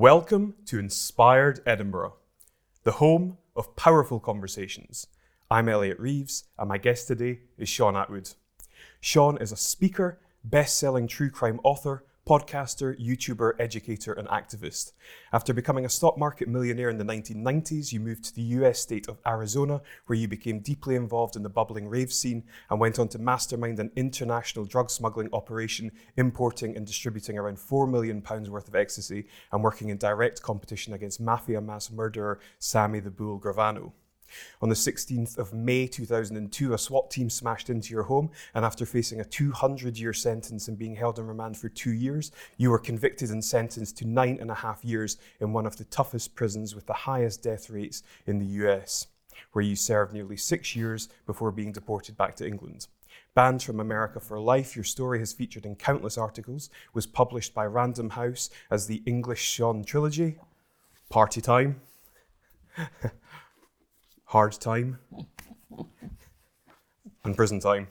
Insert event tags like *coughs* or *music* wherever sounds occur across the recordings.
Welcome to Inspired Edinburgh, the home of powerful conversations. I'm Elliot Reeves, and my guest today is Shaun Attwood. Shaun is a speaker, best selling true crime author, podcaster, YouTuber, educator, and activist. After becoming a stock market millionaire in the 1990s, you moved to the US state of Arizona, where you became deeply involved in the bubbling rave scene and went on to mastermind an international drug smuggling operation, importing and distributing around £4 million worth of ecstasy and working in direct competition against mafia mass murderer Sammy the Bull Gravano. On the 16th of May 2002, a SWAT team smashed into your home, and after facing a 200 year sentence and being held in remand for two years, you were convicted and sentenced to nine and a half years in one of the toughest prisons with the highest death rates in the US, where you served nearly six years before being deported back to England. Banned from America for life, your story has featured in countless articles, was published by Random House as the English Shaun trilogy, Party Time. *laughs* Hard Time, *laughs* and Prison Time.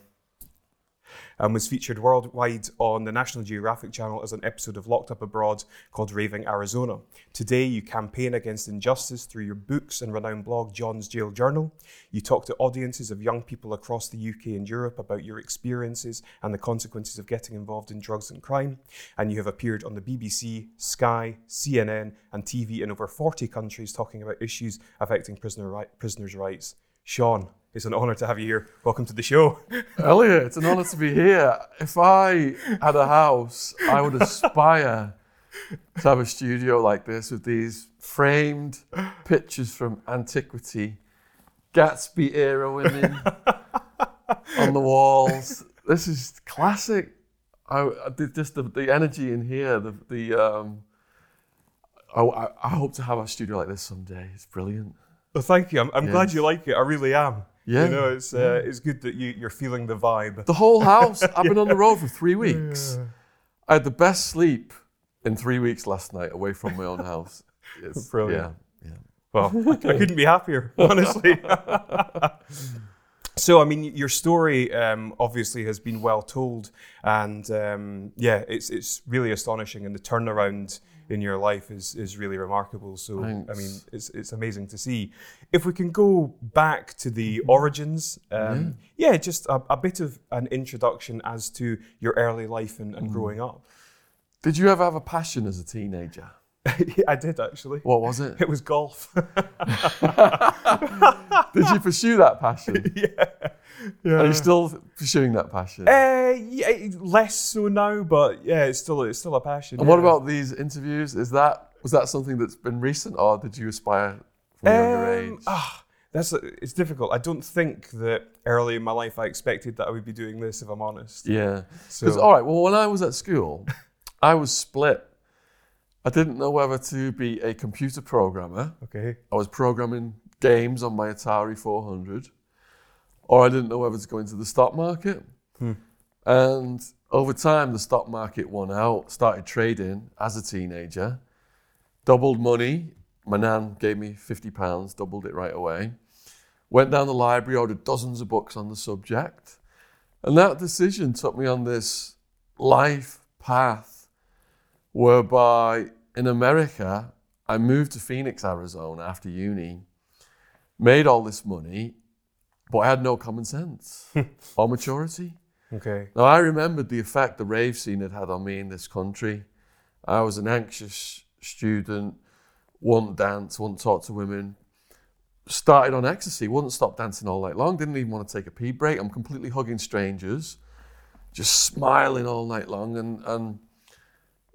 And was featured worldwide on the National Geographic Channel as an episode of Locked Up Abroad called Raving Arizona. Today, you campaign against injustice through your books and renowned blog, Jon's Jail Journal. You talk to audiences of young people across the UK and Europe about your experiences and the consequences of getting involved in drugs and crime. And you have appeared on the BBC, Sky, CNN, and TV in over 40 countries talking about issues affecting prisoner ri- prisoners' rights. Shaun, it's an honour to have you here. Welcome to the show. *laughs* Elliot, it's an honour to be here. If I had a house, I would aspire to have a studio like this with these framed pictures from antiquity, Gatsby era women *laughs* on the walls. This is classic. I, just the, the energy in here, the, the um, I, I- hope to have a studio like this someday. It's brilliant. Well, thank you. I'm, I'm glad you like it. I really am. Yeah, You know, it's uh, it's good that you, you're feeling the vibe. The whole house. *laughs* I've been on the road for three weeks. I had the best sleep in three weeks last night away from my own house. It's, Brilliant. Yeah, yeah. Well, *laughs* I couldn't be happier, *laughs* honestly. so, I mean, your story um, obviously has been well told, and um, yeah, it's it's really astonishing, and the turnaround in your life is is really remarkable. So, I mean, it's it's amazing to see. If we can go back to the origins, um, yeah. just a, a bit of an introduction as to your early life and, and growing up. Did you ever have a passion as a teenager? *laughs* I did actually. What was it? It was golf. *laughs* Did you pursue that passion? *laughs* yeah. Yeah. Are you still pursuing that passion? Uh, yeah, less so now, but yeah, it's still it's still a passion. and what about these interviews? Is that was that something that's been recent, or did you aspire from a younger Um, age? ah, that's it's difficult. I don't think that early in my life I expected that I would be doing this. If I'm honest. Yeah. So Because all right, well, when I was at school, I was split. I didn't know whether to be a computer programmer. okay. I was programming games on my Atari 400, or I didn't know whether to go into the stock market. Hmm. And over time, the stock market won out. Started trading as a teenager, doubled money. My nan gave me fifty pounds, doubled it right away. Went down the library, ordered dozens of books on the subject, and that decision took me on this life path whereby in America, I moved to Phoenix, Arizona after uni, made all this money, but I had no common sense *laughs* or maturity. Okay. Now, I remembered the effect the rave scene had had on me in this country. I was an anxious student, wouldn't dance, wouldn't talk to women. Started on ecstasy, wouldn't stop dancing all night long, didn't even want to take a pee break. I'm completely hugging strangers, just smiling all night long. And, and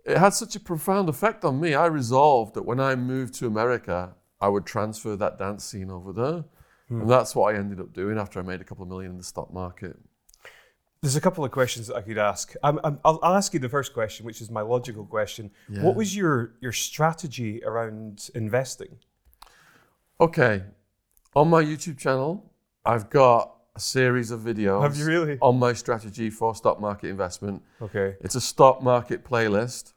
it had such a profound effect on me. I resolved that when I moved to America, I would transfer that dance scene over there. Hmm. And that's what I ended up doing after I made a couple of million in the stock market. There's a couple of questions that I could ask. I'm, I'm, I'll, I'll ask you the first question, which is my logical question. Yeah. What was your your strategy around investing? Okay, on my YouTube channel, I've got a series of videos Have you really? on my strategy for stock market investment. Okay. It's a stock market playlist.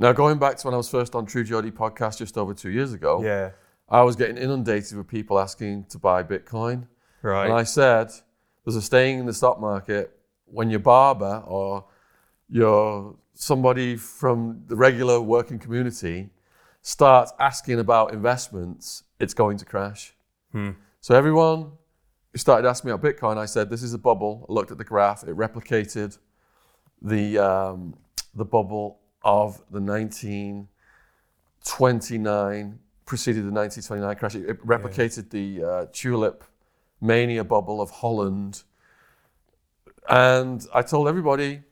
Now, going back to when I was first on True Geordie podcast just over two years ago, Yeah. I was getting inundated with people asking to buy Bitcoin. Right. And I said, there's a staying in the stock market when your barber or you're somebody from the regular working community starts asking about investments, it's going to crash. Hmm. So everyone who started asking me about Bitcoin, I said, this is a bubble. I looked at the graph. It replicated the, um, the bubble of the 1929, preceded the 1929 crash. It, it replicated the uh, tulip mania bubble of Holland. And I told everybody,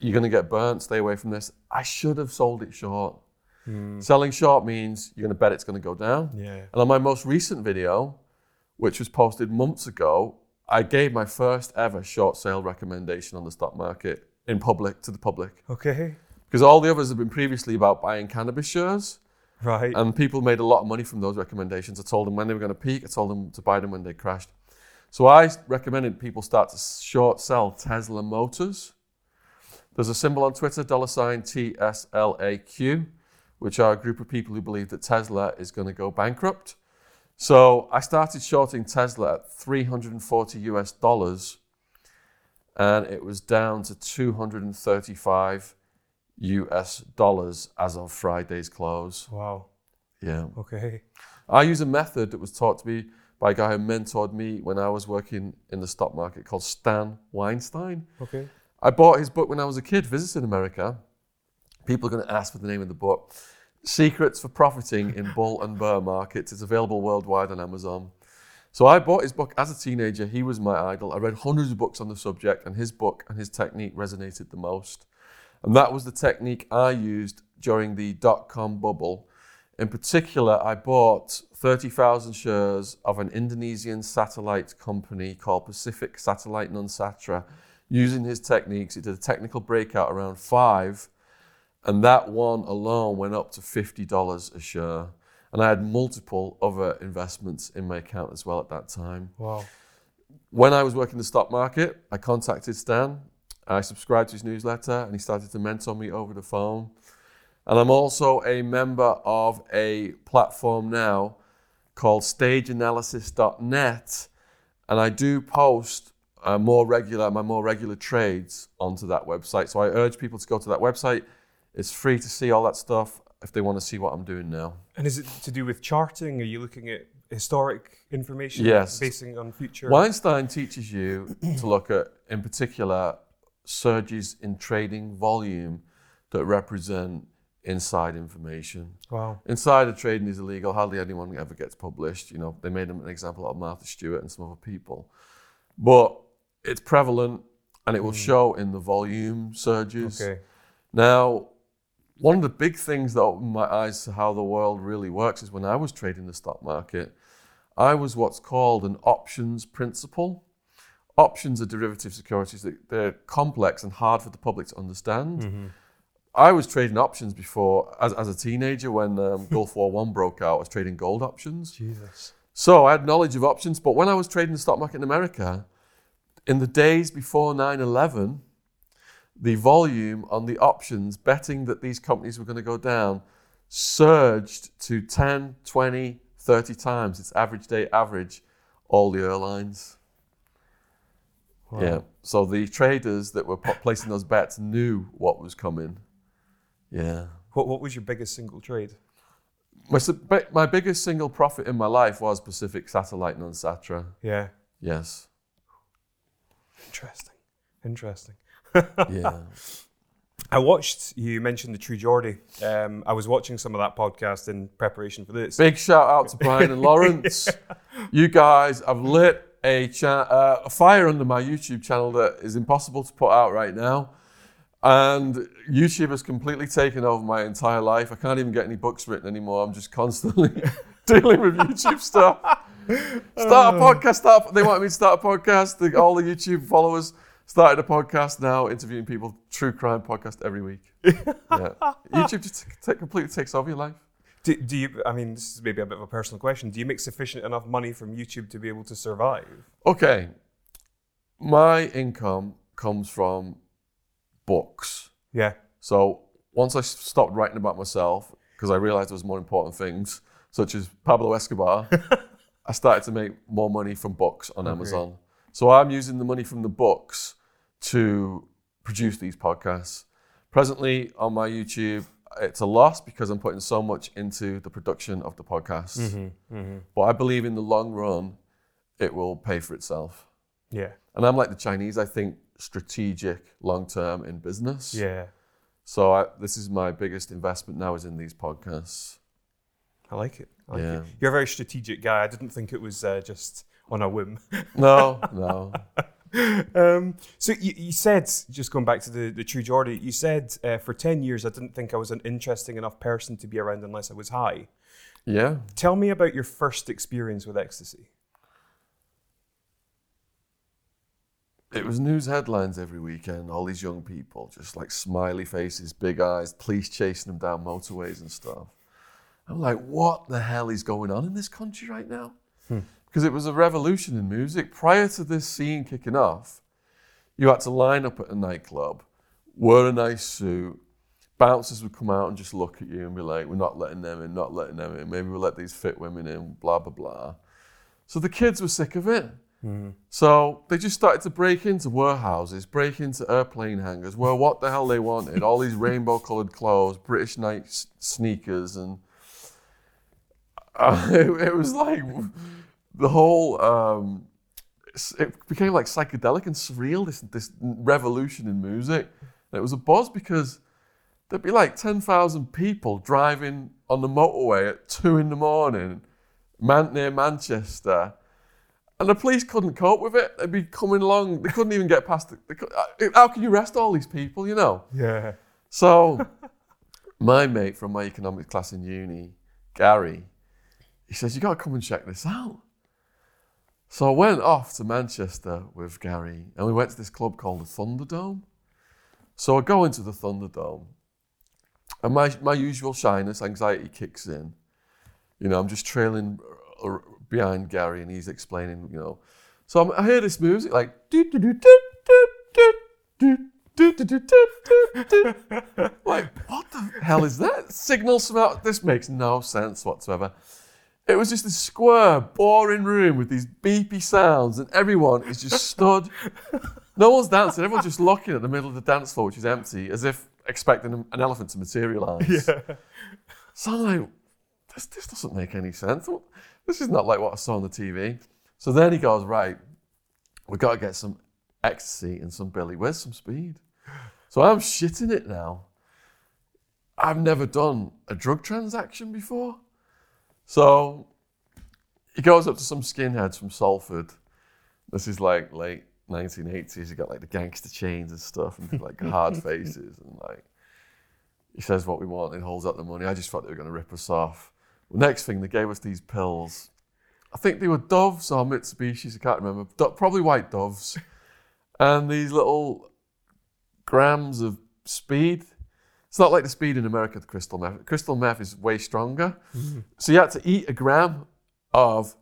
you're going to get burnt, stay away from this. I should have sold it short. Selling short means you're going to bet it's going to go down. Yeah. And on my most recent video, which was posted months ago, I gave my first ever short sale recommendation on the stock market in public to the public. Okay. Because all the others have been previously about buying cannabis shares, Right. and people made a lot of money from those recommendations. I told them when they were going to peak, I told them to buy them when they crashed. So I recommended people start to short sell Tesla Motors. There's a symbol on Twitter, dollar sign TSLAQ, which are a group of people who believe that Tesla is going to go bankrupt. So I started shorting Tesla at 340 US dollars, and it was down to 235 US dollars as of Friday's close. wow. Yeah. Okay. I use a method that was taught to me by a guy who mentored me when I was working in the stock market called Stan Weinstein. Okay. I bought his book when I was a kid, visited America. People are going to ask for the name of the book. Secrets for Profiting in Bull and Bear Markets. It's available worldwide on Amazon. So I bought his book as a teenager. He was my idol. I read hundreds of books on the subject, and his book and his technique resonated the most. And that was the technique I used during the dot com bubble. In particular, I bought 30,000 shares of an Indonesian satellite company called Pacific Satellite Nusantara. Using his techniques, it did a technical breakout around five, and that one alone went up to $50 a share. And I had multiple other investments in my account as well at that time. Wow. When I was working the stock market, I contacted Stan. I subscribed to his newsletter and he started to mentor me over the phone. And I'm also a member of a platform now called stageanalysis.net. And I do post uh, more regular, my more regular trades onto that website. So I urge people to go to that website. It's free to see all that stuff if they want to see what I'm doing now. And is it to do with charting? Are you looking at historic information? Yes. Basing on future. Weinstein teaches you to look at, in particular, surges in trading volume that represent inside information. Wow. Insider trading is illegal. Hardly anyone ever gets published. You know, they made an example of Martha Stewart and some other people, but it's prevalent and it will mm. show in the volume surges. Okay. Now, one of the big things that opened my eyes to how the world really works is when I was trading the stock market, I was what's called an options principal. Options are derivative securities. They- They're complex and hard for the public to understand. I was trading options before, as, as a teenager, when um, *laughs* Gulf War One broke out. I was trading gold options. Jesus. So I had knowledge of options, but when I was trading the stock market in America, in the days before 9 11, the volume on the options betting that these companies were going to go down surged to 10, 20, 30 times its average day average, all the airlines. Wow. Yeah. So the traders that were placing those bets knew what was coming. Yeah. What, what was your biggest single trade? My, my biggest single profit in my life was Pacific Satellite Nusantara. Yeah. Yes. Interesting. Interesting. *laughs* Yeah. I watched you mentioned the True Geordie. Um, I was watching some of that podcast in preparation for this. Big shout out to Brian and Lawrence. *laughs* You guys have lit a, cha- uh, a fire under my YouTube channel that is impossible to put out right now. And YouTube has completely taken over my entire life. I can't even get any books written anymore. I'm just constantly *laughs* dealing with YouTube stuff. Start a podcast. Start. They want me to start a podcast. The, all the YouTube followers started a podcast now, interviewing people. True crime podcast every week. *laughs* Yeah. YouTube just t- completely takes over your life. Do, do you? I mean, this is maybe a bit of a personal question. Do you make sufficient enough money from YouTube to be able to survive? Okay. My income comes from books. Yeah. So once I stopped writing about myself, because I realized there was more important things, such as Pablo Escobar, *laughs* I started to make more money from books on Amazon. So I'm using the money from the books to produce these podcasts. Presently on my YouTube, it's a loss because I'm putting so much into the production of the podcast. Mm-hmm. But I believe in the long run, it will pay for itself. Yeah. And I'm like the Chinese. I think strategic, long term in business. Yeah. So I, this is my biggest investment now is in these podcasts. I like it. I like Yeah. it. You're a very strategic guy. I didn't think it was uh, just on a whim. No, *laughs* no. *laughs* um, so you, you said, just going back to the, the True Geordie, you said uh, for 10 years I didn't think I was an interesting enough person to be around unless I was high. Yeah. Tell me about your first experience with ecstasy. It was news headlines every weekend. All these young people, just like smiley faces, big eyes, police chasing them down motorways and stuff. I'm like, what the hell is going on in this country right now? Because it was a revolution in music. Prior to this scene kicking off, you had to line up at a nightclub, wear a nice suit. Bouncers would come out and just look at you and be like, we're not letting them in, not letting them in. Maybe we'll let these fit women in, blah, blah, blah. So the kids were sick of it. So they just started to break into warehouses, break into airplane hangars, wear what the hell they wanted. All these rainbow coloured clothes, British Knight sneakers, and uh, *laughs* it, it was like the whole. Um, it became like psychedelic and surreal. This this revolution in music. And it was a buzz because there'd be like ten thousand people driving on the motorway at two in the morning, man, near Manchester. And the police couldn't cope with it. They'd be coming along. They couldn't even get past. The, uh, how can you arrest all these people? You know. Yeah. So, my mate from my economics class in uni, Gary, he says you got to come and check this out. So I went off to Manchester with Gary and we went to this club called the Thunderdome. So I go into the Thunderdome and my, my usual shyness, anxiety kicks in. You know, I'm just trailing behind Gary and he's explaining, you know. So I'm, i hear this music like, like, what the hell is that? Signal smell? This makes no sense whatsoever. It was just this square, boring room with these beepy sounds, and everyone is just *laughs* stood. No one's dancing. Everyone's just looking at the middle of the dance floor, which is empty, as if expecting an elephant to materialize. Yeah. So I'm like, this, this doesn't make any sense. This is not like what I saw on the TV. So then he goes, right, we've got to get some ecstasy and some Billy. Where's some speed? So I'm shitting it now. I've never done a drug transaction before. So he goes up to some skinheads from Salford. This is like late 1980s. He got like the gangster chains and stuff and like hard *laughs* faces and like he says what we want and holds out the money. I just thought they were going to rip us off. The next thing, they gave us these pills. I think they were Doves or Mitsubishis, I can't remember. Do- probably white Doves. and these little grams of speed. It's not like the speed in America, the crystal meth. Crystal meth is way stronger. So you had to eat a gram of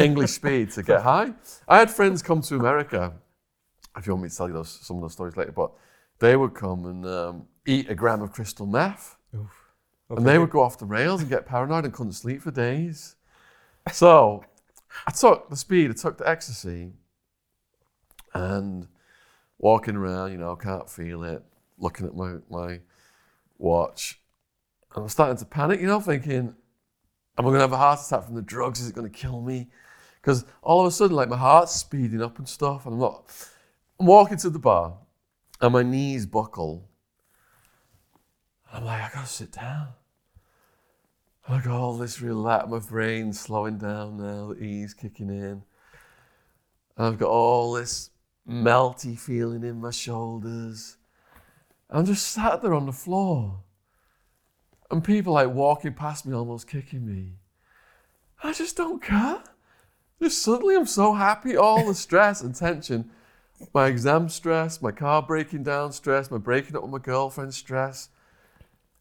English speed to get high. I had friends come to America. If you want me to tell you those, some of those stories later, but they would come and um, eat a gram of crystal meth. And they would go off the rails and get paranoid and couldn't sleep for days. So I took the speed, I took the ecstasy, and walking around, you know, can't feel it, looking at my, my watch. And I'm starting to panic, you know, thinking, am I going to have a heart attack from the drugs? Is it going to kill me? Because all of a sudden, like, my heart's speeding up and stuff, and I'm not. I'm walking to the bar, and my knees buckle. I'm like, I gotta sit down. I got all this relax, my brain's slowing down now, the E's kicking in. And I've got all this melty feeling in my shoulders. I'm just sat there on the floor. And people like walking past me, almost kicking me. I just don't care. Just suddenly I'm so happy, all the stress and tension. My exam stress, my car breaking down stress, my breaking up with my girlfriend stress.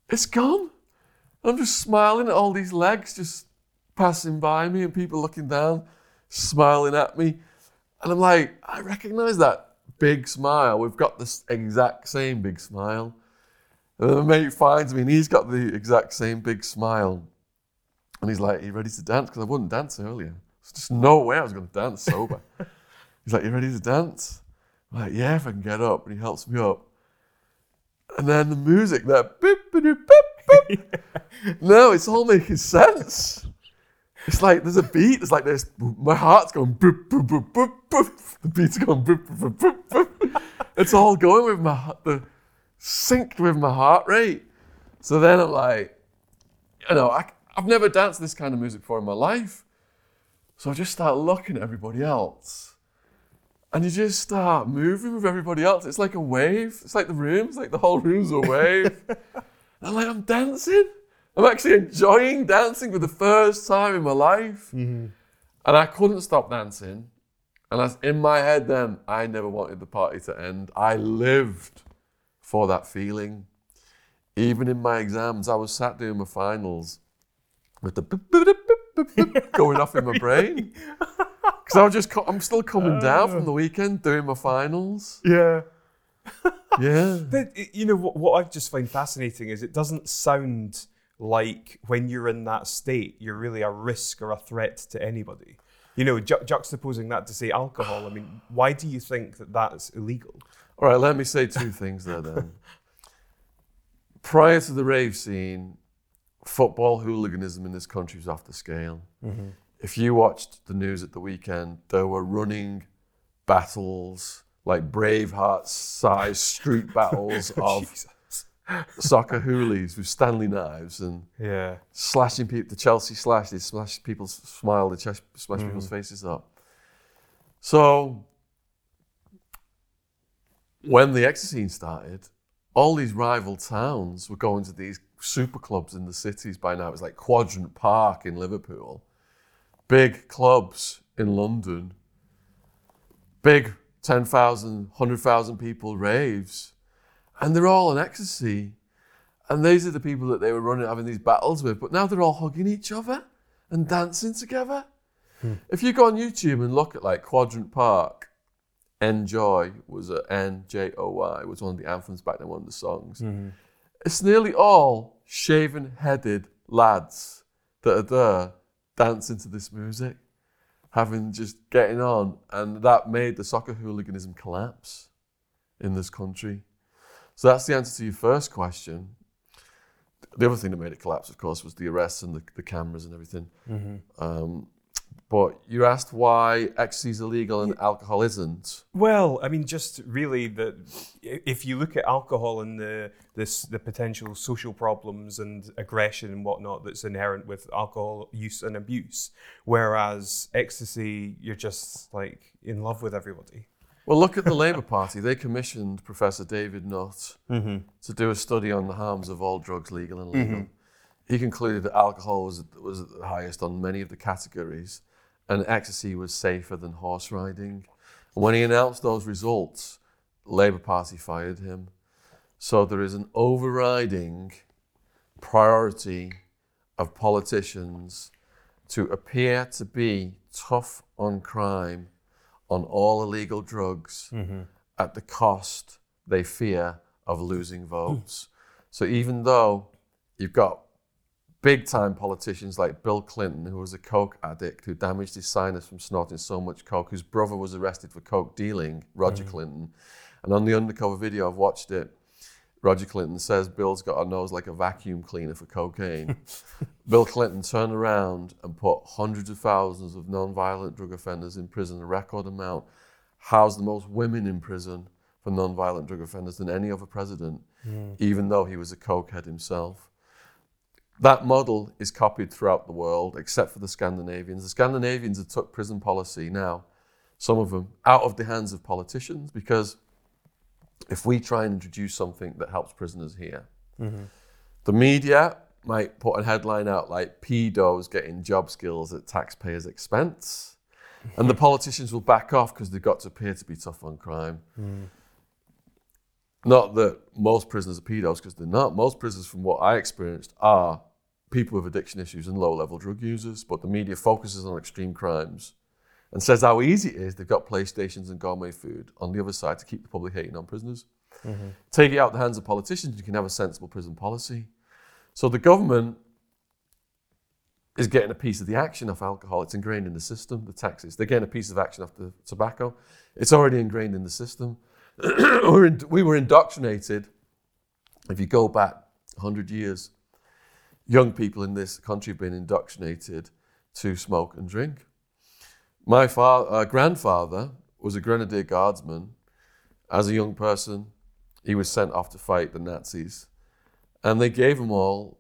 It's gone. I'm just smiling at all these legs just passing by me and people looking down, smiling at me. And I'm like, I recognize that big smile. We've got this exact same big smile. And then my mate finds me and he's got the exact same big smile. And he's like, Are you ready to dance? Because I wouldn't dance earlier. There's just no way I was going to dance sober. *laughs* he's like, You ready to dance? I'm like, Yeah, if I can get up. And he helps me up. And then the music, that boop, boop, boop, boop. no, it's all making sense. It's like there's a beat. It's like this. My heart's going boop, boop, boop, boop, boop. The beat's going boop, boop, boop, boop, boop. It's all going with my heart- the synced with my heart rate. So then I'm like, you know, I, I've never danced this kind of music before in my life. So I just start looking at everybody else. And you just start moving with everybody else. It's like a wave. It's like the room. It's like the whole room's a wave. *laughs* and I'm like, I'm dancing. I'm actually enjoying dancing for the first time in my life. Mm-hmm. And I couldn't stop dancing. And as in my head then, I never wanted the party to end. I lived for that feeling. Even in my exams, I was sat doing my finals with the boop, boop, boop, *laughs* going off in my brain. *laughs* Because I was just, co- I'm still coming oh, down from the weekend doing my finals. Yeah. Yeah. *laughs* But you know what, what I just find fascinating is it doesn't sound like when you're in that state you're really a risk or a threat to anybody. You know, ju- juxtaposing that to say alcohol. I mean, why do you think that that's illegal? All right, let me say two things there then. *laughs* Prior to the rave scene, football hooliganism in this country was off the scale. Mm-hmm. If you watched the news at the weekend, there were running battles, like Braveheart sized street battles *laughs* of. Soccer hoolies with Stanley knives and Yeah. slashing people. The Chelsea slash, they slash people's smile, they smash mm. people's faces up. So when the ecstasy scene started, all these rival towns were going to these super clubs in the cities by now. It was like Quadrant Park in Liverpool, big clubs in London, big 10,000, 100,000 people raves. And they're all in ecstasy. And these are the people that they were running, having these battles with. But now they're all hugging each other and dancing together. Hmm. If you go on YouTube and look at like Quadrant Park, Enjoy was a N J O Y was one of the anthems back then, one of the songs. Mm-hmm. It's nearly all shaven headed lads that are there dancing to this music, having just getting on. And that made the soccer hooliganism collapse in this country. So that's the answer to your first question. The other thing that made it collapse, of course, was the arrests and the, the cameras and everything. Um, but you asked why ecstasy is illegal and alcohol isn't. Well, I mean, just really that if you look at alcohol and the this the potential social problems and aggression and whatnot that's inherent with alcohol use and abuse, whereas ecstasy, you're just like in love with everybody. Well, look at the Labour Party. They commissioned Professor David Nutt mm-hmm. to do a study on the harms of all drugs, legal and legal. Mm-hmm. He concluded that alcohol was, was the highest on many of the categories, and ecstasy was safer than horse riding. And when he announced those results, Labour Party fired him. So there is an overriding priority of politicians to appear to be tough on crime on all illegal drugs mm-hmm. at the cost they fear of losing votes. *clears throat* so even though you've got big time politicians like Bill Clinton, who was a coke addict who damaged his sinus from snorting so much coke, whose brother was arrested for coke dealing, Roger mm-hmm. Clinton. And on the undercover video, I've watched it. Roger Clinton says Bill's got a nose like a vacuum cleaner for cocaine. *laughs* Bill Clinton turned around and put hundreds of thousands of non-violent drug offenders in prison, a record amount, housed the most women in prison for non-violent drug offenders than any other president, hmm. even though he was a cokehead himself. That model is copied throughout the world, except for the Scandinavians. The Scandinavians have took prison policy now, some of them, out of the hands of politicians, because if we try and introduce something that helps prisoners here, mm-hmm. the media might put a headline out like pedos getting job skills at taxpayers' expense. And the politicians will back off because they've got to appear to be tough on crime. Mm. Not that most prisoners are pedos, because they're not. Most prisoners, from what I experienced, are people with addiction issues and low level drug users. But the media focuses on extreme crimes and says how easy it is. They've got PlayStations and gourmet food on the other side to keep the public hating on prisoners. Mm-hmm. Take it out of the hands of politicians, you can have a sensible prison policy. So the government is getting a piece of the action off alcohol. It's ingrained in the system, the taxes. They're getting a piece of action off the tobacco. It's already ingrained in the system. *clears throat* We were indoctrinated If you go back 100 years, young people in this country have been indoctrinated to smoke and drink. My uh, grandfather was a grenadier guardsman. As a young person, he was sent off to fight the Nazis. And they gave him all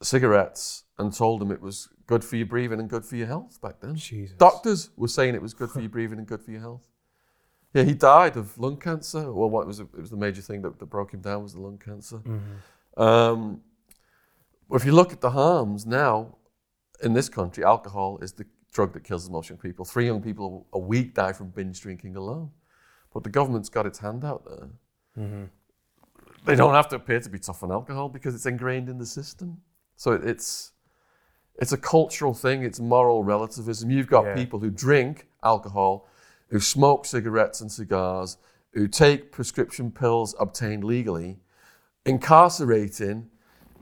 cigarettes and told him it was good for your breathing and good for your health back then. Jesus. Doctors were saying it was good for your breathing and good for your health. Yeah, he died of lung cancer. Well, what was it, it was the major thing that, that broke him down was the lung cancer. Um, but if you look at the harms now in this country, alcohol is the drug that kills the most young people. Three young people a week die from binge drinking alone. But the government's got its hand out there. Mm-hmm. They don't have to appear to be tough on alcohol because it's ingrained in the system. So it's it's a cultural thing. It's moral relativism. You've got Yeah. people who drink alcohol, who smoke cigarettes and cigars, who take prescription pills obtained legally, incarcerating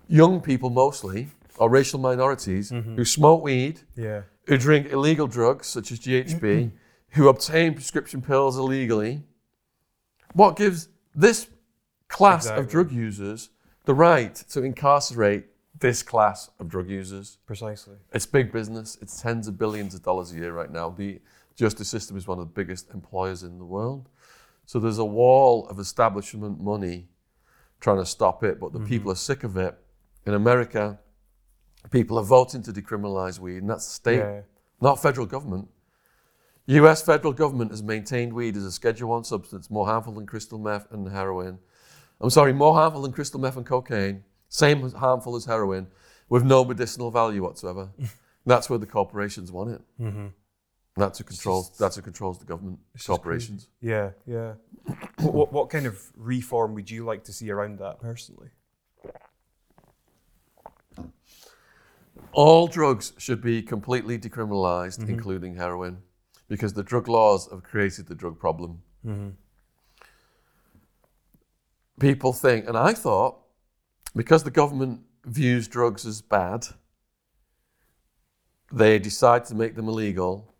young people mostly, or racial minorities, mm-hmm. who smoke weed, Yeah. Who drink illegal drugs such as GHB, who obtain prescription pills illegally. What gives this class of drug users the right to incarcerate this class of drug users? Precisely. It's big business. It's tens of billions of dollars a year right now. The justice system is one of the biggest employers in the world. So there's a wall of establishment money trying to stop it, but the mm-hmm. people are sick of it. In America, people are voting to decriminalize weed, and that's state, Yeah. not federal government. US federal government has maintained weed as a Schedule 1 substance more harmful than crystal meth and heroin. I'm sorry, more harmful than crystal meth and cocaine, same as harmful as heroin, with no medicinal value whatsoever. *laughs* that's where the corporations want it. Mm-hmm. That's who controls. That's who controls the government. Corporations. Yeah. Yeah. what, *coughs* what, what kind of reform would you like to see around that personally? All drugs should be completely decriminalized, mm-hmm. including heroin, because the drug laws have created the drug problem. Mm-hmm. People think, and I thought, because the government views drugs as bad, they decide to make them illegal.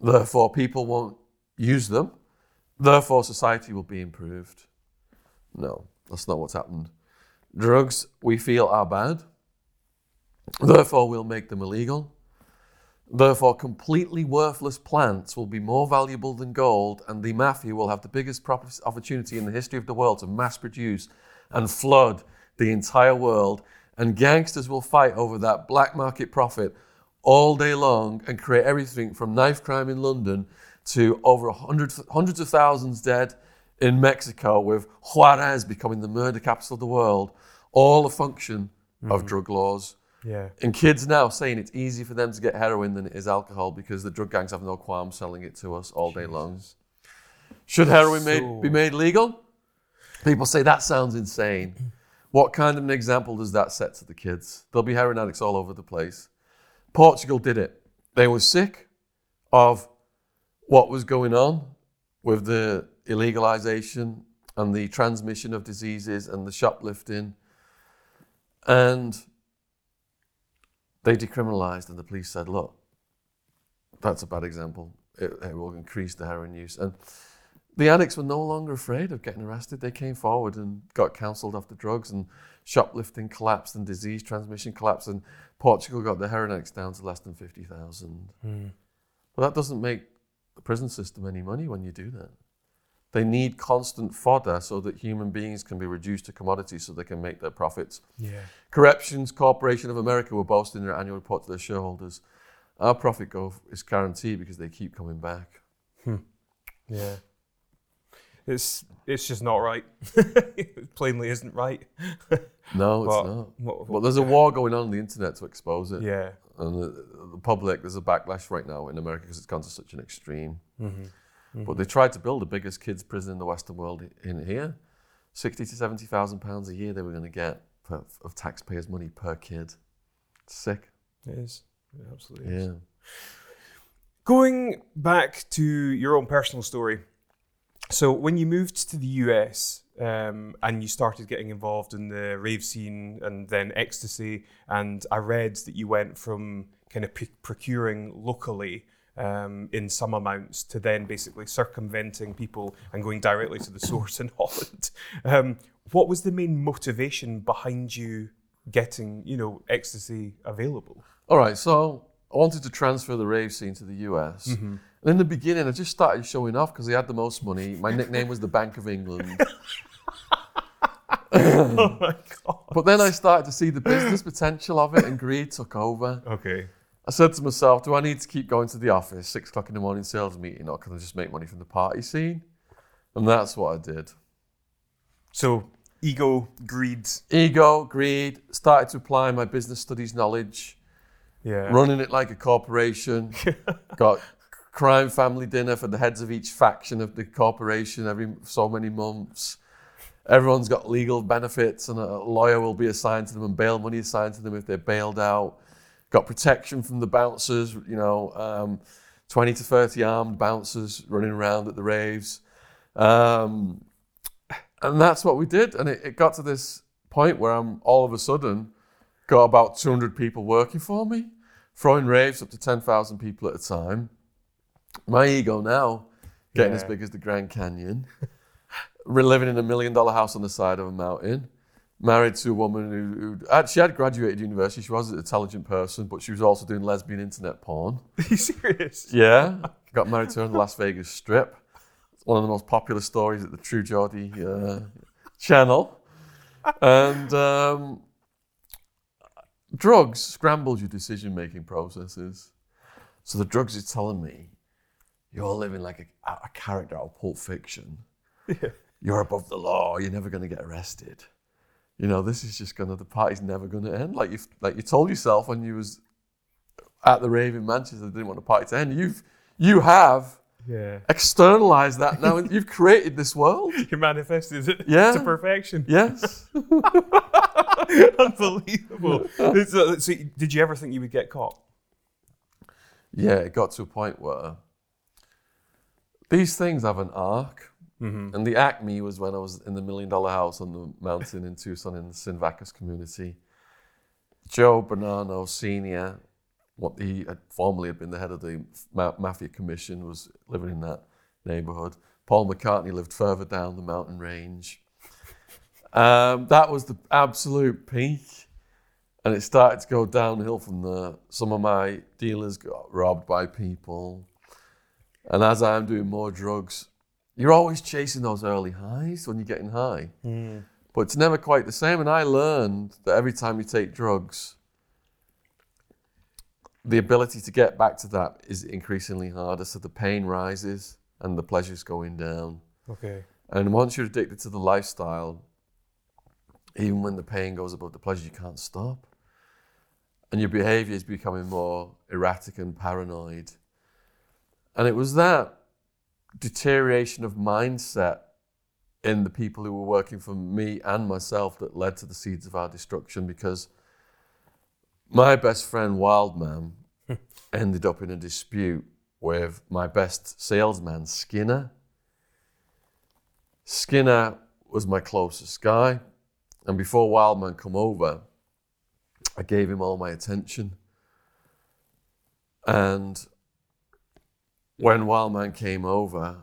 Therefore, people won't use them. Therefore, society will be improved. No, that's not what's happened. Drugs we feel are bad. Therefore, we'll make them illegal. Therefore, completely worthless plants will be more valuable than gold, and the mafia will have the biggest opportunity in the history of the world to mass produce and flood the entire world. And gangsters will fight over that black market profit all day long and create everything from knife crime in London to over hundreds of thousands dead in Mexico, with Juarez becoming the murder capital of the world, all a function of mm-hmm. drug laws. Yeah. And kids now saying it's easier for them to get heroin than it is alcohol because the drug gangs have no qualms selling it to us all day long. Should heroin made, be made legal? People say that sounds insane. *clears throat* What kind of an example does that set to the kids? There'll be heroin addicts all over the place. Portugal did it. They were sick of what was going on with the illegalization and the transmission of diseases and the shoplifting. And they decriminalized, and the police said, look, that's a bad example. It, it will increase the heroin use. And the addicts were no longer afraid of getting arrested. They came forward and got counseled off the drugs, and shoplifting collapsed, and disease transmission collapsed, and Portugal got the heroin addicts down to less than 50,000. Hmm. Well, that doesn't make the prison system any money when you do that. They need constant fodder so that human beings can be reduced to commodities so they can make their profits. Yeah. Corrections Corporation of America were boasting in their annual report to their shareholders. Our profit growth is guaranteed because they keep coming back. Hmm. Yeah. It's it's just not right. *laughs* it plainly isn't right. *laughs* No, it's not. what- But there's a war going on on the internet to expose it. yeah. And the, the public, there's a backlash right now in America because it's gone to such an extreme. Mm-hmm. But they tried to build the biggest kids' prison in the Western world in here. 60 to 70,000 pounds a year they were going to get per, of taxpayers' money per kid. Sick. It is. It absolutely is. Yeah. Going back to your own personal story. So, when you moved to the US um, and you started getting involved in the rave scene and then ecstasy, and I read that you went from kind of p- procuring locally um, in some amounts to then basically circumventing people and going directly to the *laughs* source in Holland. Um, what was the main motivation behind you getting, you know, ecstasy available? All right, so I wanted to transfer the rave scene to the US. Mm-hmm. And in the beginning, I just started showing off because I had the most money. My nickname was the Bank of England. *laughs* *laughs* oh my god. But then I started to see the business potential of it, and greed took over. Okay. I said to myself, do I need to keep going to the office, six o'clock in the morning sales meeting, or can I just make money from the party scene? And that's what I did. So ego, greed, Ego, greed, started to apply my business studies knowledge, yeah. running it like a corporation, *laughs* got crime family dinner for the heads of each faction of the corporation every so many months. Everyone's got legal benefits, and a lawyer will be assigned to them, and bail money assigned to them if they're bailed out. Got protection from the bouncers, you know, um, 20 to 30 armed bouncers running around at the raves. Um, and that's what we did. And it, it got to this point where I'm all of a sudden got about 200 people working for me, throwing raves up to 10,000 people at a time. My ego now getting as big as the Grand Canyon. *laughs* Living in a million dollar house on the side of a mountain. Married to a woman who, who had- she had graduated university. She was an intelligent person, but she was also doing lesbian internet porn. *laughs* Are you serious? Yeah, *laughs* got married to her on the Las Vegas Strip. It's one of the most popular stories at the True Geordie uh, channel. And um, drugs scrambled your decision making processes. So the drugs are telling me you're living like a, a character out of Pulp Fiction. Yeah. You're above the law. You're never going to get arrested. You know, this is just gonna. The party's never going to end. Like you, like you told yourself when you was at the rave in Manchester, didn't want the party to end. You've, you have Yeah. externalized that now. *laughs* You've created this world. You manifested it Yeah. to perfection. Yes. *laughs* *laughs* Unbelievable. so, so did you ever think you would get caught? Yeah, it got to a point where these things have an arc. Mm-hmm. And the acme was when I was in the million dollar house on the mountain in Tucson in the Sinvacus community. Joe Bonanno Sr., what he had formerly had been the head of the ma- Mafia Commission, was living in that neighborhood. Paul McCartney lived further down the mountain range. Um, that was the absolute peak. And it started to go downhill from there. Some of my dealers got robbed by people. And as I'm doing more drugs, you're always chasing those early highs when you're getting high. Mm. But it's never quite the same. And I learned that every time you take drugs, the ability to get back to that is increasingly harder. So the pain rises and the pleasure's going down. Okay. And once you're addicted to the lifestyle, even when the pain goes above the pleasure, you can't stop. And your behavior is becoming more erratic and paranoid. And it was that deterioration of mindset in the people who were working for me and myself that led to the seeds of our destruction because my best friend Wildman *laughs* ended up in a dispute with my best salesman Skinner. Skinner was my closest guy, and before Wildman come over, I gave him all my attention. And when Wildman came over,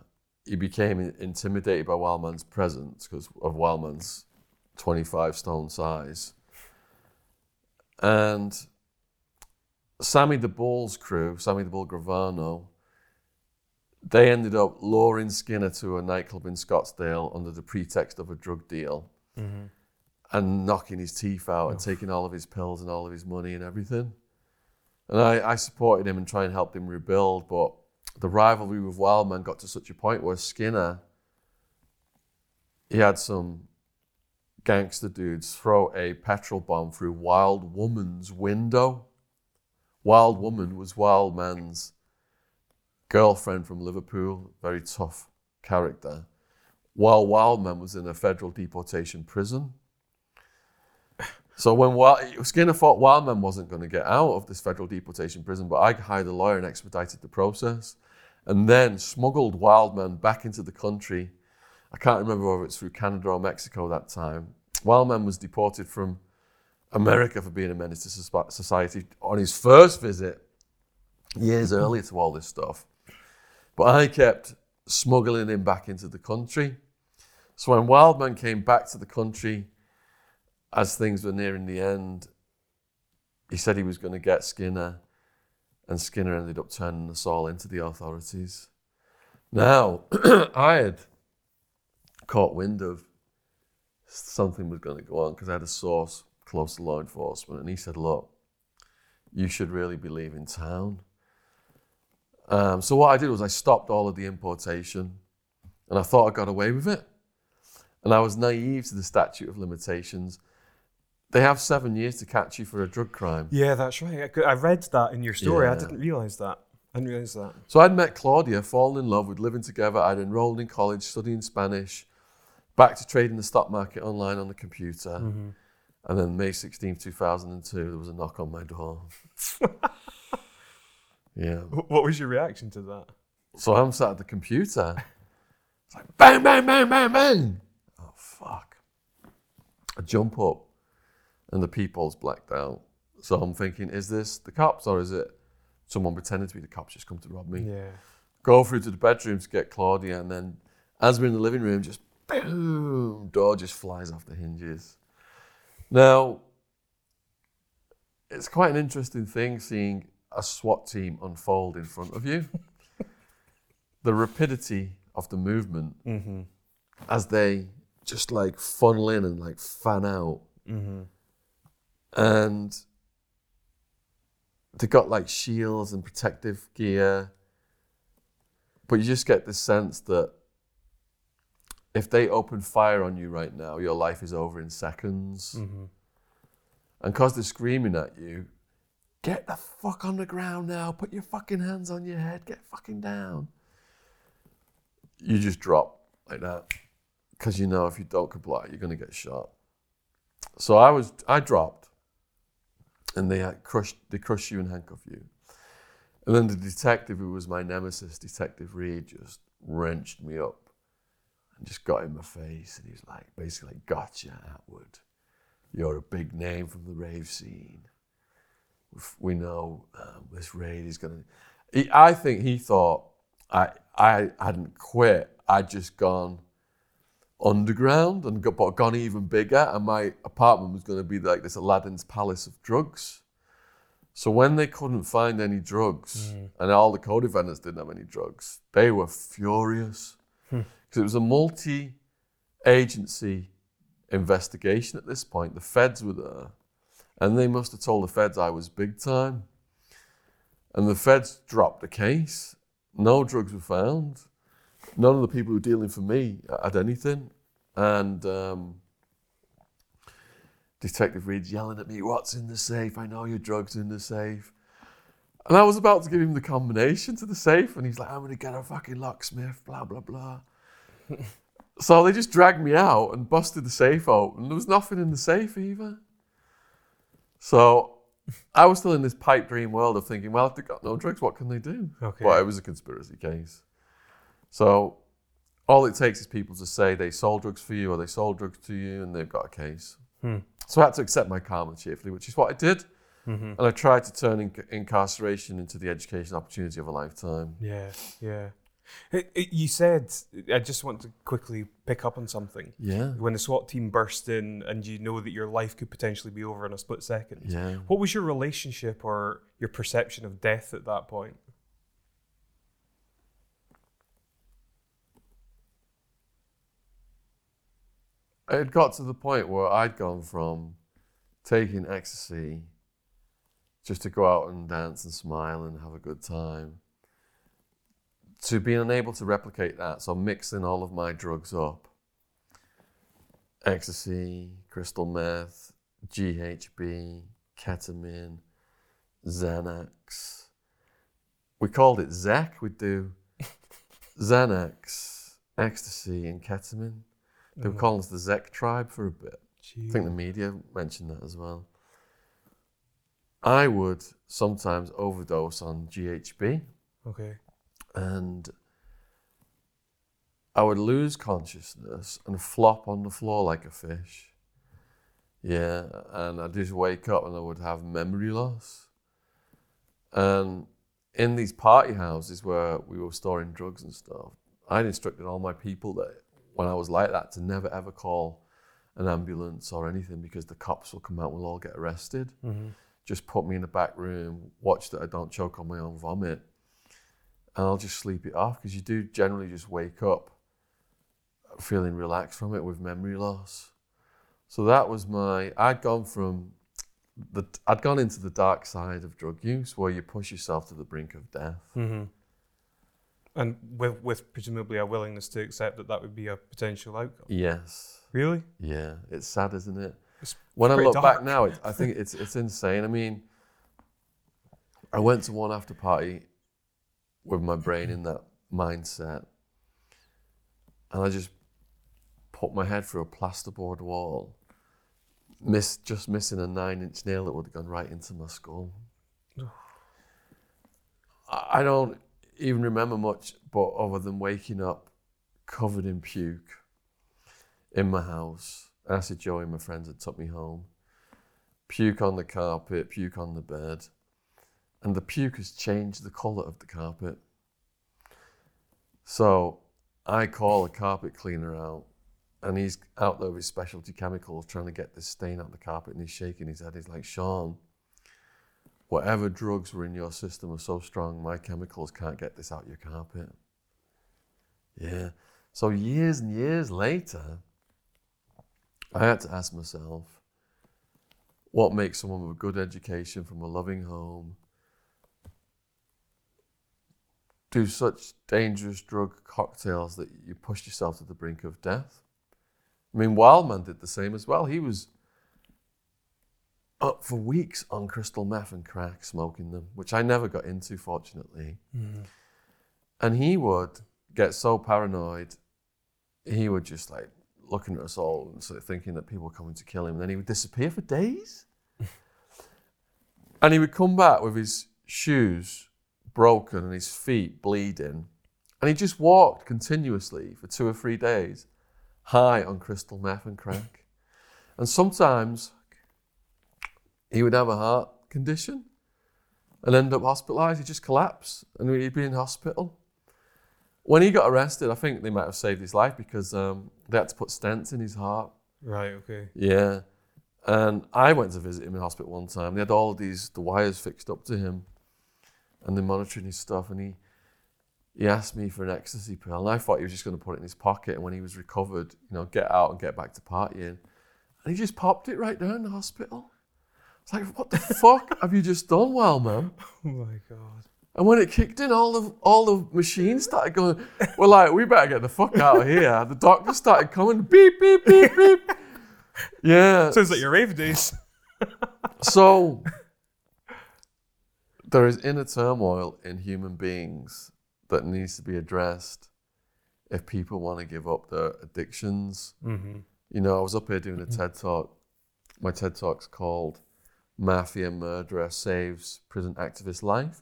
he became intimidated by Wildman's presence because of Wildman's 25 stone size. And Sammy the Bull's crew, Sammy the Bull Gravano, they ended up luring Skinner to a nightclub in Scottsdale under the pretext of a drug deal mm-hmm. and knocking his teeth out and taking all of his pills and all of his money and everything. And I, I supported him and tried and helped him rebuild, but the rivalry with Wildman got to such a point where Skinner, he had some gangster dudes throw a petrol bomb through Wild Woman's window. Wild Woman was Wildman's girlfriend from Liverpool, very tough character, while Wildman was in a federal deportation prison. So when Wild, Skinner thought Wildman wasn't going to get out of this federal deportation prison, but I hired a lawyer and expedited the process, and then smuggled Wildman back into the country. I can't remember whether it's through Canada or Mexico that time. Wildman was deported from America for being a menace to society. On his first visit, years earlier to all this stuff. But I kept smuggling him back into the country. So when Wildman came back to the country, as things were nearing the end, he said he was going to get Skinner, and Skinner ended up turning us all into the authorities. Now, *clears throat* I had caught wind of something was going to go on because I had a source close to law enforcement, and he said, "Look, you should really be leaving town." Um, so what I did was I stopped all of the importation, and I thought I got away with it. And I was naive to the statute of limitations. They have seven years to catch you for a drug crime. Yeah, that's right. I, read that in your story. I didn't realise that. I didn't realise that. So I'd met Claudia, fallen in love, we'd living together. I'd enrolled in college, studying Spanish, back to trading the stock market online on the computer. Mm-hmm. And then May 16, 2002, there was a knock on my door. *laughs* yeah. What was your reaction to that? So I'm sat at the computer. It's like bang, bang, bang, bang, bang. Oh, fuck. I jump up and the people's blacked out. So I'm thinking, is this the cops or is it someone pretending to be the cops just come to rob me? Yeah. Go through to the bedroom to get Claudia, and then as we're in the living room, just boom, door just flies off the hinges. Now, it's quite an interesting thing seeing a SWAT team unfold in front of you. *laughs* the rapidity of the movement Mm-hmm. as they just like funnel in and like fan out. Mm-hmm. And they got like shields and protective gear. But you just get the sense that if they open fire on you right now, your life is over in seconds. Mm-hmm. And because they're screaming at you, get the fuck on the ground now, put your fucking hands on your head, get fucking down. You just drop like that. Because you know if you don't comply, you're going to get shot. So I was, I dropped, and they had crushed, they crushed you and handcuff you. And then the detective, who was my nemesis, Detective Reed, just wrenched me up and just got in my face, and he was like, basically, like, "Gotcha, Attwood. You're a big name from the rave scene. We know um, this raid is going to." I think he thought I I hadn't quit. I'd just gone underground and got, but gone even bigger, and my apartment was going to be like this Aladdin's palace of drugs. So when they couldn't find any drugs, hmm. and all the co-defendants didn't have any drugs, they were furious hmm. because it was a multi-agency investigation at this point. The feds were there, and they must have told the feds I was big time. And the feds dropped the case. No drugs were found. None of the people who were dealing for me had anything. And um, Detective Reed's yelling at me, What's in the safe? I know your drugs in the safe. And I was about to give him the combination to the safe, and he's like, I'm going to get a fucking locksmith, blah, blah, blah. *laughs* so they just dragged me out and busted the safe open. There was nothing in the safe either. So I was still in this pipe dream world of thinking, well, if they've got no drugs, what can they do? Okay. But it was a conspiracy case. So all it takes is people to say they sold drugs for you or they sold drugs to you and they've got a case. Hmm. So I had to accept my karma cheerfully, which is what I did. Mm-hmm. And I tried to turn inc- incarceration into the education opportunity of a lifetime. Yeah, yeah. It- it- You said, I just want to quickly pick up on something. Yeah. When the SWAT team burst in and you know that your life could potentially be over in a split second, Yeah. what was your relationship or your perception of death at that point? It got to the point where I'd gone from taking ecstasy just to go out and dance and smile and have a good time to being unable to replicate that. So mixing all of my drugs up ecstasy, crystal meth, GHB, ketamine, Xanax. We called it Zec. We'd do *laughs* Xanax, ecstasy, and ketamine. They were mm. calling us the Zec tribe for a bit. I think the media mentioned that as well. I would sometimes overdose on GHB Okay. and I would lose consciousness and flop on the floor like a fish. Yeah, and I'd just wake up and I would have memory loss. And in these party houses where we were storing drugs and stuff, I'd instructed all my people that when I was like that to never ever call an ambulance or anything because the cops will come out, we'll all get arrested. Mm-hmm. Just put me in the back room, watch that I don't choke on my own vomit, and I'll just sleep it off because you do generally just wake up feeling relaxed from it with memory loss. So that was my. I'd gone from the. I'd gone into the dark side of drug use where you push yourself to the brink of death. Mm-hmm. And with, with presumably a willingness to accept that that would be a potential outcome. Yes. Really? Yeah, it's sad, isn't it? It's when I look back now, it, I think it's it's insane. I mean, I went to one after party with my brain in that mindset, and I just put my head through a plasterboard wall, miss just missing a nine-inch nail that would have gone right into my skull. I don't even remember much, but other than waking up covered in puke in my house. I said Joey my friends had took me home. Puke on the carpet, puke on the bed. And the puke has changed the colour of the carpet. So I call a carpet cleaner out and he's out there with his specialty chemicals trying to get this stain out of the carpet and he's shaking his head. He's like, Shaun, whatever drugs were in your system are so strong, my chemicals can't get this out your carpet. Yeah. So years and years later, I had to ask myself, what makes someone with a good education from a loving home do such dangerous drug cocktails that you push yourself to the brink of death? I mean, Wildman did the same as well. He was up for weeks on crystal meth and crack, smoking them, which I never got into, fortunately. Mm-hmm. And he would get so paranoid, he would just like looking at us all and sort of thinking that people were coming to kill him. And then he would disappear for days. *laughs* and he would come back with his shoes broken and his feet bleeding. And he just walked continuously for two or three days, high on crystal meth and crack. And sometimes he would have a heart condition and end up hospitalized. He'd just collapse and he'd be in hospital. When he got arrested, I think they might have saved his life because um, they had to put stents in his heart. Right, okay. Yeah. And I went to visit him in hospital one time. They had all these, the wires fixed up to him and they're monitoring his stuff. And he, he asked me for an ecstasy pill. And I thought he was just going to put it in his pocket. And when he was recovered, you know, get out and get back to partying. And he just popped it right there in the hospital. It's like, what the fuck have you just done, Wildman? *laughs* Oh my god. And when it kicked in, all the all the machines started going. We're like, we better get the fuck out of here. The doctor started coming, beep beep beep beep. Yeah. Sounds like your rave days. *laughs* So there is inner turmoil in human beings that needs to be addressed if people want to give up their addictions. Mm-hmm. You know, I was up here doing a TED talk. My TED talk's called Mafia Murderer Saves Prison Activist Life.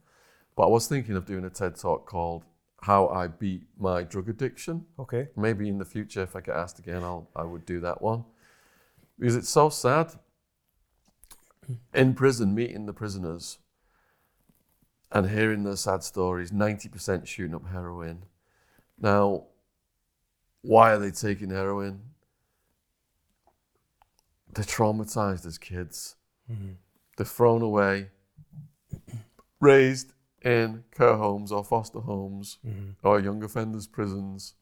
But I was thinking of doing a TED talk called How I Beat My Drug Addiction. Okay. Maybe in the future, if I get asked again, I'll, I would do that one. Because it's so sad. In prison, meeting the prisoners and hearing their sad stories, 90% shooting up heroin. Now, why are they taking heroin? They're traumatized as kids. Mm-hmm. They're thrown away, raised in care homes or foster homes Mm-hmm. or young offenders prisons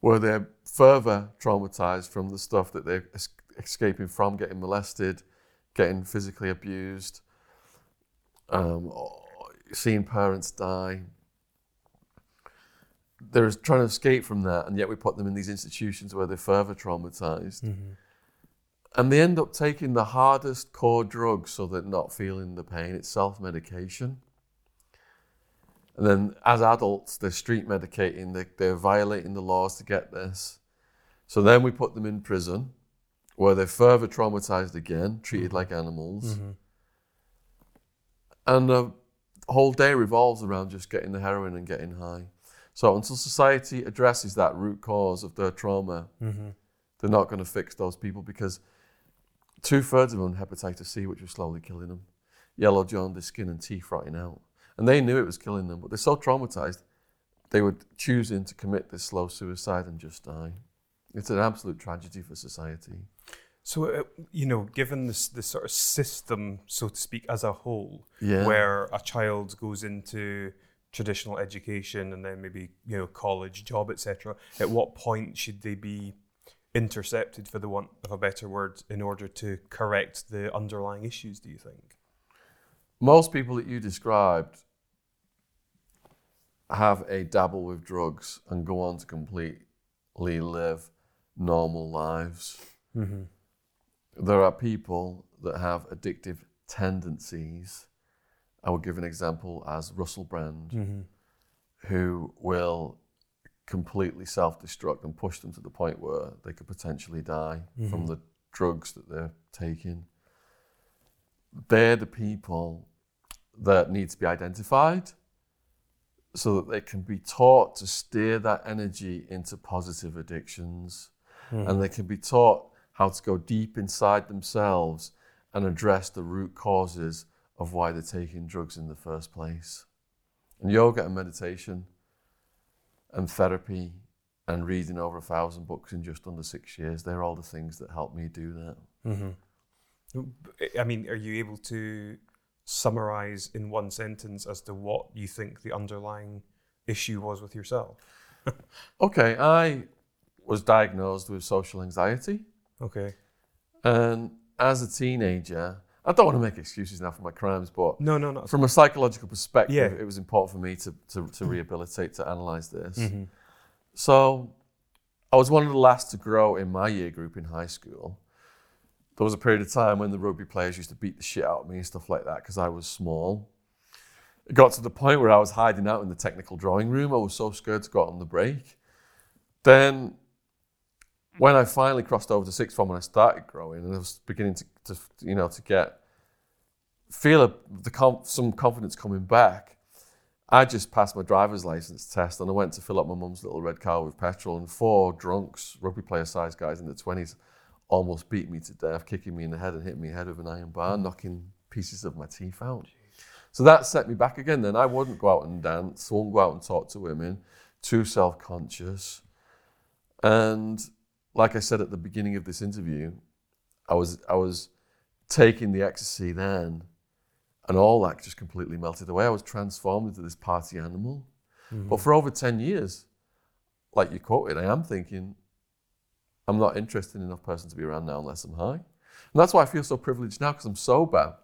where they're further traumatized from the stuff that they're es- escaping from getting molested getting physically abused um, seeing parents die they're trying to escape from that and yet we put them in these institutions where they're further traumatized Mm-hmm. And they end up taking the hardest core drugs so they're not feeling the pain. It's self medication. And then as adults, they're street medicating, they, they're violating the laws to get this. So then we put them in prison where they're further traumatized again, treated like animals. Mm-hmm. And the whole day revolves around just getting the heroin and getting high. So until society addresses that root cause of their trauma, Mm-hmm. they're not going to fix those people because two thirds of them had hepatitis C, which was slowly killing them. Yellow jaundice, skin and teeth rotting out. and they knew it was killing them, but they're so traumatized, they were choosing to commit this slow suicide and just die. It's an absolute tragedy for society. So, uh, you know, given this, this sort of system, so to speak, as a whole, Yeah. where a child goes into traditional education and then maybe, you know, college, job, etc., at what point should they be intercepted, for the want of a better word, in order to correct the underlying issues, do you think? Most people that you described have a dabble with drugs and go on to completely live normal lives. Mm-hmm. There are people that have addictive tendencies. I will give an example as Russell Brand, Mm-hmm. who will completely self destruct and push them to the point where they could potentially die from Mhm. the drugs that they're taking. They're the people that need to be identified so that they can be taught to steer that energy into positive addictions and they can be taught how to go deep inside themselves and address the root causes of why they're taking drugs in the first place. And yoga and meditation and therapy and reading over a thousand books in just under six years, they're all the things that help me do that. Mm-hmm. I mean, are you able to summarize in one sentence as to what you think the underlying issue was with yourself? *laughs* Okay, I was diagnosed with social anxiety. Okay. And as a teenager, I don't want to make excuses now for my crimes, but No, no, no. from a psychological perspective, Yeah. it was important for me to, to, to rehabilitate, to analyze this. Mm-hmm. So I was one of the last to grow in my year group in high school. There was a period of time when the rugby players used to beat the shit out of me and stuff like that because I was small. It got to the point where I was hiding out in the technical drawing room. I was so scared to go out on the break. Then, when I finally crossed over to sixth form and I started growing, and I was beginning to, to you know, to get feel a, the conf, some confidence coming back, I just passed my driver's license test and I went to fill up my mum's little red car with petrol. And four drunks, rugby player sized guys in their 20s, almost beat me to death, kicking me in the head and hitting me head with an iron bar, mm. knocking pieces of my teeth out. So that set me back again. Then I wouldn't go out and dance, wouldn't go out and talk to women, too self conscious. And like I said at the beginning of this interview, I was, I was taking the ecstasy then and all that just completely melted away. I was transformed into this party animal. Mm-hmm. But for over 10 years, like you quoted, I am thinking, I'm not interested enough person to be around now unless I'm high. And that's why I feel so privileged now because I'm sober.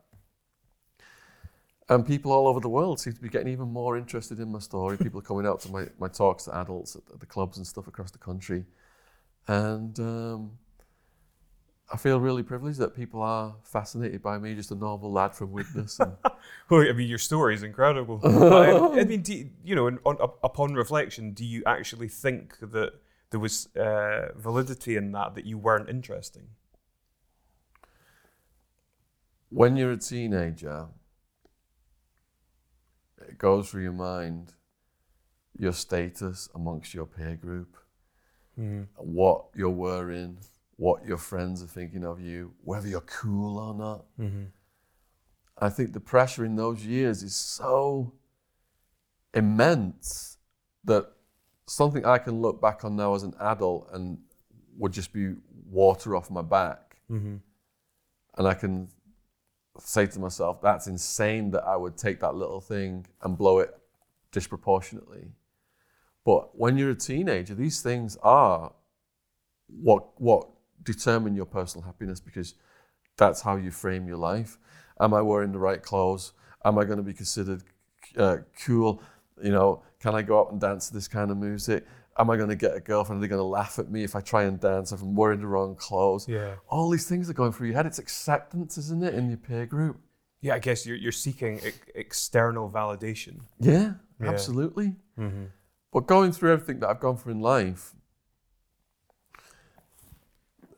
And people all over the world seem to be getting even more interested in my story. People are coming out to my, my talks to adults at, the clubs and stuff across the country. And um, I feel really privileged that people are fascinated by me, just a normal lad from Widnes. And, *laughs* Well, I mean, your story is incredible. *laughs* I, I mean, do you, you know, on, upon reflection, do you actually think that there was uh, validity in that that you weren't interesting? when you're a teenager, it goes through your mind your status amongst your peer group, Mm-hmm. what you're wearing, what your friends are thinking of you, whether you're cool or not. Mm-hmm. I think the pressure in those years is so immense that something I can look back on now as an adult and would just be water off my back. Mm-hmm. And I can say to myself, that's insane that I would take that little thing and blow it disproportionately. But when you're a teenager, these things are what what determine your personal happiness because that's how you frame your life. Am I wearing the right clothes? Am I going to be considered uh, cool? You know, can I go out and dance to this kind of music? Am I going to get a girlfriend? Are they going to laugh at me if I try and dance if I'm wearing the wrong clothes? Yeah. All these things are going through your head. It's acceptance, isn't it, in your peer group? Yeah, I guess you're, you're seeking e- external validation. Yeah, Yeah. absolutely. But going through everything that I've gone through in life,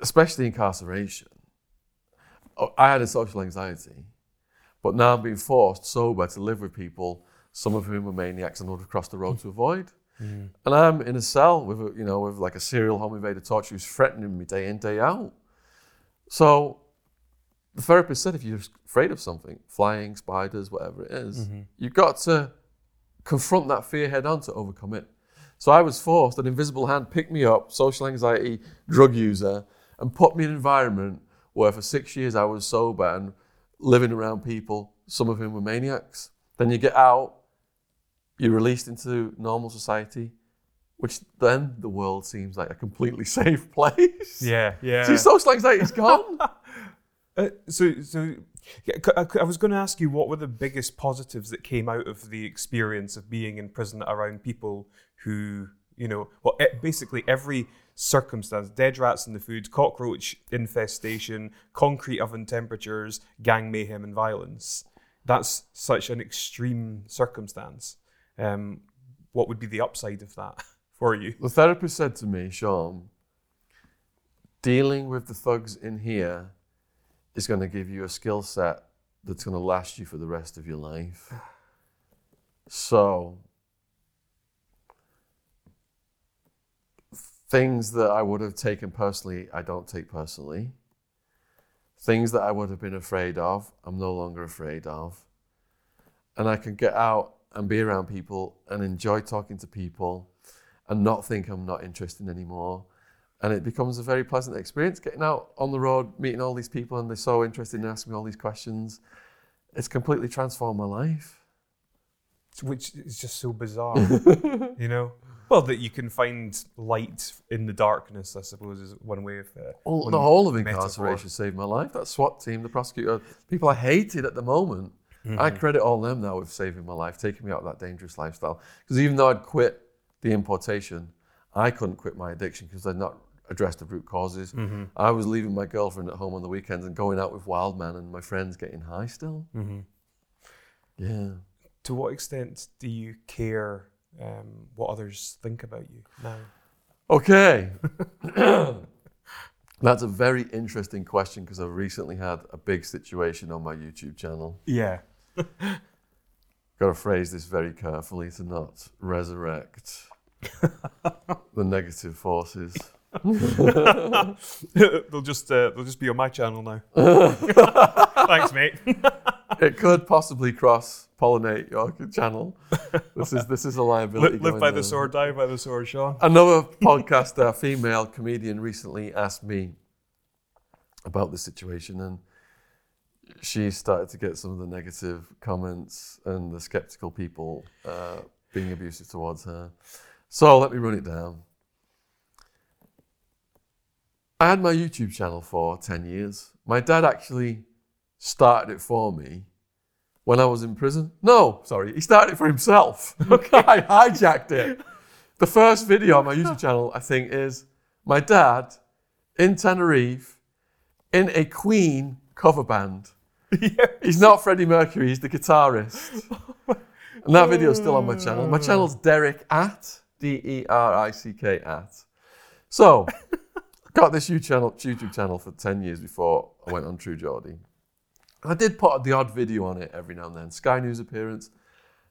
especially incarceration, oh, I had a social anxiety, but now I'm being forced sober to live with people, some of whom are maniacs and would have crossed the road to avoid. Mm. And I'm in a cell with, a, you know, with like a serial home invader torture who's threatening me day in, day out. So the therapist said if you're afraid of something, flying, spiders, whatever it is, mm-hmm. you've got to confront that fear head on to overcome it. So I was forced, an invisible hand picked me up, social anxiety, drug user, and put me in an environment where for six years I was sober and living around people, some of whom were maniacs. Then you get out, you're released into normal society, which then the world seems like a completely *laughs* safe place. Yeah, yeah. See, social anxiety's gone. *laughs* Uh, so, so I c- I was going to ask you what were the biggest positives that came out of the experience of being in prison around people who, you know, well, basically every circumstance dead rats in the food, cockroach infestation, concrete oven temperatures, gang mayhem, and violence. That's such an extreme circumstance. Um, what would be the upside of that *laughs* for you? The therapist said to me, Shaun, dealing with the thugs in here is going to give you a skill set that's going to last you for the rest of your life. So, things that I would have taken personally, I don't take personally. Things that I would have been afraid of, I'm no longer afraid of. And I can get out and be around people and enjoy talking to people and not think I'm not interested anymore. And it becomes a very pleasant experience getting out on the road, meeting all these people, and they're so interested in asking me all these questions. It's completely transformed my life. which is just so bizarre, *laughs* you know. Well, that you can find light in the darkness, I suppose, is one way of. Uh, All, the whole of metaphor. incarceration saved my life. That SWAT team, the prosecutor, people I hated at the moment, I credit all them now with saving my life, taking me out of that dangerous lifestyle. Because even though I'd quit the importation, I couldn't quit my addiction because they're not addressed the root causes. I was leaving my girlfriend at home on the weekends and going out with Wildman and my friends getting high still. Yeah. To what extent do you care um, what others think about you now? Okay. *laughs* *coughs* That's a very interesting question because I've recently had a big situation on my YouTube channel. Yeah. *laughs* Got to phrase this very carefully to not resurrect *laughs* the negative forces. *laughs* they'll just uh, they'll just be on my channel now. *laughs* Thanks, mate. *laughs* It could possibly cross pollinate your channel. This is this is a liability. Live, live by the sword, die by the sword, Shaun. Another podcaster, female comedian, recently asked me about the situation, and she started to get some of the negative comments and the skeptical people uh, being abusive towards her. So let me run it down. I had my YouTube channel for 10 years. My dad actually started it for me when I was in prison. No, sorry, he started it for himself. *laughs* Okay, I hijacked it. The first video on my YouTube channel, I think, is my dad in Tenerife in a Queen cover band. *laughs* He's not Freddie Mercury, he's the guitarist. *laughs* Oh and that video is still on my channel. My channel's Derek at D E R I C K at. So, got this YouTube channel, YouTube channel for 10 years before I went on True Geordie. I did put the odd video on it every now and then. Sky News appearance,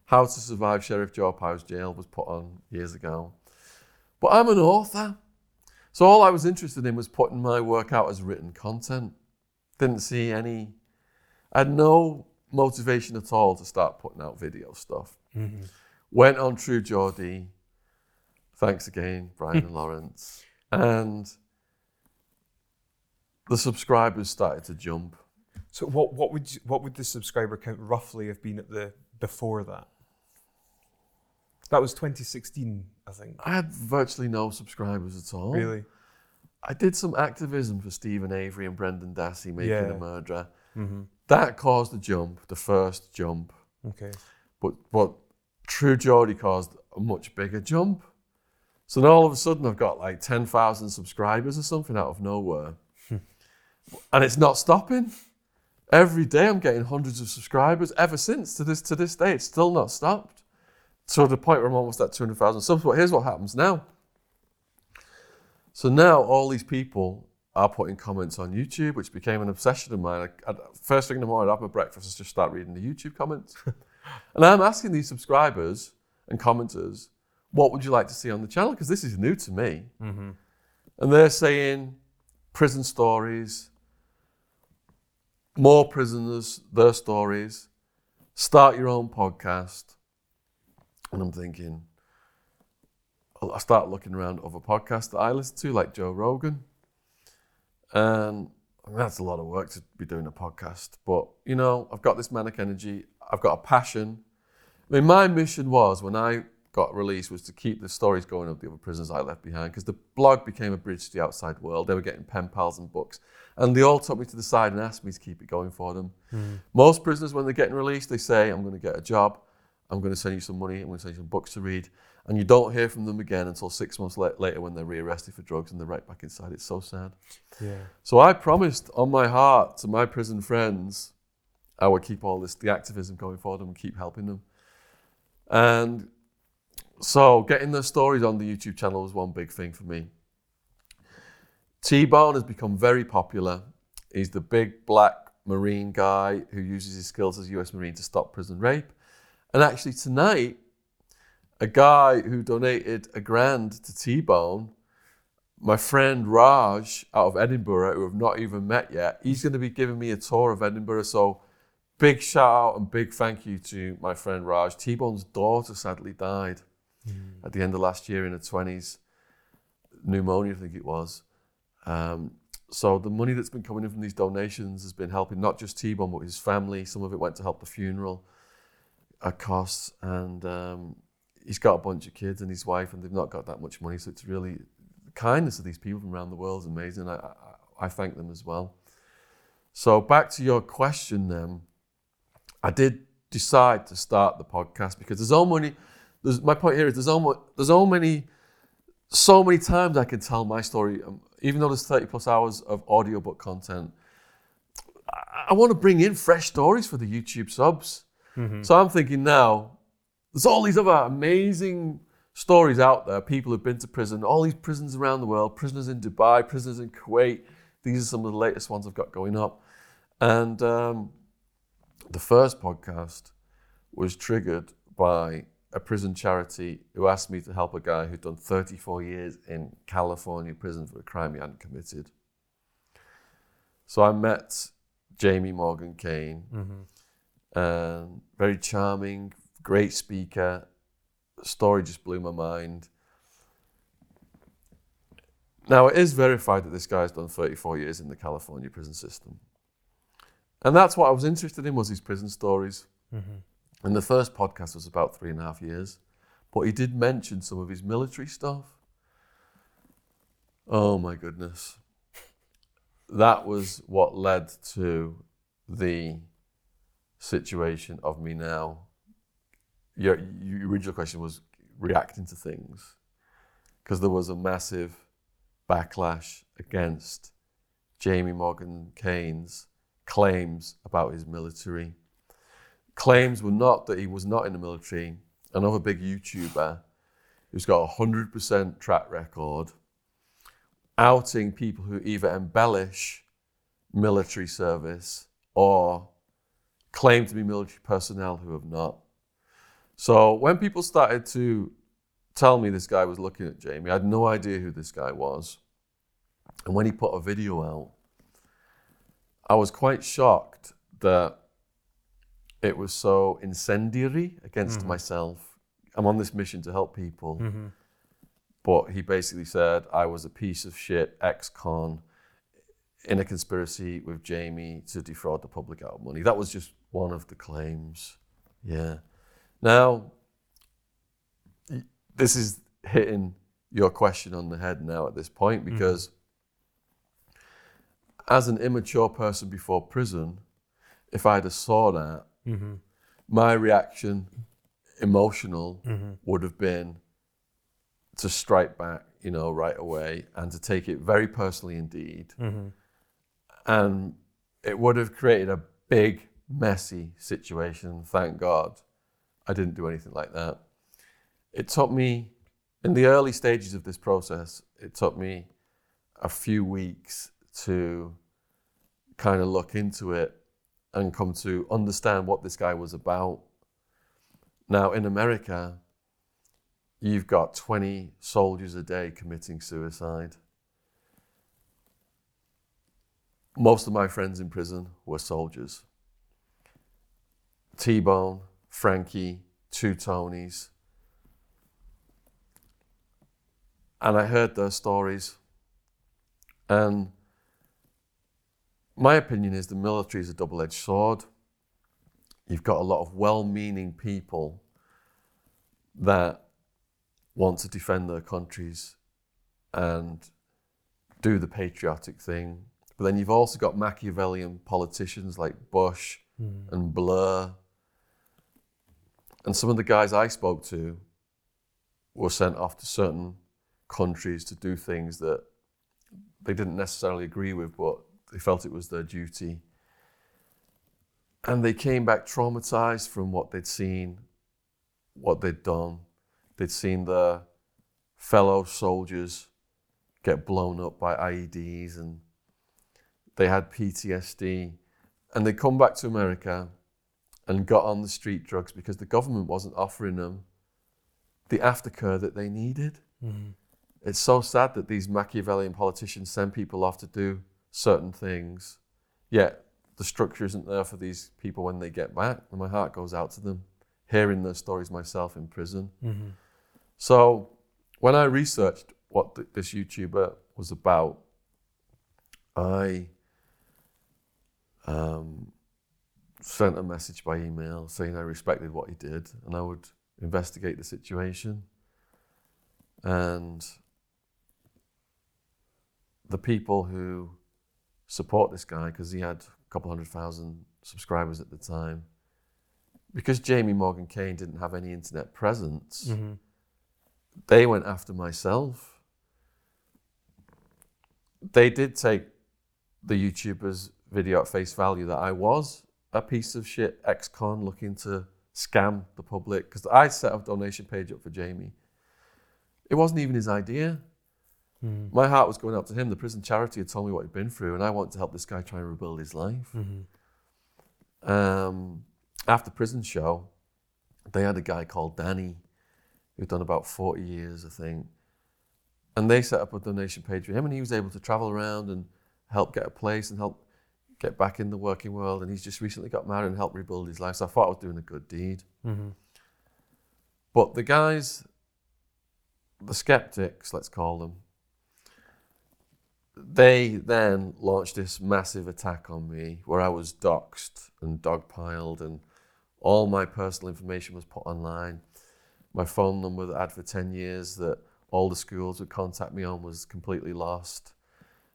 How to Survive Sheriff Joe Arpaio's Jail was put on years ago. But I'm an author. So all I was interested in was putting my work out as written content. Didn't see any, I had no motivation at all to start putting out video stuff. Mm-hmm. Went on True Geordie. Thanks again, Brian and *laughs* Lawrence. And the subscribers started to jump. So what what would you, what would the subscriber count roughly have been at the before that? That was 2016, I think. I had virtually no subscribers at all. Really? I did some activism for Steven Avery and Brendan Dassey making Yeah. a murderer. Mm-hmm. That caused the jump, the first jump. Okay. But but True Geordie caused a much bigger jump. So now all of a sudden I've got like 10,000 subscribers or something out of nowhere. And it's not stopping. Every day I'm getting hundreds of subscribers ever since to this to this day. It's still not stopped. To the point where I'm almost at 200,000 subs. But here's what happens now. So now all these people are putting comments on YouTube, which became an obsession of mine. I, I, first thing in the morning, my breakfast, and just start reading the YouTube comments. *laughs* and I'm asking these subscribers and commenters, what would you like to see on the channel? Because this is new to me. Mm-hmm. And they're saying prison stories, more prisoners, their stories, start your own podcast. And I'm thinking, I start looking around other podcasts that I listen to, like Joe Rogan. And that's a lot of work to be doing a podcast. But, you know, I've got this manic energy, I've got a passion. I mean, my mission was when I got released was to keep the stories going of the other prisoners I left behind because the blog became a bridge to the outside world. They were getting pen pals and books. And they all took me to the side and asked me to keep it going for them. Mm. Most prisoners, when they're getting released, they say, I'm going to get a job, I'm going to send you some money, I'm going to send you some books to read. And you don't hear from them again until six months later when they're rearrested for drugs and they're right back inside. It's so sad. Yeah. So I promised on my heart to my prison friends I would keep all this, the activism going for them and keep helping them. And so getting their stories on the YouTube channel was one big thing for me. T-Bone has become very popular. He's the big black Marine guy who uses his skills as a US Marine to stop prison rape. And actually tonight, a guy who donated a grand to T-Bone, my friend Raj out of Edinburgh, who I've not even met yet, he's going to be giving me a tour of Edinburgh. So big shout out and big thank you to my friend Raj. T-Bone's daughter sadly died mm. at the end of last year in her 20s. Pneumonia, I think it was. Um, so the money that's been coming in from these donations has been helping not just T-Bone, but his family. Some of it went to help the funeral uh, costs. And um, he's got a bunch of kids and his wife, and they've not got that much money. So it's really, the kindness of these people from around the world is amazing. I, I, I thank them as well. So back to your question then. I did decide to start the podcast because there's so many there's, my point here is there's there's so many so many times I can tell my story. Even though there's 30 plus hours of audiobook content, I, I want to bring in fresh stories for the YouTube subs. Mm-hmm. So I'm thinking now, there's all these other amazing stories out there. People who've been to prison, all these prisons around the world, prisoners in Dubai, prisoners in Kuwait. These are some of the latest ones I've got going up. And um, the first podcast was triggered by a prison charity who asked me to help a guy who'd done 34 years in California prison for a crime he hadn't committed. So I met Jamie Morgan Kane, mm-hmm. very charming, great speaker. The story just blew my mind. Now it is verified that this guy's done 34 years in the California prison system, and that's what I was interested in was his prison stories. Mm-hmm. And the first podcast was about three and a half years. But he did mention some of his military stuff. Oh my goodness. That was what led to the situation of me now. Your, your original question was reacting to things. Because there was a massive backlash against Jamie Morgan Kane's claims about his military claims were not that he was not in the military. Another big YouTuber who's got a 100% track record outing people who either embellish military service or claim to be military personnel who have not. So when people started to tell me this guy was looking at Jamie, I had no idea who this guy was. And when he put a video out, I was quite shocked that it was so incendiary against mm-hmm. myself. I'm on this mission to help people. Mm-hmm. But he basically said I was a piece of shit ex con in a conspiracy with Jamie to defraud the public out of money. That was just one of the claims. Yeah. Now, this is hitting your question on the head now at this point mm-hmm. because mm-hmm. as an immature person before prison, if I'd have saw that mm-hmm. my reaction, emotional, mm-hmm. would have been to strike back, you know, right away and to take it very personally indeed. Mm-hmm. And it would have created a big, messy situation. Thank God I didn't do anything like that. It took me, in the early stages of this process, it took me a few weeks to kind of look into it and come to understand what this guy was about. Now, in America, you've got 20 soldiers a day committing suicide. most of my friends in prison were soldiers. T Bone, Frankie, two Tonys. And I heard their stories. And my opinion is the military is a double edged sword. You've got a lot of well meaning people that want to defend their countries and do the patriotic thing. But then you've also got Machiavellian politicians like Bush hmm. and Blair. And some of the guys I spoke to were sent off to certain countries to do things that they didn't necessarily agree with, but they felt it was their duty. And they came back traumatized from what they'd seen, what they'd done. They'd seen their fellow soldiers get blown up by IEDs and they had PTSD. And they come back to America and got on the street drugs because the government wasn't offering them the aftercare that they needed. Mm-hmm. It's so sad that these Machiavellian politicians send people off to do certain things, yet the structure isn't there for these people when they get back. And my heart goes out to them, hearing their stories myself in prison. So when I researched what th- this YouTuber was about, I um, sent a message by email saying I respected what he did and I would investigate the situation. And the people who support this guy, because he had a couple hundred thousand subscribers at the time, because Jamie Morgan Kane didn't have any internet presence, mm-hmm. they went after myself. They did take the YouTuber's video at face value that I was a piece of shit ex-con looking to scam the public because I set a donation page up for Jamie. It wasn't even his idea. Mm-hmm. My heart was going out to him. The prison charity had told me what he'd been through, and I wanted to help this guy try and rebuild his life. Mm-hmm. Um, after prison show, they had a guy called Danny who'd done about 40 years, I think. And they set up a donation page for him, and he was able to travel around and help get a place and help get back in the working world. And he's just recently got married and helped rebuild his life. So I thought I was doing a good deed. Mm-hmm. But the guys, the skeptics, let's call them, they then launched this massive attack on me where I was doxxed and dogpiled, and all my personal information was put online. My phone number that I had for 10 years that all the schools would contact me on was completely lost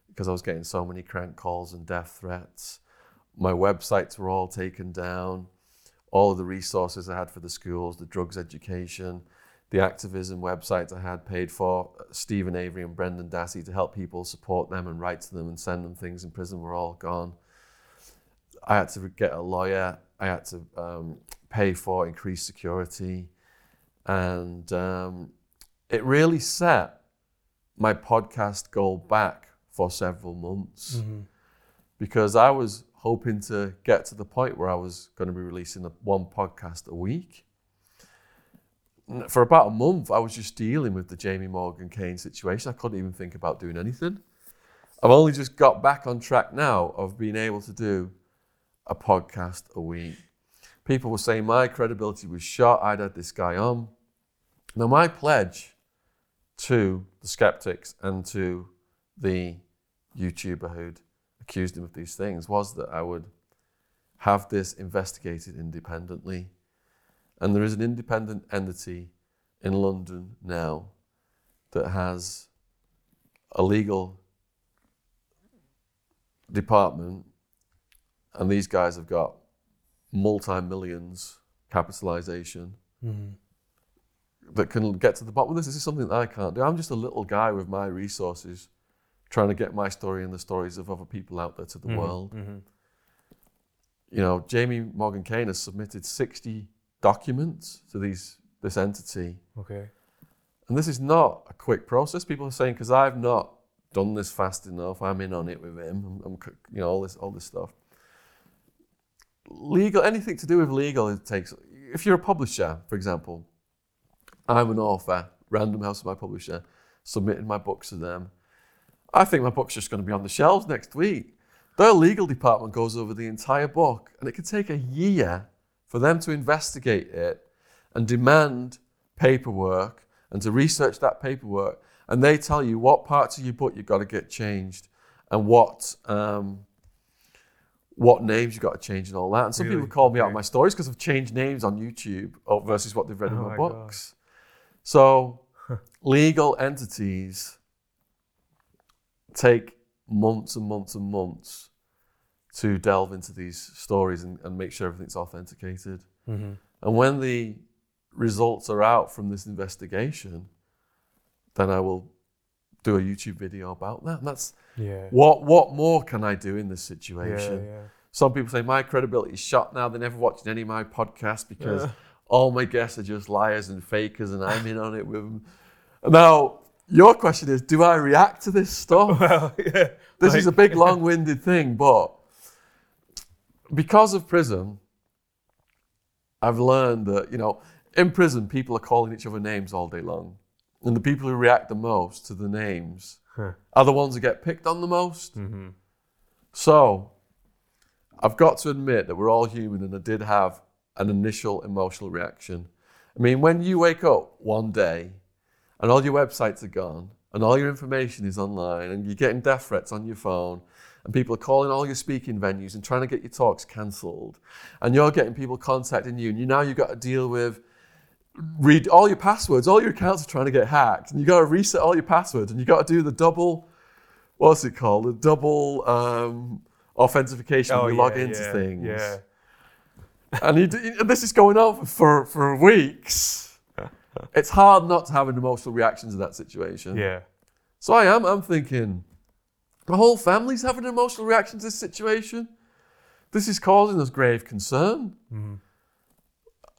because I was getting so many crank calls and death threats. My websites were all taken down. All of the resources I had for the schools, the drugs education, the activism websites I had paid for, Steven Avery and Brendan Dassey to help people support them and write to them and send them things in prison were all gone. I had to get a lawyer. I had to um, pay for increased security. And um, it really set my podcast goal back for several months because I was hoping to get to the point where I was going to be releasing one podcast a week. For about a month, I was just dealing with the Jamie Morgan Kane situation. I couldn't even think about doing anything. I've only just got back on track now of being able to do a podcast a week. People were saying my credibility was shot. I'd had this guy on. Now, my pledge to the skeptics and to the YouTuber who'd accused him of these things was that I would have this investigated independently. And there is an independent entity in London now that has a legal department, and these guys have got multi millions capitalization mm-hmm. that can get to the bottom of this. This is something that I can't do. I'm just a little guy with my resources trying to get my story and the stories of other people out there to the mm-hmm. world. Mm-hmm. You know, Jamie Morgan Kane has submitted 60 documents to these this entity. Okay. And this is not a quick process. People are saying because I've not done this fast enough, I'm in on it with him. I'm, I'm you know all this all this stuff. Legal, anything to do with legal, it takes. If you're a publisher, for example, I'm an author. Random House is my publisher. Submitting my books to them. I think my book's just going to be on the shelves next week. Their legal department goes over the entire book, and it could take a year for them to investigate it and demand paperwork and to research that paperwork. And they tell you what parts of your book you've got to get changed and what um, what names you've got to change and all that. And some Really? people call me out Okay. my stories because I've changed names on YouTube versus what they've read in Oh my, my God. books. So *laughs* legal entities take months and months and months to delve into these stories and, and make sure everything's authenticated. Mm-hmm. And when the results are out from this investigation, then I will do a YouTube video about that. And that's Yeah. what what more can I do in this Yeah, situation? yeah. Some people say my credibility is shot now. They're never watching any of my podcasts because Yeah. all my guests are just liars and fakers, and I'm in on it with them. Now, your question is, do I react to this stuff? *laughs* Well, yeah. This Like- is a big, *laughs* long-winded thing, but because of prison, I've learned that you know, in prison, people are calling each other names all day long, and the people who react the most to the names Huh. are the ones who get picked on the most. Mhm. So, I've got to admit that we're all human, and I did have an initial emotional reaction. I mean, when you wake up one day and all your websites are gone and all your information is online and you're getting death threats on your phone and people are calling all your speaking venues and trying to get your talks cancelled and you're getting people contacting you and you now you've got to deal with read all your passwords all your accounts are trying to get hacked and you've got to reset all your passwords and you've got to do the double what's it called the double um, authentication when you log into Oh, yeah, things Yeah. and you, do- and this is going on for, for weeks. *laughs* It's hard not to have an emotional reaction to that situation. Yeah. So I am. I'm thinking, the whole family's having an emotional reaction to this situation. This is causing us grave concern. Mhm.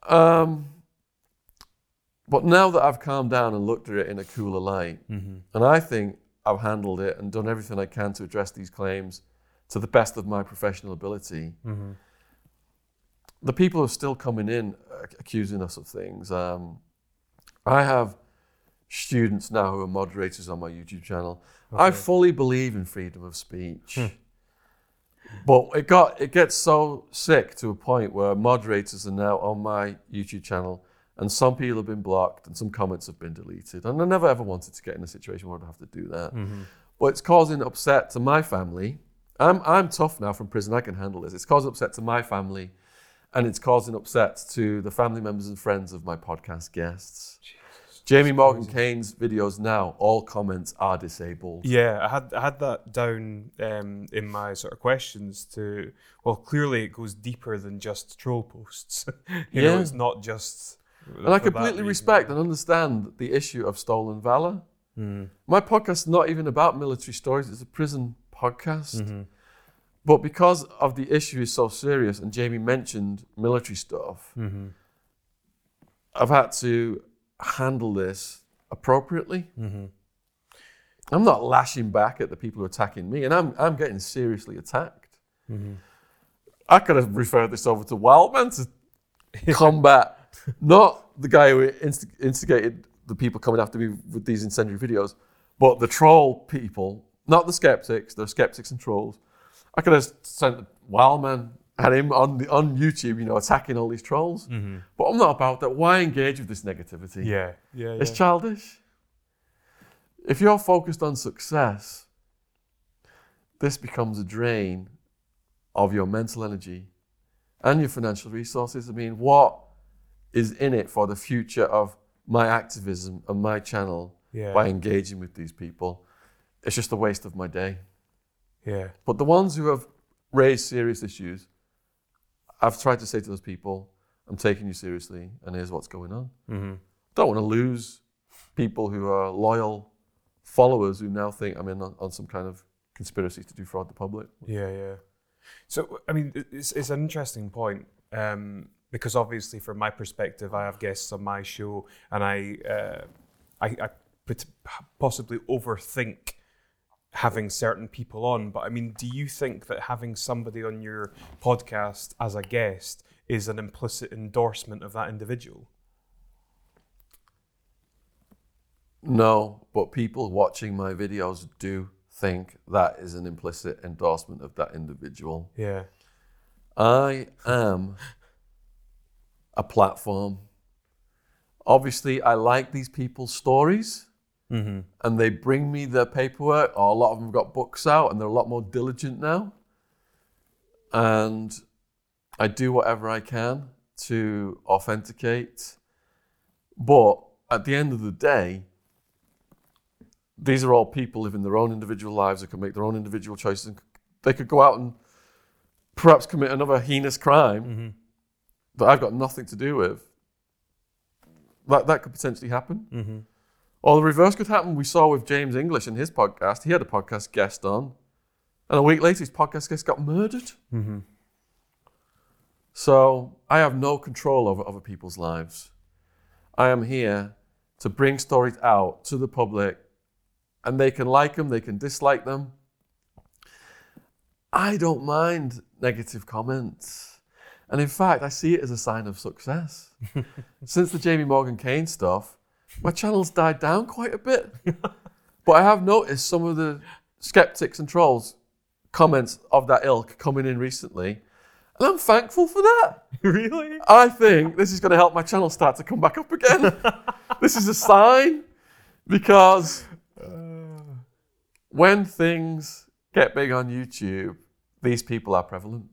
Um, but now that I've calmed down and looked at it in a cooler light, Mhm. and I think I've handled it and done everything I can to address these claims to the best of my professional ability, Mhm. the people are still coming in accusing us of things. Um, I have students now who are moderators on my YouTube channel. I fully believe in freedom of speech. Hmm. But it got it gets so sick to a point where moderators are now on my YouTube channel and some people have been blocked and some comments have been deleted. And I never ever wanted to get in a situation where I'd have to do that. Mhm. But it's causing upset to my family. I'm, I'm tough now from prison. I can handle this. It's causing upset to my family, and it's causing upset to the family members and friends of my podcast guests. Jamie Morgan Kane's videos now, all comments are disabled. Yeah, I had I had that down um, in my sort of questions to. Well, clearly it goes deeper than just troll posts. *laughs* you know, Yeah. it's not just. And I completely respect and understand the issue of stolen valor. Mm. My podcast is not even about military stories, it's a prison podcast. Mhm. But because of the issue is so serious, and Jamie mentioned military stuff, Mhm. I've had to handle this appropriately. Mhm. I'm not lashing back at the people who are attacking me, and I'm, I'm getting seriously attacked. Mhm. I could have referred this over to Wildman to *laughs* combat, not the guy who inst- instigated the people coming after me with these incendiary videos, but the troll people, not the skeptics, the skeptics and trolls. I could have sent Wildman had him on the on YouTube, you know, attacking all these trolls. Mhm. But I'm not about that. Why engage with this negativity? Yeah, yeah, yeah. It's childish. If you're focused on success, this becomes a drain of your mental energy and your financial resources. I mean, what is in it for the future of my activism and my channel yeah, by engaging with these people? It's just a waste of my day. yeah. But the ones who have raised serious issues, I've tried to say to those people, I'm taking you seriously, and here's what's going on hmm don't want to lose people who are loyal followers who now think I'm in on, on some kind of conspiracy to defraud the public. Yeah, yeah. So, I mean, it's, it's an interesting point um, because obviously, from my perspective, I have guests on my show, and I, uh, I, I possibly overthink having certain people on. But I mean, do you think that having somebody on your podcast as a guest is an implicit endorsement of that individual? No, but people watching my videos do think that is an implicit endorsement of that individual. Yeah. I am a platform. Obviously, I like these people's stories Mm-hmm. and they bring me their paperwork, or a lot of them have got books out and they're a lot more diligent now. And I do whatever I can to authenticate. But at the end of the day, these are all people living their own individual lives that can make their own individual choices. And they could go out and perhaps commit another heinous crime Mm-hmm. that I've got nothing to do with. That, that could potentially happen. Mm-hmm. Or the reverse could happen. We saw with James English in his podcast. He had a podcast guest on, and a week later, his podcast guest got murdered. Mm-hmm. So I have no control over other people's lives. I am here to bring stories out to the public, and they can like them, they can dislike them. I don't mind negative comments. And in fact, I see it as a sign of success. *laughs* Since the Jamie Morgan Kane stuff, my channel's died down quite a bit. but I have noticed some of the skeptics and trolls comments of that ilk coming in recently. And I'm thankful for that. *laughs* really? I think this is going to help my channel start to come back up again. *laughs* this is a sign because when things get big on YouTube, these people are prevalent.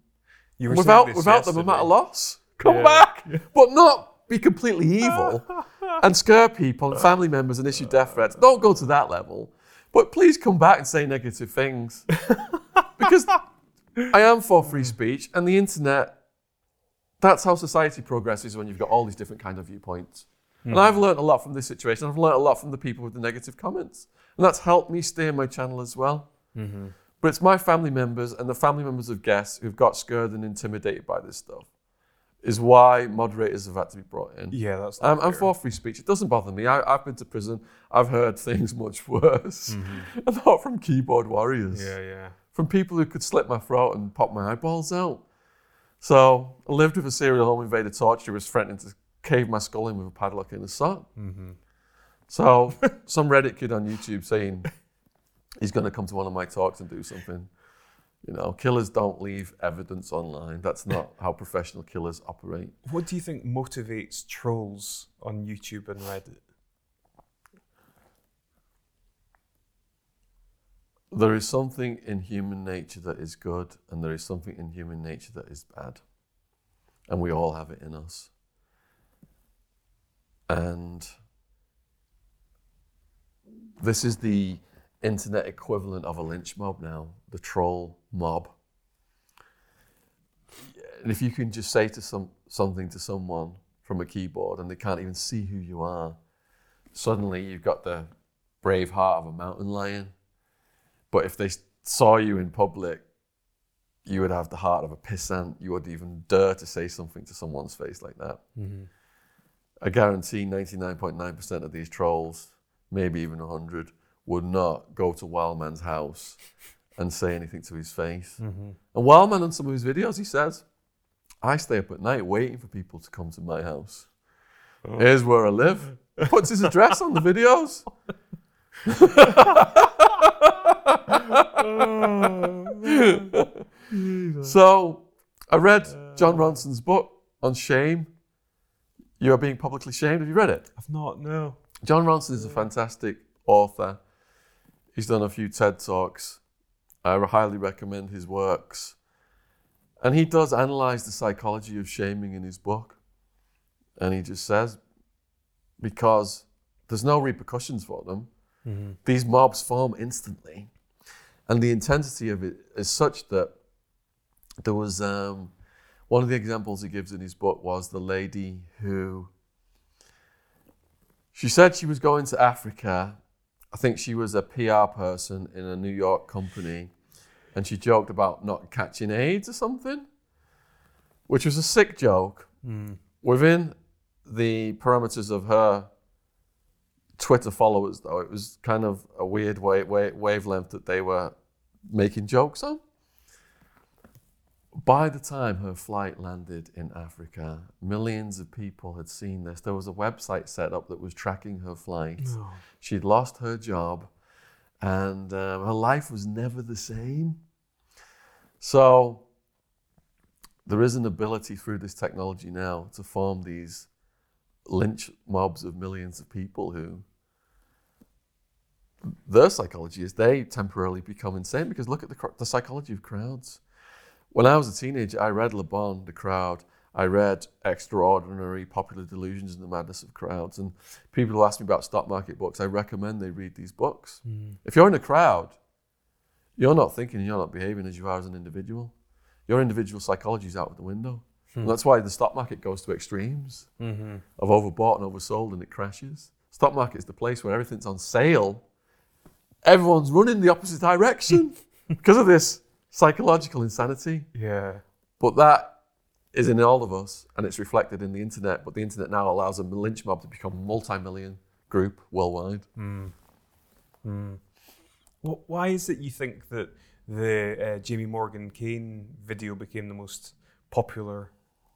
You Without, without them, I'm at a loss. Come Yeah. back, but not be completely evil *laughs* and scare people and family members and issue death threats. Don't go to that level. But please come back and say negative things. *laughs* because I am for free speech and the internet, that's how society progresses when you've got all these different kind of viewpoints. And I've learned a lot from this situation. I've learned a lot from the people with the negative comments. And that's helped me stay in my channel as well. Mm-hmm. But it's my family members and the family members of guests who've got scared and intimidated by this stuff, is why moderators have had to be brought in. Yeah, that's. I'm, I'm for free speech. It doesn't bother me. I, I've been to prison. I've heard *laughs* things much worse. Mm-hmm. And not from keyboard warriors, Yeah, yeah. from people who could slit my throat and pop my eyeballs out. So I lived with a serial home invader torturer who was threatening to cave my skull in with a padlock in the sock. Mm-hmm. So some Reddit kid on YouTube saying *laughs* he's going to come to one of my talks and do something. You know, killers don't leave evidence online. That's not how professional killers operate. What do you think motivates trolls on YouTube and Reddit? There is something in human nature that is good, and there is something in human nature that is bad. And we all have it in us. And this is the internet equivalent of a lynch mob now, the troll mob. And if you can just say to some something to someone from a keyboard and they can't even see who you are, suddenly you've got the brave heart of a mountain lion. But if they saw you in public, you would have the heart of a pissant. You wouldn't even dare to say something to someone's face like that. Mm-hmm. I guarantee 99.9% of these trolls, maybe even 100, would not go to Wildman's house and say anything to his face. Mm-hmm. And Wildman, on some of his videos, he says, I stay up at night waiting for people to come to my house. Here's where I live. *laughs* Puts his address on the videos. *laughs* so I read Jon Ronson's book on shame. You are being publicly shamed. Have you read it? I've not. No. Jon Ronson is a fantastic author. He's done a few TED Talks. I highly recommend his works. And he does analyze the psychology of shaming in his book. And he just says, because there's no repercussions for them, Mm-hmm. these mobs form instantly. And the intensity of it is such that there was um, one of the examples he gives in his book was the lady who she said she was going to Africa. I think she was a PR person in a New York company, and she joked about not catching AIDS or something, which was a sick joke Mm. within the parameters of her Twitter followers, though, it was kind of a weird wa- wa- wavelength that they were making jokes on. By the time her flight landed in Africa, millions of people had seen this. There was a website set up that was tracking her flight. No. She'd lost her job, and um, her life was never the same. So there is an ability through this technology now to form these lynch mobs of millions of people who their psychology is they temporarily become insane because look at the, the psychology of crowds. When I was a teenager, I read Le Bon, The Crowd. I read Extraordinary Popular Delusions and the Madness of Crowds. And people who ask me about stock market books, I recommend they read these books. Hmm. If you're in a crowd, you're not thinking, you're not behaving as you are as an individual. Your individual psychology is out of the window. Hmm. And that's why the stock market goes to extremes mm-hmm. of overbought and oversold and it crashes. Stock market is the place where everything's on sale. Everyone's running the opposite direction *laughs* because of this psychological insanity. Yeah. But that is in all of us and it's reflected in the internet. But the internet now allows a lynch mob to become a multi million group worldwide. Hmm. Hmm. Well, why is it you think that the uh, Jamie Morgan Kane video became the most popular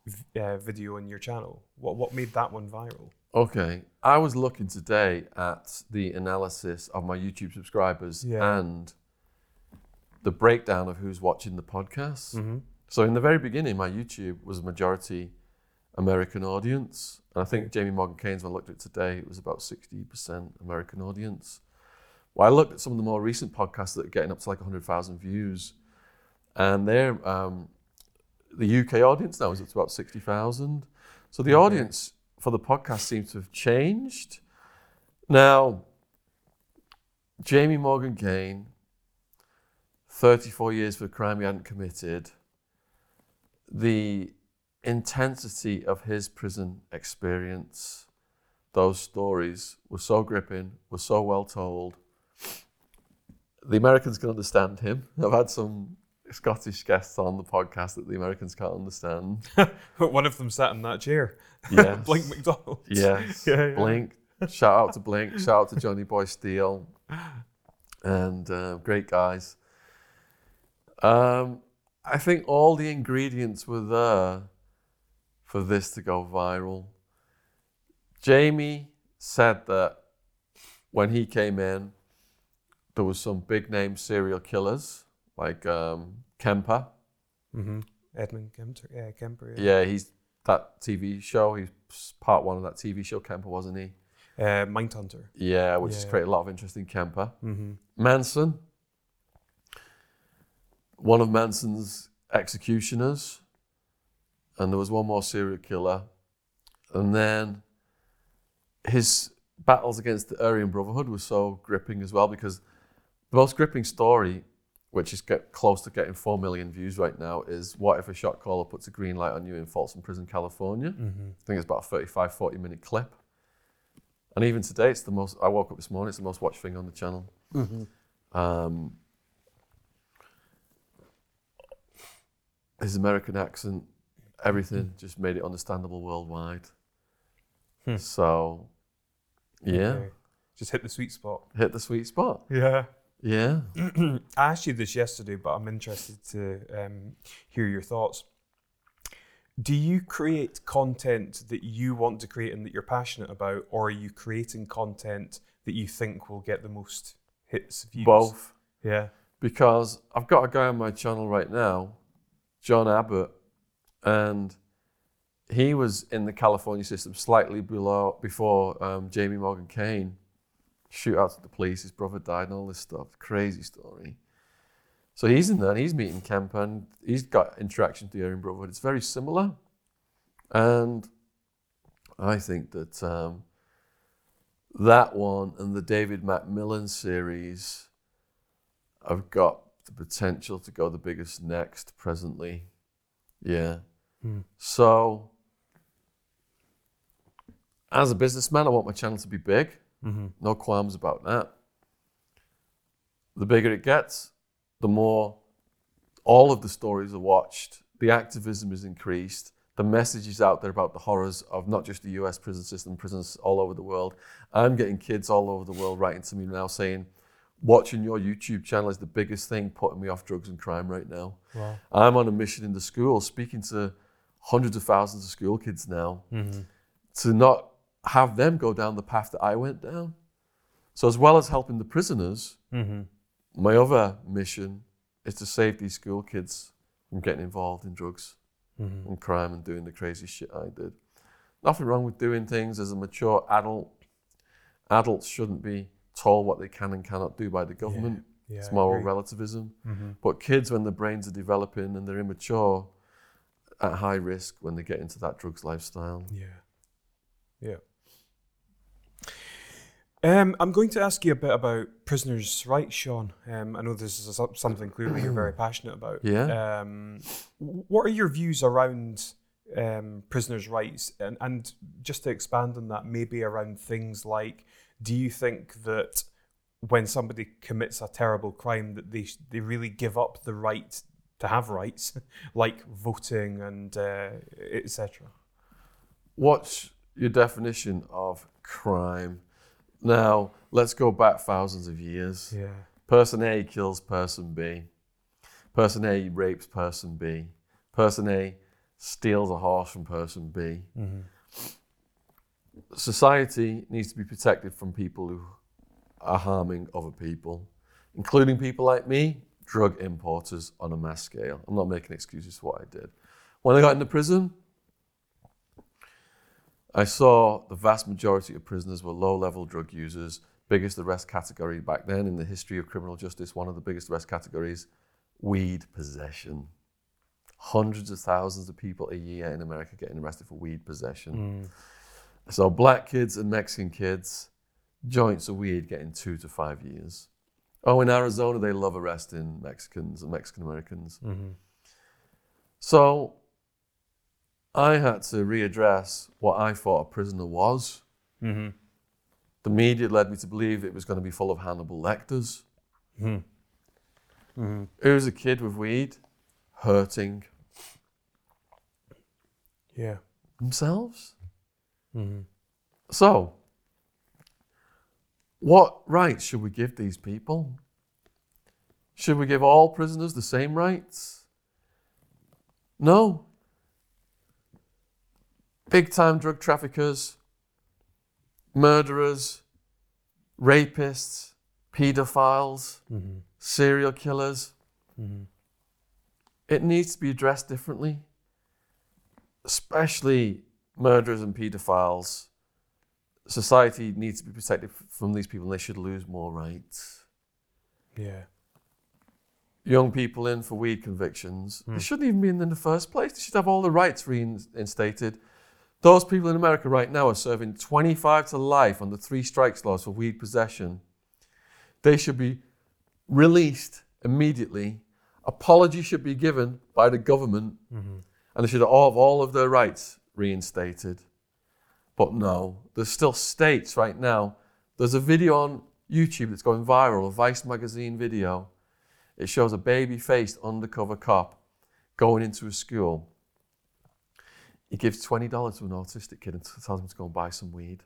v- uh, video on your channel? What what made that one viral? Okay, I was looking today at the analysis of my YouTube subscribers Yeah. and the breakdown of who's watching the podcast. Mm-hmm. So in the very beginning, my YouTube was a majority American audience. And I think Jamie Morgan Kane's, when I looked at it today, it was about 60% American audience. Well, I looked at some of the more recent podcasts that are getting up to like 100,000 views. And they're, um, the UK audience now is up to about 60,000. So the Okay. audience for the podcast seems to have changed. Now, Jamie Morgan Kane, 34 years for a crime he hadn't committed, the intensity of his prison experience, those stories were so gripping, were so well told. The Americans can understand him. *laughs* I've had some Scottish guests on the podcast that the Americans can't understand. But *laughs* one of them sat in that chair. *laughs* Yes. Blink McDonald. Yes. Yeah, yeah. Blink. Shout out to Blink. Shout out to Johnny Boy Steele. And uh, great guys. Um, I think all the ingredients were there for this to go viral. Jamie said that when he came in, there was some big name serial killers like um, Kemper. Mm-hmm. Edmund Kemper. Yeah, Kemper. Yeah, he's that TV show. He's part one of that TV show, Kemper, wasn't he? Uh, Mindhunter. Yeah, which has created a lot of interest in Kemper. Mm-hmm. Manson, one of Manson's executioners, and there was one more serial killer, and then his battles against the Aryan Brotherhood was so gripping as well because the most gripping story, which is get close to getting four million views right now, is what if a shot caller puts a green light on you in Folsom Prison, California? Mm-hmm. I think it's about a 35, 40 minute clip. And even today, it's the most, I woke up this morning, it's the most watched thing on the channel. Mm-hmm. Um, his American accent, everything just made it understandable worldwide. Hmm. So, yeah, Okay. Just hit the sweet spot. hit the sweet spot. Yeah. Yeah. *clears throat* I asked you this yesterday, but I'm interested to um, hear your thoughts. Do you create content that you want to create and that you're passionate about, or are you creating content that you think will get the most hits, views? Both. Yeah. Because I've got a guy on my channel right now, John Abbott, and he was in the California system slightly below before um, Jamie Morgan Kane. Shootouts at the police, his brother died, and all this stuff. Crazy story. So he's in there, and he's meeting Kemper, and he's got interaction with the Aryan Brotherhood. It's very similar, and I think that um, that one and the David Macmillan series have got the potential to go the biggest next presently. Yeah. Hmm. So, as a businessman, I want my channel to be big. Mm-hmm. No qualms about that. The bigger it gets, the more all of the stories are watched, the activism is increased, the message is out there about the horrors of not just the US prison system, prisons all over the world. I'm getting kids all over the world writing to me now saying, watching your YouTube channel is the biggest thing putting me off drugs and crime right now. Wow. I'm on a mission in the school, speaking to hundreds of thousands of school kids now Mm-hmm. to not have them go down the path that I went down. So, as well as helping the prisoners, Mm-hmm. my other mission is to save these school kids from getting involved in drugs Mm-hmm. and crime and doing the crazy shit I did. Nothing wrong with doing things as a mature adult. Adults shouldn't be told what they can and cannot do by the government. Yeah, it's moral relativism. Mm-hmm. But kids, when their brains are developing and they're immature, at high risk when they get into that drugs lifestyle. Yeah. Yeah. Um, I'm going to ask you a bit about prisoners' rights, Shaun. Um, I know this is a, something clearly you're very *clears throat* passionate about. Yeah. Um, what are your views around um, prisoners' rights? And, and just to expand on that, maybe around things like do you think that when somebody commits a terrible crime that they, they really give up the right to have rights, *laughs* like voting and uh, etc.? What's your definition of crime? Now, let's go back thousands of years. Yeah. Person A kills person B. Person A rapes person B. Person A steals a horse from person B. Mm-hmm. Society needs to be protected from people who are harming other people, including people like me, drug importers on a mass scale. I'm not making excuses for what I did. When I got into prison, I saw the vast majority of prisoners were low level drug users, biggest arrest category back then in the history of criminal justice, one of the biggest arrest categories weed possession. Hundreds of thousands of people a year in America getting arrested for weed possession. So, black kids and Mexican kids, joints of weed getting two to five years. Oh, in Arizona, they love arresting Mexicans and Mexican Americans. Mm-hmm. So I had to readdress what I thought a prisoner was. Mm-hmm. The media led me to believe it was going to be full of Hannibal Lecters. Mm-hmm. Mm-hmm. Who's a kid with weed hurting Yeah. themselves? Mm-hmm. So, what rights should we give these people? Should we give all prisoners the same rights? No. Big time drug traffickers, murderers, rapists, pedophiles, Mm-hmm. serial killers. Mm-hmm. It needs to be addressed differently, especially murderers and pedophiles. Society needs to be protected from these people and they should lose more rights. Yeah. Young people in for weed convictions, Hmm. they shouldn't even be in in the first place. They should have all the rights reinstated. Those people in America right now are serving 25 to life on the three strikes laws for weed possession. They should be released immediately. Apology should be given by the government Mm-hmm. and they should all have all of their rights reinstated. But no, there's still states right now. There's a video on YouTube that's going viral, a Vice magazine video. It shows a baby faced undercover cop going into a school. He gives $20 to an autistic kid and tells him to go and buy some weed.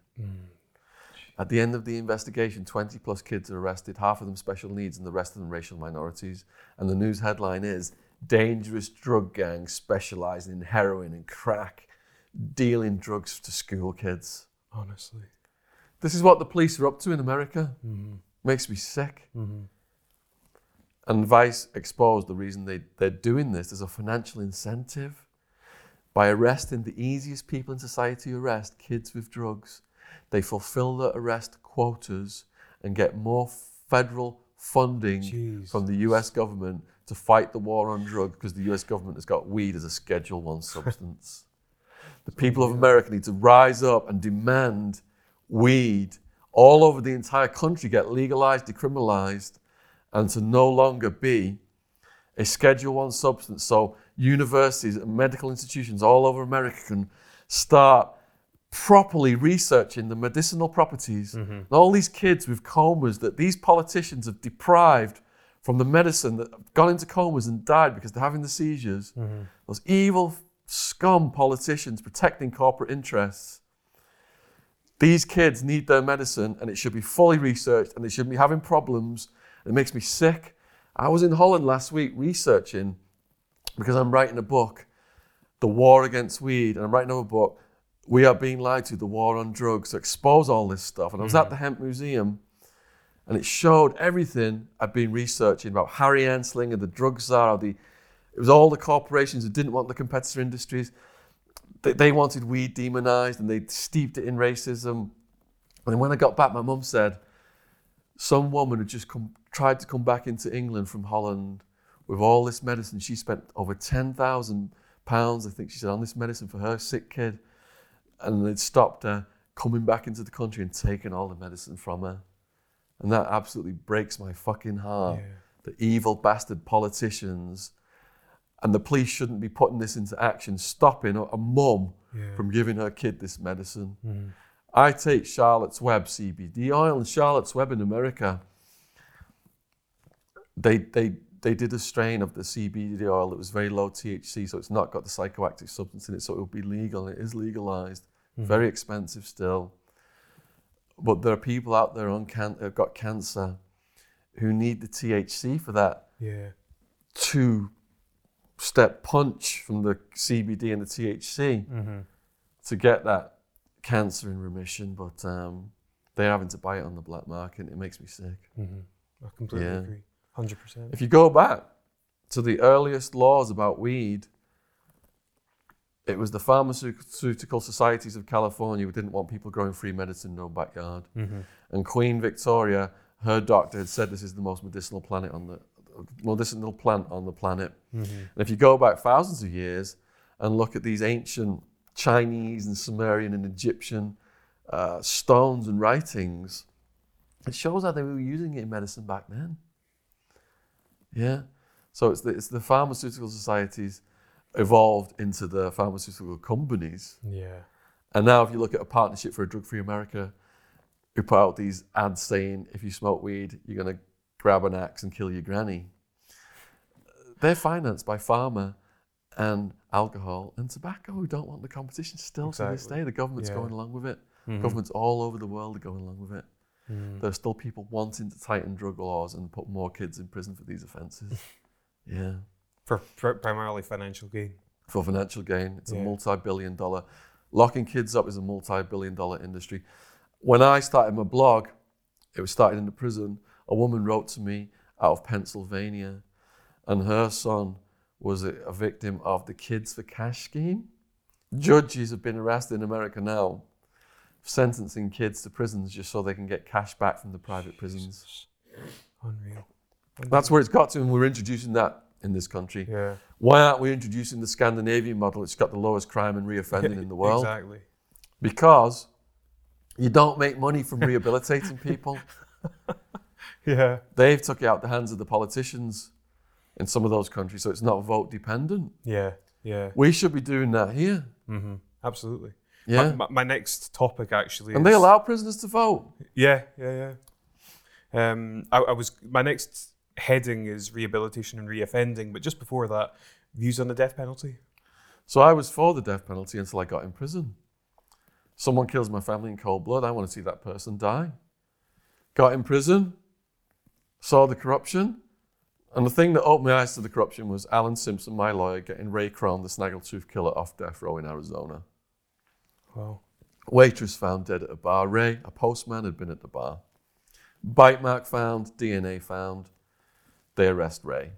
At the end of the investigation, 20 plus kids are arrested, half of them special needs and the rest of them racial minorities. And the news headline is Dangerous drug gangs specializing in heroin and crack, dealing drugs to school kids. Honestly. This is what the police are up to in America. Mm-hmm. Makes me sick. Mm-hmm. And Vice exposed the reason they, they're doing this as a financial incentive. By arresting the easiest people in society to arrest, kids with drugs, they fulfill the arrest quotas and get more federal funding Jeez. from the US government to fight the war on drugs because the US government has got weed as a Schedule 1 *laughs* substance. the people of America need to rise up and demand weed all over the entire country get legalized, decriminalized, and to no longer be a Schedule 1 substance. So universities and medical institutions all over America can start properly researching the medicinal properties. Mm-hmm. And all these kids with comas that these politicians have deprived from the medicine that have gone into comas and died because they're having the seizures. Mm-hmm. Those evil scum politicians protecting corporate interests. These kids need their medicine and it should be fully researched and they shouldn't be having problems. It makes me sick. I was in Holland last week researching because I'm writing a book, The War Against Weed, and I'm writing another book, We Are Being Lied to, The War on Drugs, to expose all this stuff. And I was at mm-hmm. the Hemp Museum And it showed everything I'd been researching about Harry Anslinger, the drug czar, the, it was all the corporations that didn't want the competitor industries. They, they wanted weed demonized and they steeped it in racism. And when I got back, my mum said, some woman had just come, tried to come back into England from Holland with all this medicine. She spent over ten thousand pounds, I think she said, on this medicine for her sick kid, and they'd stopped her coming back into the country and taking all the medicine from her, and that absolutely breaks my fucking heart. Yeah. The evil bastard politicians, and the police shouldn't be putting this into action, stopping a, a mum Yeah. from giving her kid this medicine. Mhm. I take Charlotte's Web CBD oil, and Charlotte's Web in America, they they they did a strain of the CBD oil that was very low THC, so it's not got the psychoactive substance in it, so it will be legal. It is legalized, very expensive still. But there are people out there on can- who've got cancer who need the THC for that Yeah. two step punch from the CBD and the THC Mm-hmm. to get that cancer in remission, but um, they're having to buy it on the black market. It makes me sick. Mm-hmm. I completely Yeah. agree. Hundred percent. If you go back to the earliest laws about weed, it was the pharmaceutical societies of California who didn't want people growing free medicine in their own backyard. Mm-hmm. And Queen Victoria, her doctor had said this is the most medicinal planet on the medicinal plant on the planet. Mm-hmm. And if you go back thousands of years and look at these ancient Chinese and Sumerian and Egyptian uh, stones and writings, it shows how they were using it in medicine back then. Yeah. So it's the, it's the pharmaceutical societies evolved into the pharmaceutical companies. Yeah. And now, if you look at a partnership for a drug free America, who put out these ads saying, if you smoke weed, you're going to grab an axe and kill your granny. They're financed by pharma and alcohol and tobacco who don't want the competition still to this day. The government's Yeah. going along with it. Mhm. Governments all over the world are going along with it. Mhm. There are still people wanting to tighten drug laws and put more kids in prison for these offences. *laughs* yeah. For, for primarily financial gain. for financial gain. It's a multi-billion dollar. Locking kids up is a multi-billion dollar industry. When I started my blog, it was started in the prison. A woman wrote to me out of Pennsylvania, and her son was a, a victim of the Kids for Cash scheme. Judges have been arrested in America now, sentencing kids to prisons just so they can get cash back from the private prisons. Unreal. That's where it's got to, and we're introducing that in this country. Yeah. Why aren't we introducing the Scandinavian model, It's got the lowest crime and reoffending in the world? Exactly. Because you don't make money from rehabilitating people. *laughs* Yeah. They've took it out the hands of the politicians in some of those countries, so it's not vote dependent. Yeah. Yeah. We should be doing that here. Mm-hmm. Absolutely. Yeah. My, my, my next topic actually. and is, they allow prisoners to vote. Yeah. Yeah. Yeah. Um, I, I was my next heading is rehabilitation and reoffending, but just before that, views on the death penalty. So I was for the death penalty until I got in prison. Someone kills my family in cold blood. I want to see that person die. Got in prison, saw the corruption, and the thing that opened my eyes to the corruption was Alan Simpson, my lawyer, getting Ray Krone, the snaggletooth killer, off death row in Arizona. Wow. Waitress found dead at a bar. Ray, a postman, had been at the bar. Bite mark found, DNA found. They arrest Ray.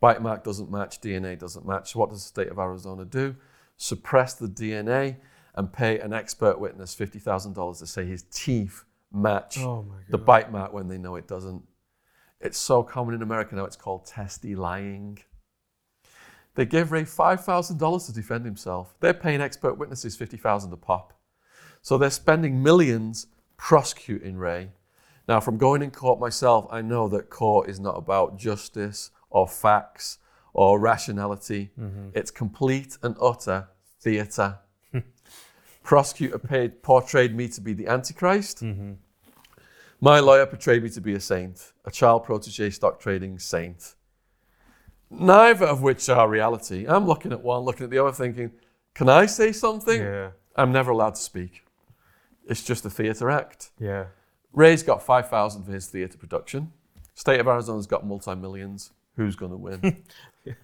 Bite mark doesn't match, DNA doesn't match. So what does the state of Arizona do? Suppress the DNA and pay an expert witness $50,000 to say his teeth match Oh the bite mark when they know it doesn't. It's so common in America now, it's called testilying. They gave Ray $5,000 to defend himself. They're paying expert witnesses $50,000 a pop. So they're spending millions prosecuting Ray. Now, from going in court myself, I know that court is not about justice or facts or rationality. Mm-hmm. It's complete and utter theatre. *laughs* Prosecutor paid, portrayed me to be the Antichrist. Mm-hmm. My lawyer portrayed me to be a saint, a child protege stock trading saint. Neither of which are reality. I'm looking at one, looking at the other, thinking, can I say something? Yeah. I'm never allowed to speak. It's just a theatre act. Yeah. Ray's got 5,000 for his theatre production. State of Arizona's got multi millions. Who's going to win? *laughs*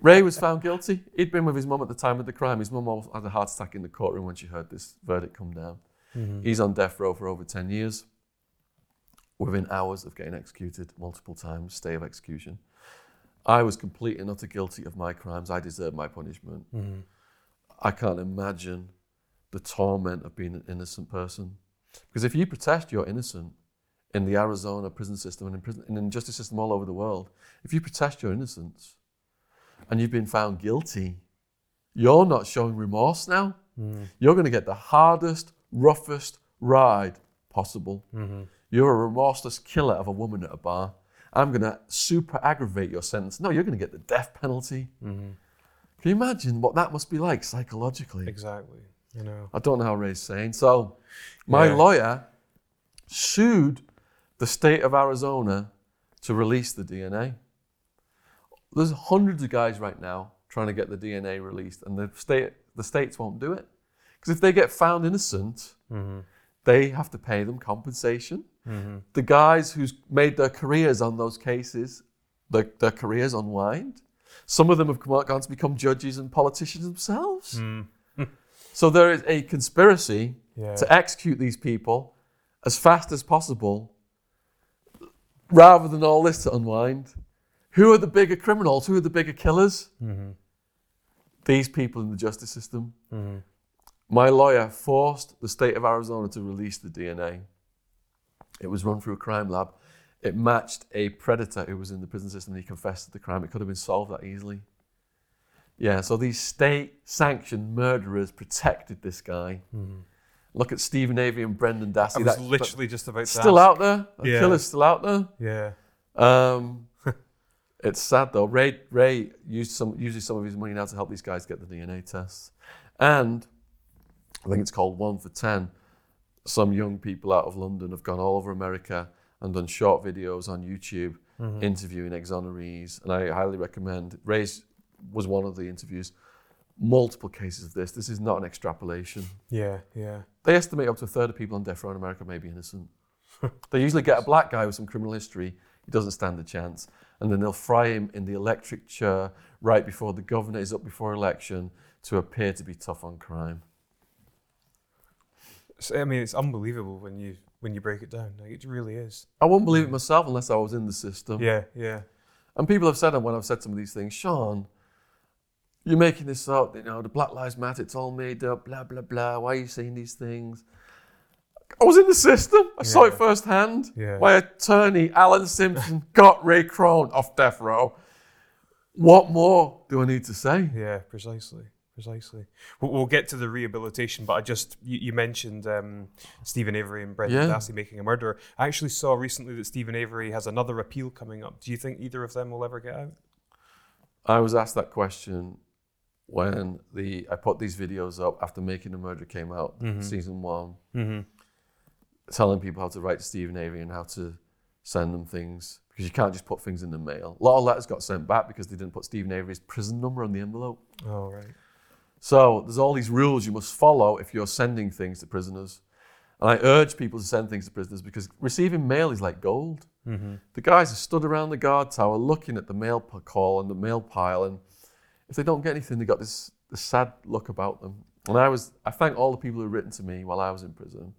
Ray was found guilty. He'd been with his mum at the time of the crime. His mum had a heart attack in the courtroom when she heard this verdict come down. Mm-hmm. He's on death row for over 10 years. within hours of getting executed multiple times, stay of execution. I was completely and utter guilty of my crimes. I deserved my punishment. Mm-hmm. I can't imagine the torment of being an innocent person. Because if you protest you're innocent in the Arizona prison system and in, prison, in the justice system all over the world, if you protest your innocence and you've been found guilty, you're not showing remorse now. Mm-hmm. You're going to get the hardest, roughest ride possible. Mm-hmm. You're a remorseless killer of a woman at a bar. I'm going to super aggravate your sentence. No, you're going to get the death penalty. Mm-hmm. Can you imagine what that must be like psychologically? Exactly. You know. I don't know how Ray's saying. So, my Yeah. lawyer sued the state of Arizona to release the DNA. There's hundreds of guys right now trying to get the DNA released, and the state the states won't do it because if they get found innocent, mm-hmm. they have to pay them compensation. Mm-hmm. The guys who's made their careers on those cases, their, their careers unwind. Some of them have come out, gone to become judges and politicians themselves. Mm. *laughs* So there is a conspiracy Yeah. to execute these people as fast as possible rather than all this to unwind. Who are the bigger criminals? Who are the bigger killers? Mm-hmm. These people in the justice system. Mm-hmm. My lawyer forced the state of Arizona to release the DNA. It was run through a crime lab. It matched a predator who was in the prison system and he confessed to the crime. It could have been solved that easily. Yeah, so these state sanctioned murderers protected this guy. Look at Steven Avery and Brendan Dassey. I was That- literally just about still ask. out there. The Yeah. killer's still out there. Yeah. Um, *laughs* it's sad though. Ray Ray used some uses some of his money now to help these guys get the DNA tests, and I think it's called One for Ten. Some young people out of London have gone all over America and done short videos on YouTube mm-hmm. interviewing exonerees, and I highly recommend. Ray's was one of the interviews. Multiple cases of this. This is not an extrapolation. Yeah. Yeah. They estimate up to a third of people on death row in America may be innocent. *laughs* they usually get a black guy with some criminal history. He doesn't stand a chance. And then they'll fry him in the electric chair right before the governor is up before election to appear to be tough on crime. I mean, it's unbelievable when you when you break it down. Like it really is. I wouldn't believe it myself unless I was in the system. Yeah. Yeah. And people have said, when I've said some of these things, Shaun, you're making this up. You know, the Black Lives Matter, it's all made up, blah, blah, blah. Why are you saying these things? I was in the system. I saw it firsthand. Yeah. My attorney, Alan Simpson, got Ray Krone off death row. What more do I need to say? Yeah, precisely, precisely. We'll, we'll get to the rehabilitation, but I just you, you mentioned um, Steven Avery and Brendan Yeah. Dassey making a murderer. I actually saw recently that Steven Avery has another appeal coming up. Do you think either of them will ever get out? I was asked that question when the I put these videos up after Making the Murder came out, season one, Mm-hmm. telling people how to write to Steven Avery and how to send them things because you can't just put things in the mail. A lot of letters got sent back because they didn't put Steven Avery's prison number on the envelope. Oh right. So there's all these rules you must follow if you're sending things to prisoners. And I urge people to send things to prisoners because receiving mail is like gold. The guys are stood around the guard tower looking at the mail call and the mail pile, and if they don't get anything, they got this, this sad look about them. And I was I thank all the people who written to me while I was in prison.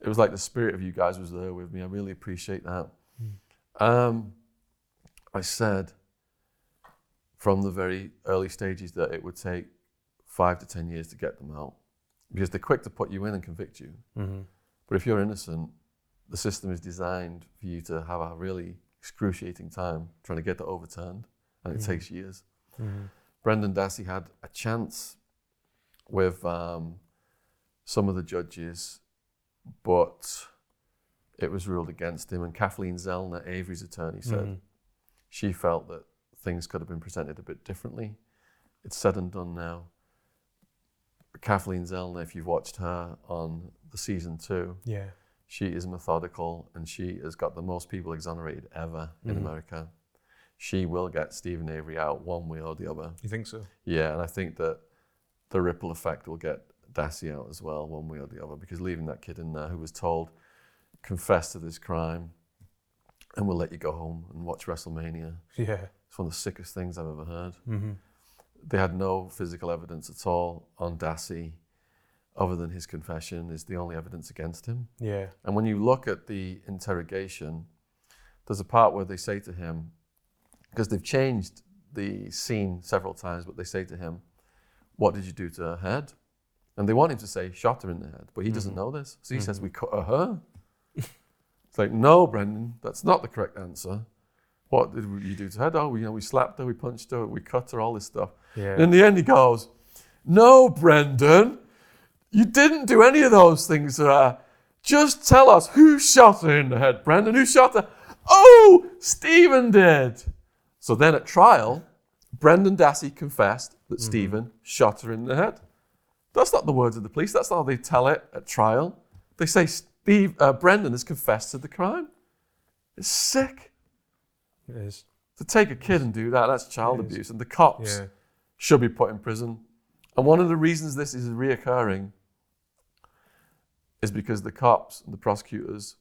It was like the spirit of you guys was there with me. I really appreciate that. Um, I said from the very early stages that it would take five to ten years to get them out because they're quick to put you in and convict you. Mm-hmm. But if you're innocent, the system is designed for you to have a really excruciating time trying to get that overturned, and it Mhm. takes years. Mm-hmm. Brendan Dassey had a chance with um, some of the judges, but it was ruled against him. And Kathleen Zellner, Avery's attorney, said Mhm. she felt that things could have been presented a bit differently. It's said and done now. Kathleen Zellner, if you've watched her on the season two, Yeah. she is methodical and she has got the most people exonerated ever in Mhm. America. She will get Steven Avery out one way or the other. You think so? Yeah, and I think that the ripple effect will get Dassey out as well, one way or the other, because leaving that kid in there who was told, confess to this crime, and we'll let you go home and watch WrestleMania. Yeah. It's one of the sickest things I've ever heard. Mm-hmm. They had no physical evidence at all on Dassey. other than his confession, is the only evidence against him. Yeah. And when you look at the interrogation, there's a part where they say to him, because they've changed the scene several times, but they say to him, What did you do to her head? And they want him to say, Shot her in the head, but he doesn't mm-hmm. know this. So he says, mm-hmm. We cut her *laughs* it's like, No, Brendan, that's not the correct answer. What did you do to her? Oh, you know, we slapped her, we punched her, we cut her, all this stuff. Yeah. And in the end, he goes, No, Brendan, you didn't do any of those things to her. Just tell us who shot her in the head, Brendan. Who shot her? Oh, Steven did. So then at trial, Brendan Dassey confessed that Steven shot her in the head. That's not the words of the police. That's not how they tell it at trial. They say Steve, uh, Brendan has confessed to the crime. It's sick. It is. To take a kid and do that, that's child It is. abuse. And the cops Yeah. should be put in prison. And one of the reasons this is reoccurring is because the cops and the prosecutors,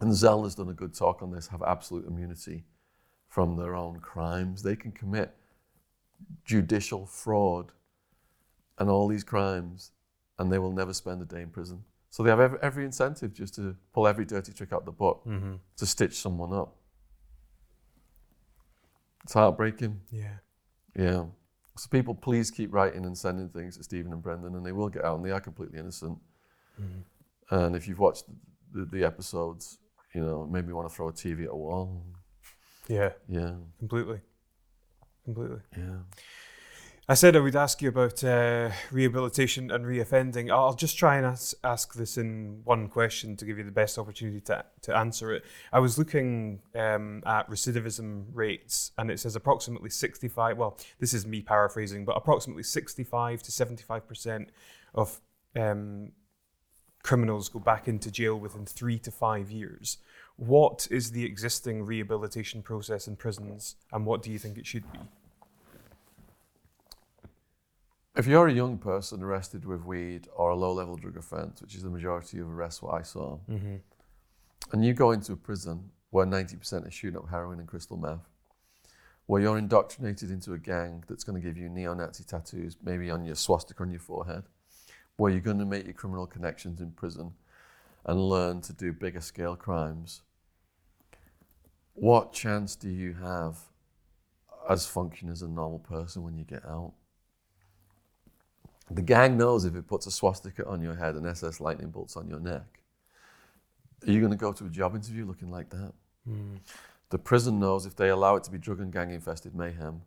and Zell has done a good talk on this, have absolute immunity from their own crimes. They can commit judicial fraud and all these crimes, and they will never spend a day in prison. So they have every, every incentive just to pull every dirty trick out the book mm-hmm. to stitch someone up. It's heartbreaking. Yeah. Yeah. So people, please keep writing and sending things to Steven and Brendan, and they will get out, and they are completely innocent. Mm-hmm. And if you've watched the, the episodes, you know, it made me want to throw a TV at a wall. Yeah. Yeah, Completely. Completely. yeah. I said I would ask you about uh, rehabilitation and reoffending. I'll just try and ask, ask this in one question to give you the best opportunity to, to answer it. I was looking um, at recidivism rates, and it says approximately 65, well, this is me paraphrasing, but approximately 65 to 75% of um, criminals go back into jail within three to five years. What is the existing rehabilitation process in prisons, and what do you think it should be? If you're a young person arrested with weed or a low level drug offence, which is the majority of arrests what I saw, mm-hmm. and you go into a prison where 90% are shooting up heroin and crystal meth, where you're indoctrinated into a gang that's going to give you neo Nazi tattoos, maybe on your swastika on your forehead, where you're going to make your criminal connections in prison and learn to do bigger scale crimes, what chance do you have as functioning as a normal person when you get out? The gang knows if it puts a swastika on your head and SS lightning bolts on your neck, are you going to go to a job interview looking like that? Hmm. The prison knows if they allow it to be drug and gang infested mayhem,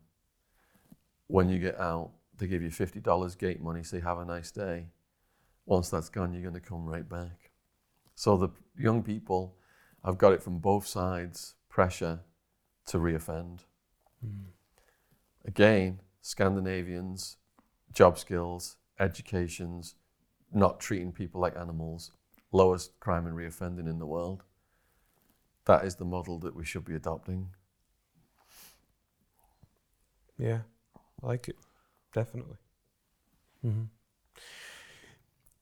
when you get out, they give you $50 gate money, say, have a nice day. Once that's gone, you're going to come right back. So the young people I've got it from both sides pressure to reoffend. Hmm. Again, Scandinavians, job skills, educations, not treating people like animals, lowest crime and reoffending in the world. That is the model that we should be adopting. Yeah, I like it. Definitely.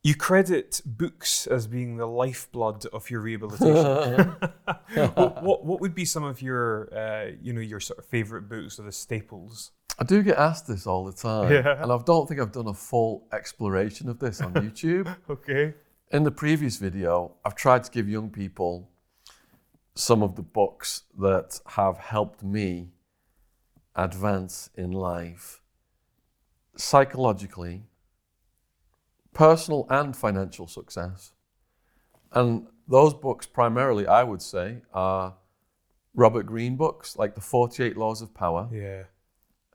You credit books as being the lifeblood of your rehabilitation. *laughs* what, what, what would be some of your, uh, you know, your sort of favorite books or the staples? I do get asked this all the time, Yeah. and I don't think I've done a full exploration of this on *laughs* YouTube. Okay. In the previous video, I've tried to give young people some of the books that have helped me advance in life psychologically, personal and financial success. And those books, primarily, I would say, are Robert Greene books like The 48 Laws of Power Yeah,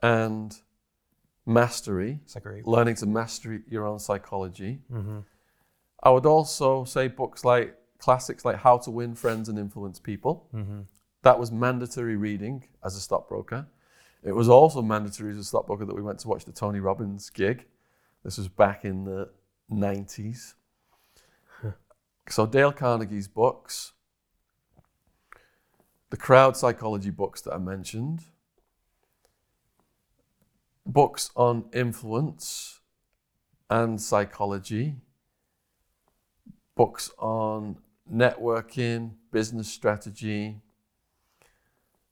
and Mastery, it's a great. learning to master your own psychology. Mm-hmm. I would also say books like classics like How to Win Friends and Influence People. Mm-hmm. That was mandatory reading as a stockbroker. It was also mandatory as a stockbroker that we went to watch the Tony Robbins gig. This was back in the 90s. *laughs* so, Dale Carnegie's books, the crowd psychology books that I mentioned, books on influence and psychology, books on networking, business strategy.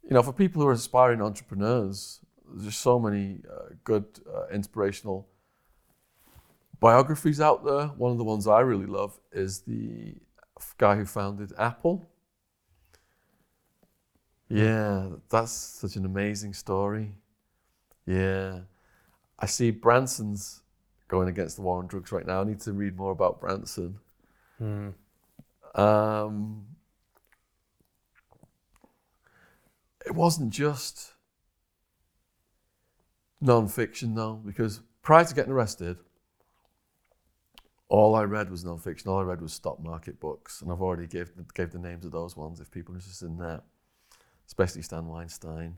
You know, for people who are aspiring entrepreneurs, there's just so many uh, good, uh, inspirational biographies out there. One of the ones I really love is the guy who founded Apple. Yeah, that's such an amazing story. Yeah. I see Branson's going against the war on drugs right now. I need to read more about Branson. Mm. Um, it wasn't just non-fiction though, because prior to getting arrested, all I read was non-fiction. All I read was stock market books, and I've already gave gave the names of those ones if people are interested in that, especially Stan Weinstein.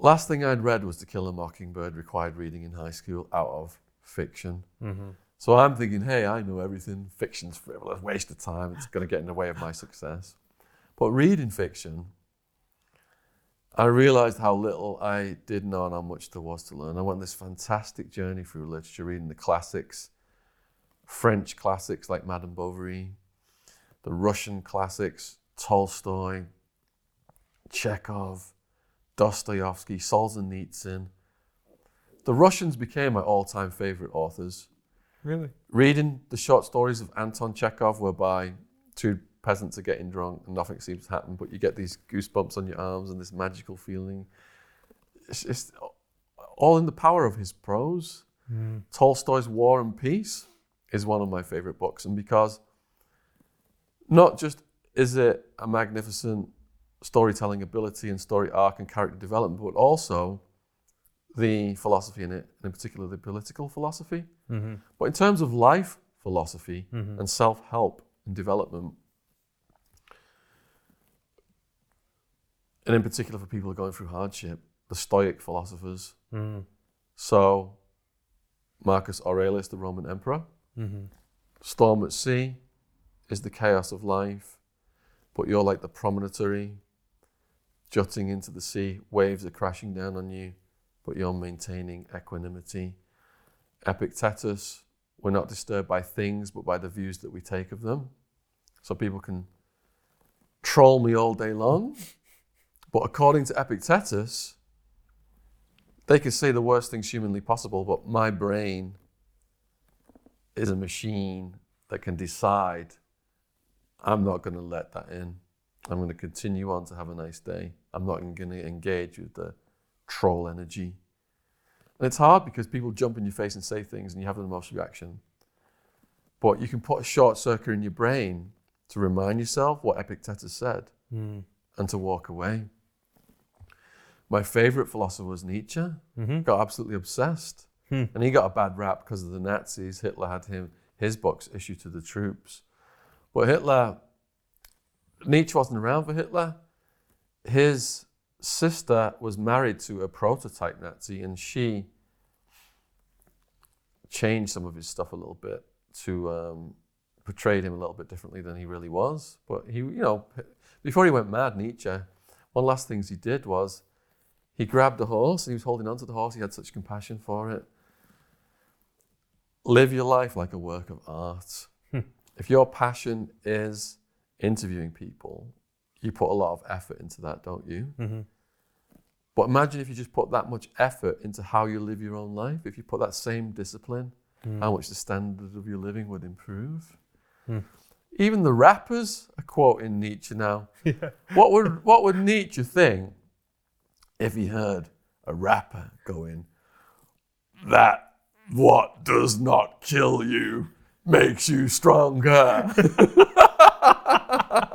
Last thing I'd read was To Kill a Mockingbird, required reading in high school out of fiction. Mm-hmm. So I'm thinking, hey, I know everything. Fiction's frivolous, waste of time. It's going to get in the way of my success. But reading fiction, I realized how little I did know and how much there was to learn. I went on this fantastic journey through literature, reading the classics, French classics like Madame Bovary, the Russian classics, Tolstoy, Chekhov, Dostoevsky, Solzhenitsyn. The Russians became my all time favorite authors. Really? Reading the short stories of Anton Chekhov, whereby two peasants are getting drunk and nothing seems to happen, but you get these goosebumps on your arms and this magical feeling. It's, it's all in the power of his prose. Mm. Tolstoy's War and Peace is one of my favorite books, and because not just is it a magnificent storytelling ability and story arc and character development, but also the philosophy in it, and in particular the political philosophy. Mm-hmm. But in terms of life philosophy Mhm. and self help and development, and in particular for people who are going through hardship, the Stoic philosophers. Mm. So, Marcus Aurelius, the Roman emperor, Mm-hmm. storm at sea is the chaos of life, but you're like the promontory jutting into the sea. Waves are crashing down on you, but you're maintaining equanimity. Epictetus, we're not disturbed by things, but by the views that we take of them. So people can troll me all day long, but according to Epictetus, they can say the worst things humanly possible, but my brain is a machine that can decide I'm not going to let that in. I'm going to continue on to have a nice day. I'm not going to engage with the troll energy. And it's hard because people jump in your face and say things and you have an emotional reaction. But you can put a short circuit in your brain to remind yourself what Epictetus said Mm. and to walk away. My favorite philosopher was Nietzsche. Mm-hmm. Got absolutely obsessed. Hmm. And he got a bad rap because of the Nazis. Hitler had him his books issued to the troops. But Hitler, Nietzsche wasn't around for Hitler. His sister was married to a prototype Nazi, and she changed some of his stuff a little bit to um, portray him a little bit differently than he really was. But he, you know, before he went mad, Nietzsche, one of the last things he did was he grabbed a horse and he was holding onto the horse. He had such compassion for it. Live your life like a work of art. Hmm. If your passion is interviewing people, you put a lot of effort into that, don't you? Mm-hmm. But imagine if you just put that much effort into how you live your own life. If you put that same discipline, Mm. how much the standard of your living would improve. Hmm. Even the rappers are quoting Nietzsche now. *laughs* Yeah. What would what would Nietzsche think if he heard a rapper going, "That what does not kill you makes you stronger"? *laughs*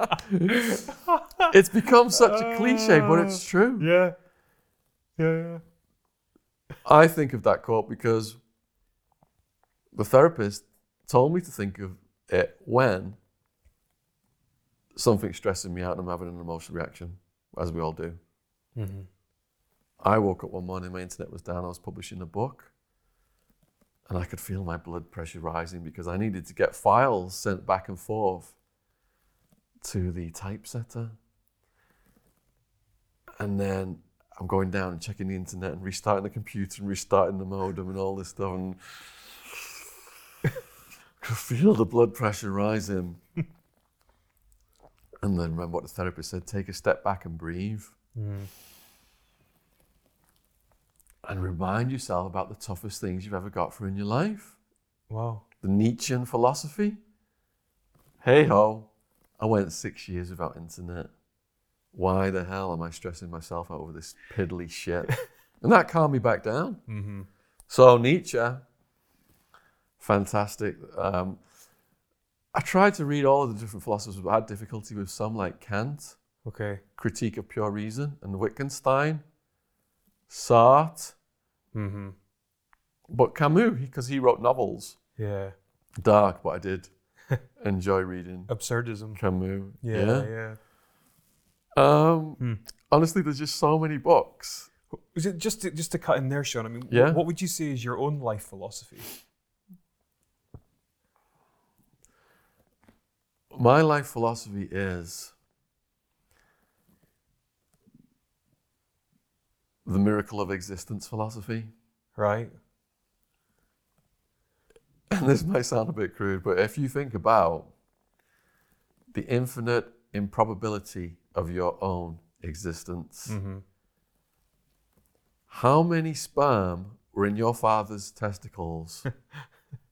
*laughs* *laughs* it's become such a cliche, but it's true. Yeah. Yeah. Yeah. I think of that quote because the therapist told me to think of it when something's stressing me out and I'm having an emotional reaction, as we all do. Mm-hmm. I woke up one morning, my internet was down, I was publishing a book, and I could feel my blood pressure rising because I needed to get files sent back and forth to the typesetter. And then I'm going down and checking the internet and restarting the computer and restarting the modem and all this stuff and *laughs* could feel the blood pressure rising. *laughs* and then remember what the therapist said, take a step back and breathe. Mm. and remind yourself about the toughest things you've ever got through in your life. Wow. the Nietzschean philosophy. Hey ho, I went six years without internet. Why the hell am I stressing myself out over this piddly shit? *laughs* and that calmed me back down. Mm-hmm. So Nietzsche, fantastic. Um, I tried to read all of the different philosophers, but I had difficulty with some, like Kant, Okay. Critique of Pure Reason, and Wittgenstein, Sartre, Mm-hmm. but Camus, because he wrote novels. Yeah. Dark, but I did *laughs* enjoy reading Absurdism. Camus. Yeah. Yeah. Um, Hmm. Honestly, there's just so many books. Was it just to, just to cut in there, Shaun? I mean, Yeah. what would you say is your own life philosophy? My life philosophy is the miracle of existence philosophy. Right. *laughs* And this may sound a bit crude, but if you think about the infinite improbability of your own existence, Mm-hmm. how many sperm were in your father's testicles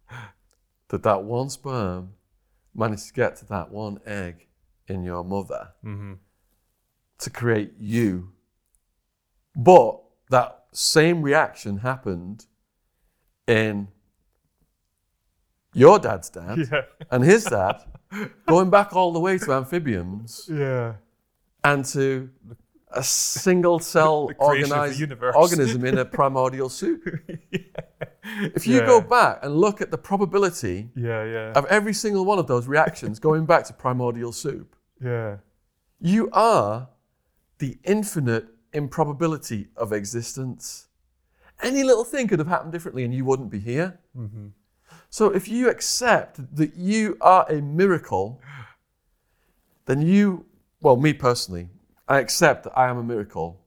*laughs* that that one sperm managed to get to that one egg in your mother Mm-hmm. to create you? But that same reaction happened in your dad's dad *laughs* Yeah. and his dad, going back all the way to amphibians Yeah. and to a single cell The creation of the organized organism in a *laughs* primordial soup. If you Yeah. go back and look at the probability Yeah. Yeah. of every single one of those reactions going back to primordial soup, yeah. you are the infinite improbability of existence. Any little thing could have happened differently and you wouldn't be here. Mm-hmm. So if you accept that you are a miracle, then you, well, me personally, I accept that I am a miracle.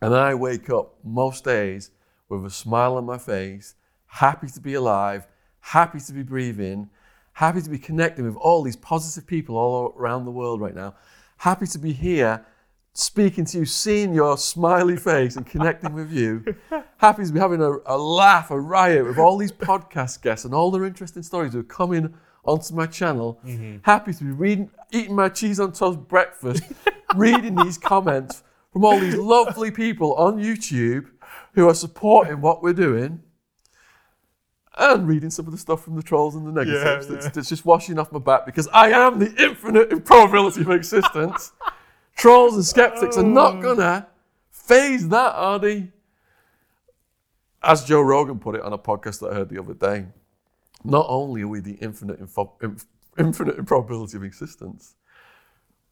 And I wake up most days with a smile on my face, happy to be alive, happy to be breathing, happy to be connecting with all these positive people all around the world right now, happy to be here speaking to you, seeing your smiley face and connecting with you, *laughs* happy to be having a, a laugh, a riot with all these podcast guests and all their interesting stories who are coming onto my channel, mm-hmm. happy to be reading, eating my cheese on toast breakfast, *laughs* reading these comments from all these lovely people on YouTube who are supporting what we're doing. And reading some of the stuff from the trolls and the negatives Yeah, that's, that's just washing off my back because I am the infinite improbability of existence. *laughs* Trolls and skeptics are not oh. gonna faze that, are they? As Joe Rogan put it on a podcast that I heard the other day, not only are we the infinite, info, inf, infinite improbability of existence,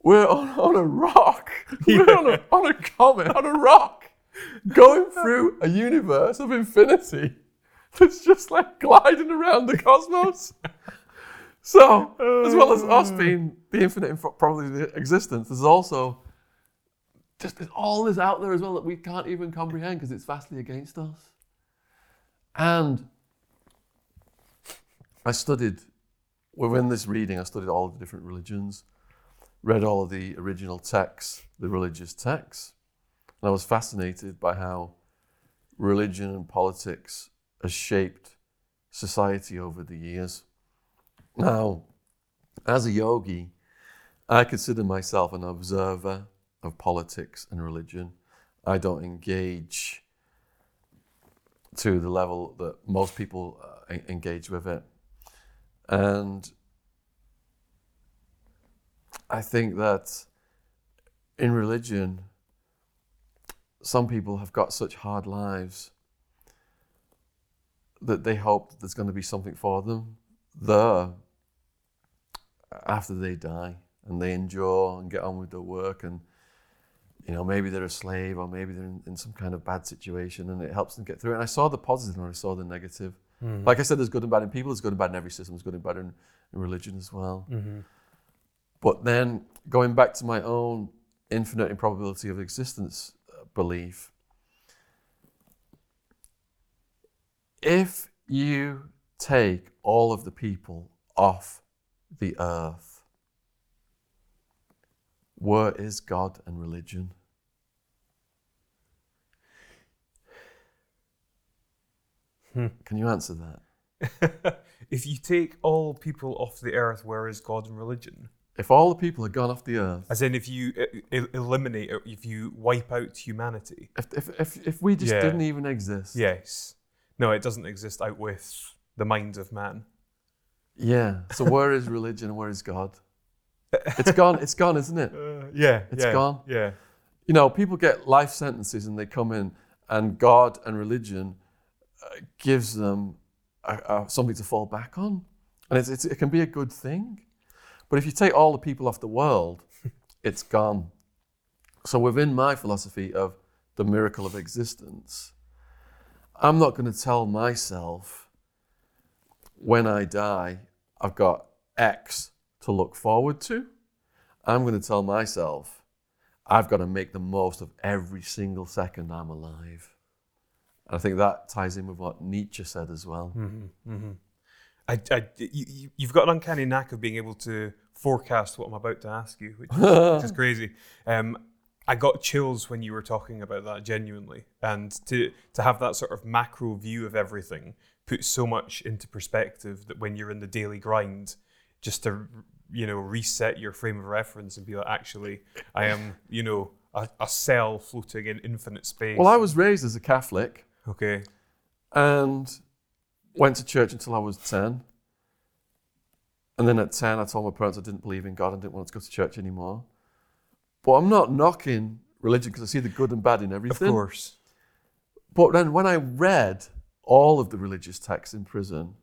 we're on, on a rock. *laughs* We're on a, on a comet, on a rock, going through a universe of infinity *laughs* that's just like gliding around the cosmos. *laughs* So, oh, as well as us being the infinite probability of existence, there's also just there's all this out there as well that we can't even comprehend because it's vastly against us. And I studied within this reading, I studied all of the different religions, read all of the original texts, the religious texts, and I was fascinated by how religion and politics has shaped society over the years. Now, as a yogi, I consider myself an observer of politics and religion. I don't engage to the level that most people uh, engage with it. And I think that in religion, some people have got such hard lives that they hope that there's going to be something for them there after they die and they endure and get on with their work and you know maybe they're a slave or maybe they're in, in some kind of bad situation and it helps them get through it. And i saw the positive and i saw the negative. Like i said there's good and bad in people there's good and bad in every system there's good and bad in, in religion as well. Mm-hmm. but then going back to my own infinite improbability of existence uh, belief, if you take all of the people off the earth, where is God and religion? Hmm. Can you answer that? *laughs* if you take all people off the earth, where is God and religion? If all the people had gone off the earth, As in, if you eliminate, if you wipe out humanity. if, if, if, if we just Yeah. didn't even exist, Yes. No, it doesn't exist out with the minds of man. Yeah. So where is religion and where is God? It's gone. It's gone, isn't it? *laughs* Uh, yeah, It's yeah, gone. Yeah, You know, people get life sentences and they come in, and God and religion uh, gives them a, a, something to fall back on, and it's, it's, it can be a good thing. But if you take all the people off the world, *laughs* it's gone. So within my philosophy of the miracle of existence, I'm not going to tell myself when I die I've got X to look forward to. I'm going to tell myself I've got to make the most of every single second I'm alive. And I think that ties in with what Nietzsche said as well. I, I, you, you've got an uncanny knack of being able to forecast what I'm about to ask you, which is, *laughs* which is crazy. Um, I got chills when you were talking about that genuinely, and to to have that sort of macro view of everything puts so much into perspective that when you're in the daily grind, just to you know reset your frame of reference and be like, actually, I am you know a, a cell floating in infinite space. Well, I was raised as a Catholic okay. and went to church until I was 10. And then at 10, I told my parents I didn't believe in God and didn't want to go to church anymore. But I'm not knocking religion because I see the good and bad in everything. Of course. But then when I read all of the religious texts in prison,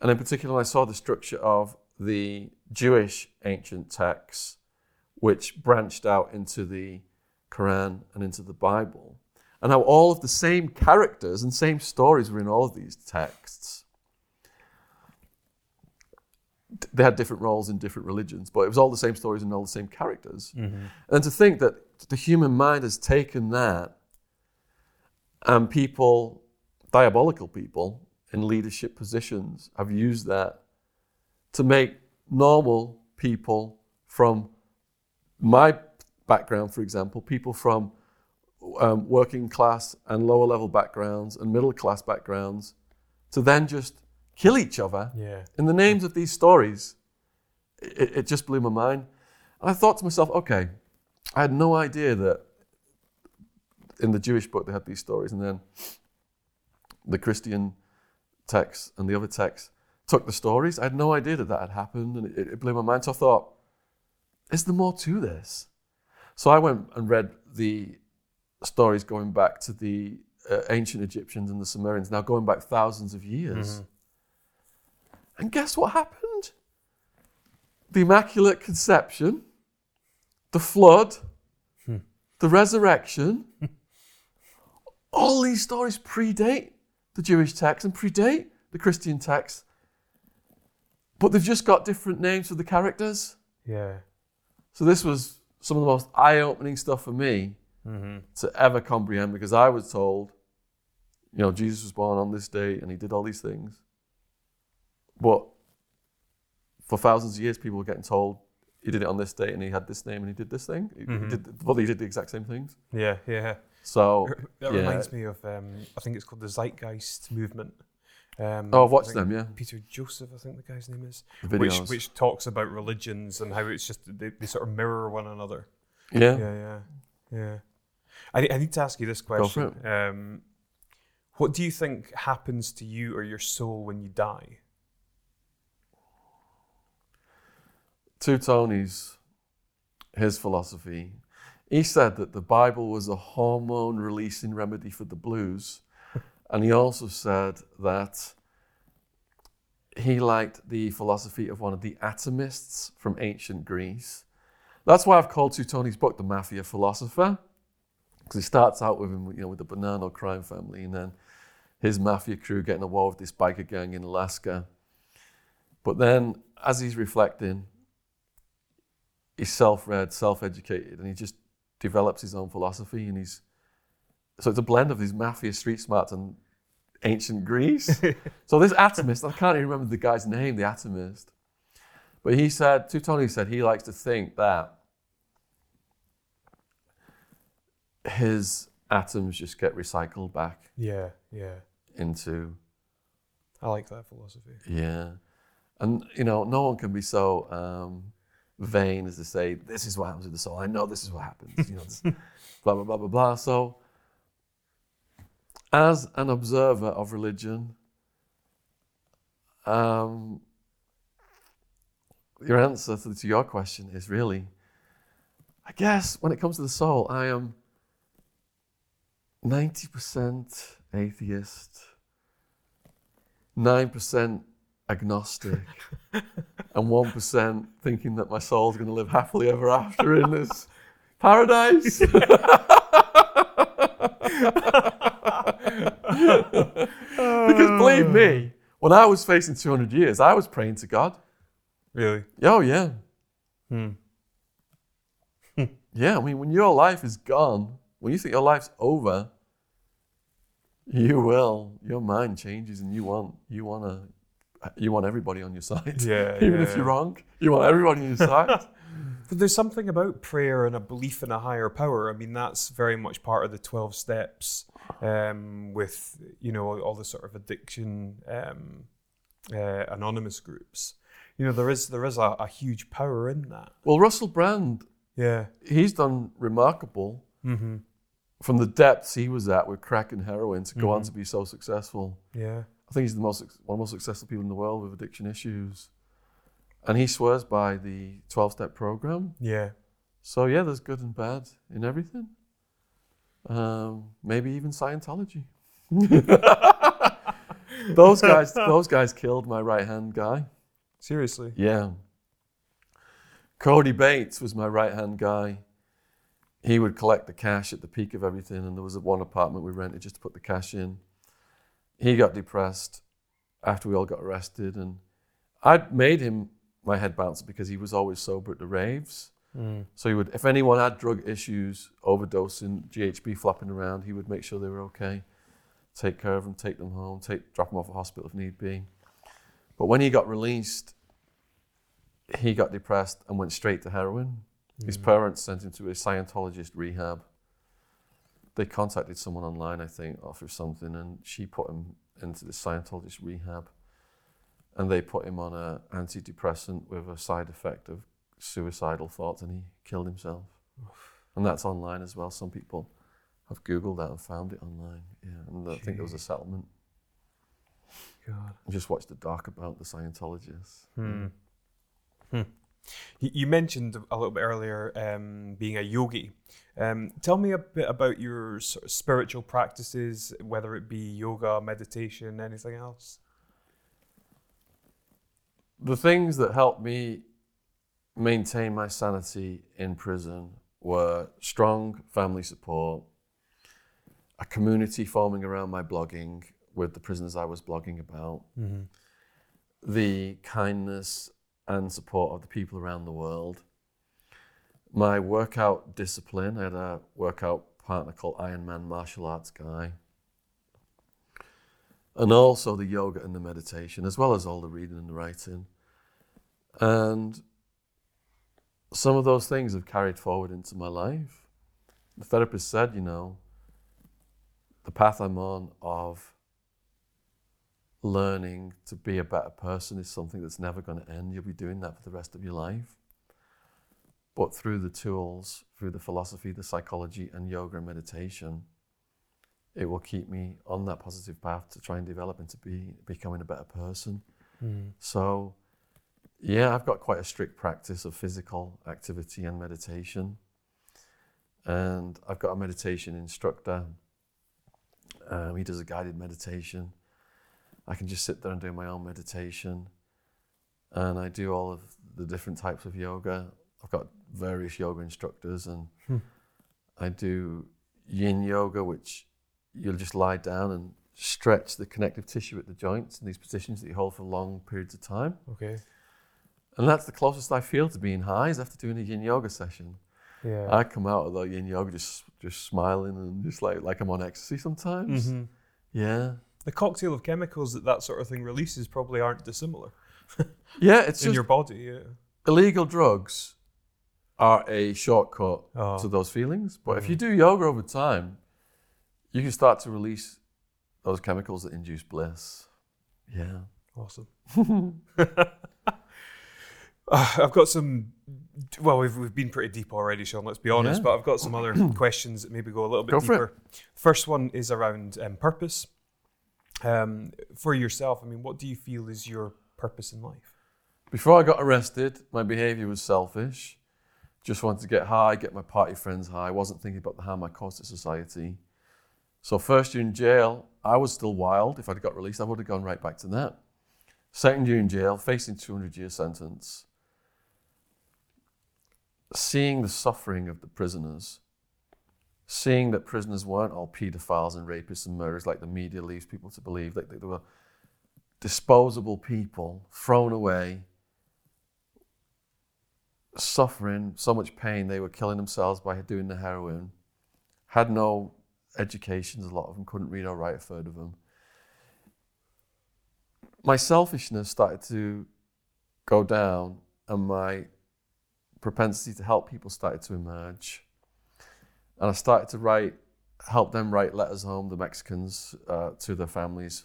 and in particular, I saw the structure of the Jewish ancient texts, which branched out into the Quran and into the Bible, and how all of the same characters and same stories were in all of these texts. They had different roles in different religions, but it was all the same stories and all the same characters. Mm-hmm. And to think that the human mind has taken that and people, diabolical people in leadership positions, have used that to make normal people from my background, for example, people from um, working class and lower level backgrounds and middle class backgrounds, to then just kill each other Yeah. in the names of these stories. It, it just blew my mind. And I thought to myself, okay, I had no idea that in the Jewish book they had these stories, and then the Christian texts and the other texts took the stories. I had no idea that that had happened, and it, it blew my mind. So I thought, is there more to this? So I went and read the stories going back to the uh, ancient Egyptians and the Sumerians, now going back thousands of years. And guess what happened? The Immaculate Conception, the flood, the resurrection. all these stories predate the Jewish text and predate the Christian text, but they've just got different names for the characters. Yeah. So this was some of the most eye-opening stuff for me mm-hmm. to ever comprehend because I was told, you know, Jesus was born on this day and he did all these things. But for thousands of years, people were getting told he did it on this day and he had this name and he did this thing. He- he mm-hmm. did, well, he did the exact same things. Yeah. Yeah. So That yeah. reminds me of um, I think it's called the Zeitgeist movement. Um, Oh, I've watched them, yeah. Peter Joseph, I think the guy's name is, which which talks about religions and how it's just they, they sort of mirror one another. Yeah. Yeah, yeah, yeah. I, I need to ask you this question. Um, what do you think happens to you or your soul when you die? Two Tonys, his philosophy, he said that the Bible was a hormone releasing remedy for the blues. *laughs* and he also said that he liked the philosophy of one of the atomists from ancient Greece. That's why I've called Two Tonys' book The Mafia Philosopher, because he starts out with him, you know, with the Bonanno crime family, and then his mafia crew getting involved with this biker gang in Alaska. But then, as he's reflecting, he's self-read, self-educated, and he just develops his own philosophy. And he's so it's a blend of these mafia street smarts and ancient Greece. *laughs* so this atomist, I can't even remember the guy's name, the atomist, but he said, Two Tonys said he likes to think that his atoms just get recycled back Yeah, yeah. into I like that philosophy. Yeah. And, you know, no one can be so um, vain as to say, this is what happens with the soul. I know this is what happens. You know, this, *laughs* blah, blah, blah, blah, blah. So, as an observer of religion, um, your answer to, to your question is really, I guess, when it comes to the soul, I am 90% atheist, 9% agnostic, and 1% thinking that my soul's going to live happily ever after in this paradise. because believe me, when I was facing 200 years, I was praying to God. Really? Oh, yeah. Hmm. *laughs* Yeah, I mean, when your life is gone, when you think your life's over, you will. Your mind changes, and you want you want to you want everybody on your side. Yeah, *laughs* Even yeah. if you're wrong, you want everybody on your side. *laughs* But there's something about prayer and a belief in a higher power. I mean, that's very much part of the 12 steps um, with, you know, all the sort of addiction um, uh, anonymous groups. You know, there is there is a, a huge power in that. well, Russell Brand, Yeah. he's done remarkable Mm-hmm. from the depths he was at with crack and heroin to go on Mhm. to be so successful. Yeah. I think he's the most one of the most successful people in the world with addiction issues, and he swears by the 12-step program. Yeah. So yeah, there's good and bad in everything. Um, maybe even Scientology. *laughs* those guys, those guys killed my right hand guy. Seriously. Yeah. Cody Bates was my right hand guy. He would collect the cash at the peak of everything, and there was one apartment we rented just to put the cash in. He got depressed after we all got arrested, and I'd made him my head bouncer because he was always sober at the raves. Mm. So he would, if anyone had drug issues, overdosing, GHB flopping around, he would make sure they were okay, take care of them, take them home, take drop them off at hospital if need be. But when he got released, he got depressed and went straight to heroin. His parents sent him to a Scientologist rehab. They contacted someone online, I think, or through something, and she put him into the Scientologist rehab. And they put him on a antidepressant with a side effect of suicidal thoughts, and he killed himself. And that's online as well. Some people have Googled that and found it online. Yeah, and I think there was a settlement. God. I just watched the doc about the Scientologists. Hmm. Hmm. You mentioned a little bit earlier um, being a yogi. Um, tell me a bit about your sort of spiritual practices, whether it be yoga, meditation, anything else. The things that helped me maintain my sanity in prison were strong family support, a community forming around my blogging with the prisoners I was blogging about, Mm-hmm. the kindness and support of the people around the world. My workout discipline, I had a workout partner called Ironman Martial Arts Guy. And also the yoga and the meditation, as well as all the reading and the writing. And some of those things have carried forward into my life. The therapist said, you know, the path I'm on of learning to be a better person is something that's never going to end. You'll be doing that for the rest of your life. But through the tools, through the philosophy, the psychology, and yoga and meditation, it will keep me on that positive path to try and develop into be, becoming a better person. Mm. So, yeah, I've got quite a strict practice of physical activity and meditation. And I've got a meditation instructor. Um, he does a guided meditation. I can just sit there and do my own meditation. And I do all of the different types of yoga. I've got various yoga instructors, and Hmm. I do yin yoga, which you'll just lie down and stretch the connective tissue at the joints in these positions that you hold for long periods of time. Okay. And that's the closest I feel to being high is after doing a yin yoga session. Yeah. I come out of the yin yoga just just smiling and just like like I'm on ecstasy sometimes. Mhm. Yeah. The cocktail of chemicals that that sort of thing releases probably aren't dissimilar *laughs* Yeah, it's in your body. Yeah. illegal drugs are a shortcut Oh. to those feelings. But if Mhm. you do yoga over time, you can start to release those chemicals that induce bliss. Yeah. Awesome. *laughs* *laughs* Uh, I've got some. Well, we've, we've been pretty deep already, Shaun. Let's be honest. Yeah. But I've got some other *clears throat* questions that maybe go a little bit Go for it. deeper. First one is around um, purpose. Um, for yourself, I mean, what do you feel is your purpose in life? Before I got arrested, my behavior was selfish. Just wanted to get high, get my party friends high. wasn't thinking about the harm I caused to society. So first year in jail, I was still wild. If I'd got released, I would have gone right back to that. Second year in jail, facing 200 year sentence, seeing the suffering of the prisoners, seeing that prisoners weren't all paedophiles and rapists and murderers like the media leads people to believe, like they were disposable people thrown away, suffering so much pain they were killing themselves by doing the heroin, had no educations, a lot of them couldn't read or write, a third of them. My selfishness started to go down, and my propensity to help people started to emerge. And I started to write, help them write letters home, the Mexicans, uh, to their families,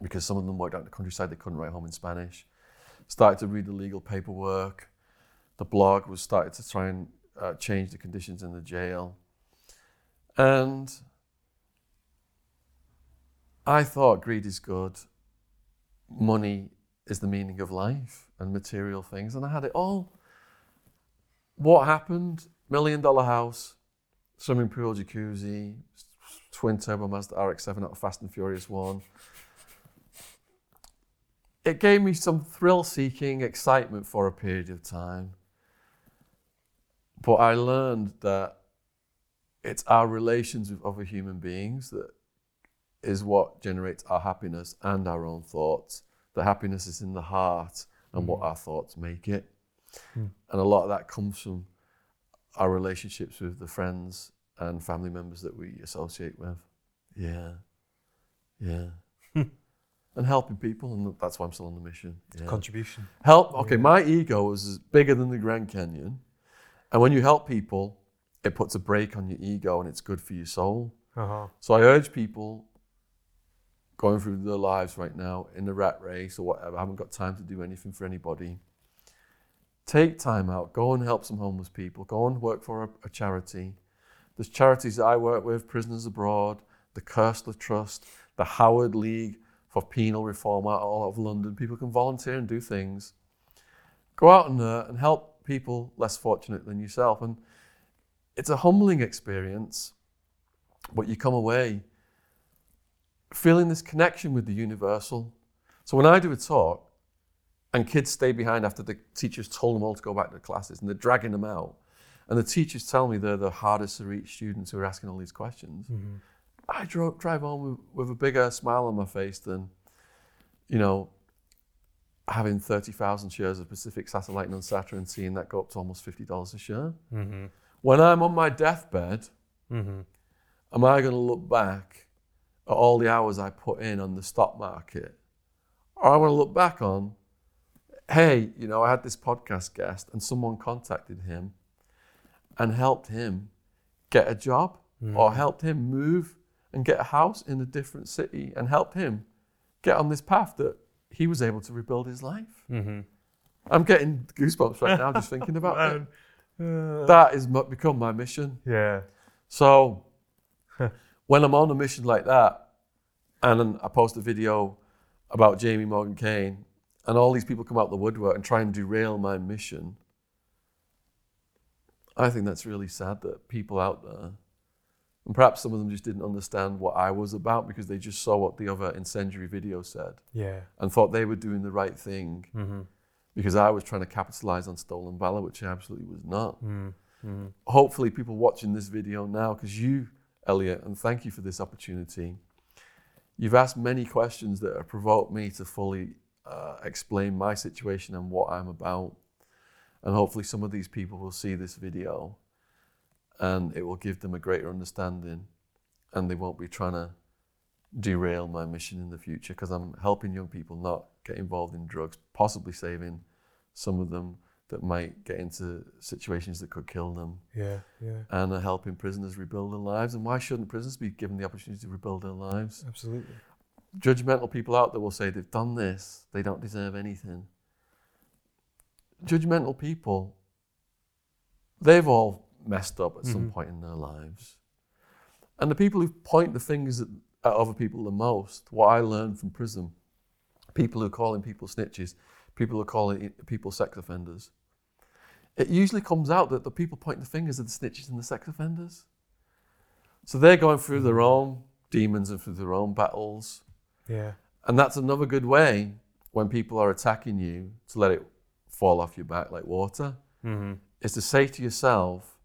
because some of them worked out in the countryside, they couldn't write home in Spanish. Started to read the legal paperwork. The blog was started to try and uh, change the conditions in the jail. And I thought greed is good, money is the meaning of life, and material things. And I had it all. What happened? Million dollar house, swimming pool, jacuzzi, twin turbo Mazda RX-7 out of Fast and Furious 1. It gave me some thrill-seeking excitement for a period of time. But I learned that it's our relations with other human beings that is what generates our happiness and our own thoughts. The happiness is in the heart and what our thoughts make it. Mm. And a lot of that comes from our relationships with the friends and family members that we associate with. Yeah. Yeah. and helping people, and that's why I'm still on the mission. Yeah. Contribution. Help. Okay, Yeah. my ego is bigger than the Grand Canyon, and when you help people, it puts a brake on your ego, and it's good for your soul. Uh-huh. So I urge people going through their lives right now in the rat race or whatever, I haven't got time to do anything for anybody. Take time out, go and help some homeless people, go and work for a, a charity. There's charities that I work with, Prisoners Abroad, the Koestler Trust, the Howard League for Penal Reform out all of London. People can volunteer and do things. Go out in there uh, and help people less fortunate than yourself. And it's a humbling experience, but you come away feeling this connection with the universal. So when I do a talk and kids stay behind after the teachers told them all to go back to their classes and they're dragging them out, and the teachers tell me they're the hardest to reach students who are asking all these questions, Mhm. I drive home with, with a bigger smile on my face than, you know, having 30,000 shares of Pacific Satellite Nusantara and seeing that go up to almost $50 a share. Mm-hmm. When I'm on my deathbed, Mm-hmm. am I going to look back at all the hours I put in on the stock market? Or I want to look back on, hey, you know, I had this podcast guest and someone contacted him and helped him get a job or helped him move and get a house in a different city and helped him get on this path that he was able to rebuild his life. Mm-hmm. I'm getting goosebumps right now just thinking about *laughs* it. Uh, That has become my mission. yeah. So *laughs* when I'm on a mission like that, and I post a video about Jamie Morgan Kane, and all these people come out the woodwork and try and derail my mission, I think that's really sad that people out there, and perhaps some of them just didn't understand what I was about because they just saw what the other incendiary video said Yeah. and thought they were doing the right thing Mm-hmm. because I was trying to capitalize on stolen valor, which I absolutely was not Mm-hmm. hopefully people watching this video now, because you, Elliot, and thank you for this opportunity. You've asked many questions that have provoked me to fully uh, explain my situation and what I'm about. And hopefully, some of these people will see this video and it will give them a greater understanding and they won't be trying to derail my mission in the future because I'm helping young people not get involved in drugs, possibly saving some of them that might get into situations that could kill them Yeah. Yeah. and are helping prisoners rebuild their lives. And why shouldn't prisoners be given the opportunity to rebuild their lives? Absolutely. Judgmental people out there will say they've done this, they don't deserve anything. Judgmental people, they've all messed up at some Mhm. point in their lives. And the people who point the fingers at, at other people the most, what I learned from prison, people who are calling people snitches, people who are calling people sex offenders, it usually comes out that the people pointing the fingers are the snitches and the sex offenders. So they're going through their own demons and through their own battles. Yeah. And that's another good way when people are attacking you to let it fall off your back like water, Mm-hmm. is to say to yourself,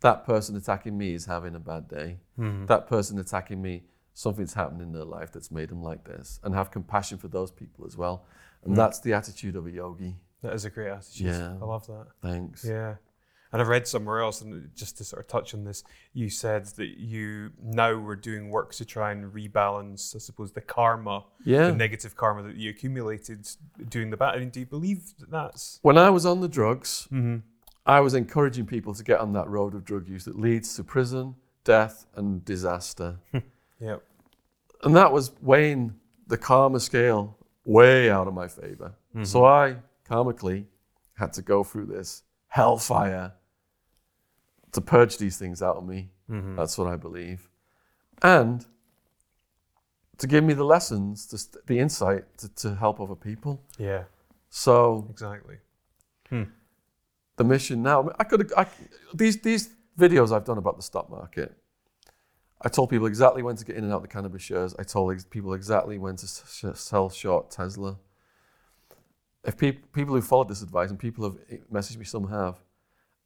that person attacking me is having a bad day. Mm-hmm. That person attacking me, something's happened in their life that's made them like this. And have compassion for those people as well. And Mm. that's the attitude of a yogi. That is a great attitude. Yeah. I love that. Thanks. Yeah. And I read somewhere else, and just to sort of touch on this, you said that you now were doing work to try and rebalance, I suppose, the karma, Yeah. the negative karma that you accumulated doing the bad. I mean, do you believe that that's? When I was on the drugs, Mm-hmm. I was encouraging people to get on that road of drug use that leads to prison, death, and disaster. *laughs* Yeah. And that was weighing the karma scale way out of my favor. So I karmically had to go through this hellfire to purge these things out of me. Mm-hmm. That's what I believe. And to give me the lessons, to the insight to, to help other people. Yeah. So Exactly. the mission now, I could I, these these videos I've done about the stock market. I told people exactly when to get in and out the cannabis shares. I told ex- people exactly when to sh- sell short Tesla. If peop people who followed this advice, and people have eh, messaged me, some have,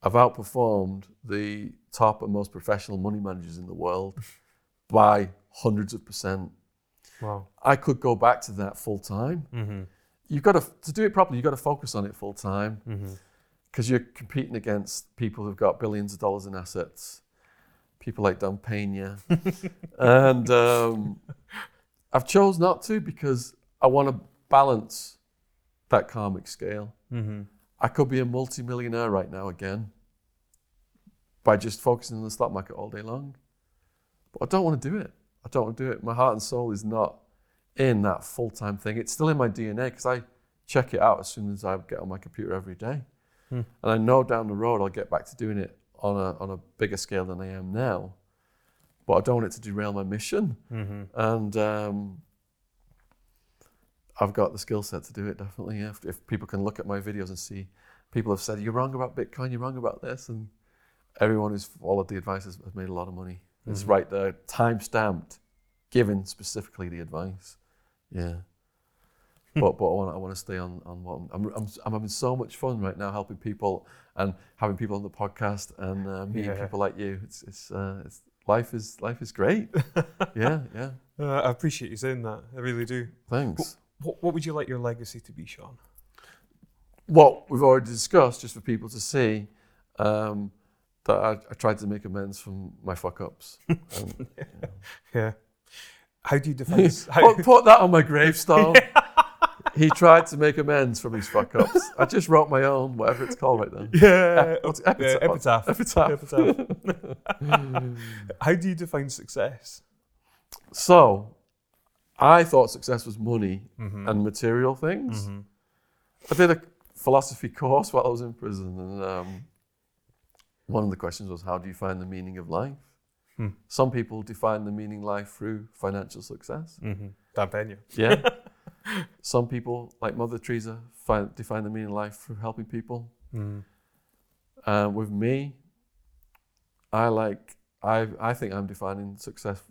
I've outperformed the top and most professional money managers in the world *laughs* by hundreds of percent. Wow. I could go back to that full time. Mm-hmm. You've got to to do it properly. You've got to focus on it full time Mm-hmm. because you're competing against people who've got billions of dollars in assets, people like Don Pena, *laughs* and um, I've chose not to because I want to balance that karmic scale. Mm-hmm. I could be a multimillionaire right now again by just focusing on the stock market all day long, but I don't want to do it. I don't want to do it. My heart and soul is not in that full time thing. It's still in my DNA because I check it out as soon as I get on my computer every day. Hmm. And I know down the road I'll get back to doing it on a, on a bigger scale than I am now. But I don't want it to derail my mission. Mm-hmm. And um, I've got the skill set to do it, definitely. If, if people can look at my videos and see, people have said, You're wrong about Bitcoin, you're wrong about this. And everyone who's followed the advice has, has made a lot of money. It's Mhm. right there, time stamped, given specifically the advice. Yeah. but but I want I want to stay on on what I'm, I'm I'm I'm having so much fun right now helping people and having people on the podcast and uh, meeting Yeah. people like you. It's it's uh, it's life is life is great. *laughs* yeah yeah. Uh, I appreciate you saying that. I really do. Thanks. What, what would you like your legacy to be, Shaun? What we've already discussed, just for people to see, um, that I, I tried to make amends from my fuck ups. And, *laughs* Yeah. How do you define? *laughs* how, put, put that on my gravestone. *laughs* He tried to make amends from his fuck ups. I just wrote my own, whatever it's called right now. yeah. What's uh, epitaph? epitaph. Epitaph. Epitaph. How do you define success? So, I thought success was money Mm-hmm. and material things. Mm-hmm. I did a philosophy *laughs* course while I was in prison, and um, one of the questions was, "How do you find the meaning of life?" Hmm. Some people define the meaning of life through financial success. Mm-hmm. Yeah. *laughs* Some people, like Mother Teresa, find, define the meaning of life through helping people. Mm. Uh, with me, I like I I think I'm defining success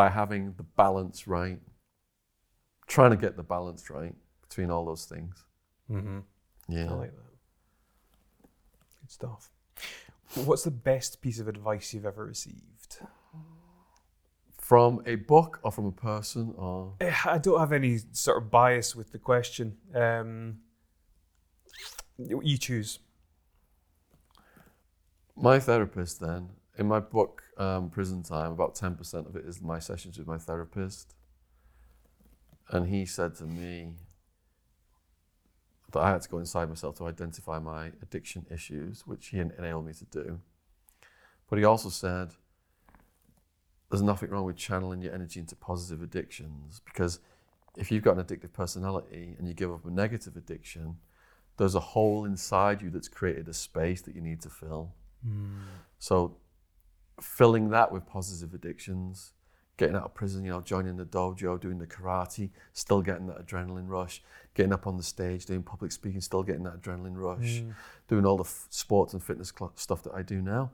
by having the balance right, trying to get the balance right between all those things. Mm-hmm. Yeah. I like that. Good stuff. What's the best piece of advice you've ever received? From a book or from a person or Eh, I don't have any sort of bias with the question. Um, you choose. my therapist. Then in my book, um, Prison Time, about ten percent of it is my sessions with my therapist, and he said to me that I had to go inside myself to identify my addiction issues, which he enabled me to do. But he also said, there's nothing wrong with channeling your energy into positive addictions because if you've got an addictive personality and you give up a negative addiction, there's a hole inside you that's created a space that you need to fill. So filling that with positive addictions, getting out of prison, you know, joining the dojo, doing the karate, still getting that adrenaline rush, getting up on the stage, doing public speaking, still getting that adrenaline rush, mm. doing all the f- sports and fitness cl- stuff that I do now.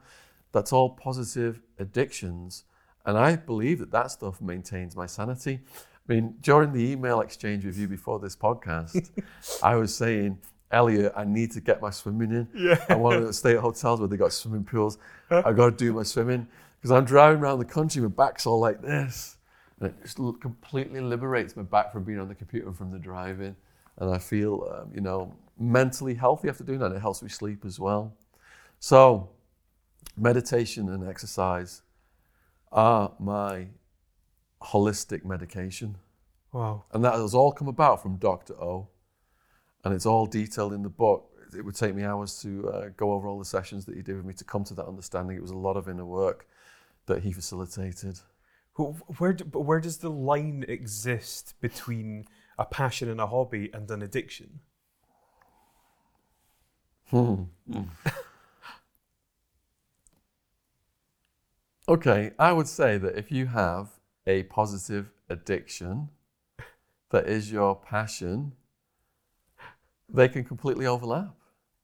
That's all positive addictions. And I believe that that stuff maintains my sanity. I mean, during the email exchange with you before this podcast, *laughs* I was saying, Elliot, I need to get my swimming in. Yeah. I want to stay at hotels where they got swimming pools. I got to do my swimming because I'm driving around the country. My back's all like this, and it just completely liberates my back from being on the computer and from the driving. And I feel, um, you know, mentally healthy after doing that. It helps me sleep as well. So, meditation and exercise are my holistic medication. Wow. And that has all come about from Dr. O. And it's all detailed in the book. It would take me hours to uh, go over all the sessions that he did with me to come to that understanding. It was a lot of inner work that he facilitated. Where, d- but where does the line exist between a passion and a hobby and an addiction? *laughs* Okay, I would say that if you have a positive addiction that is your passion, they can completely overlap.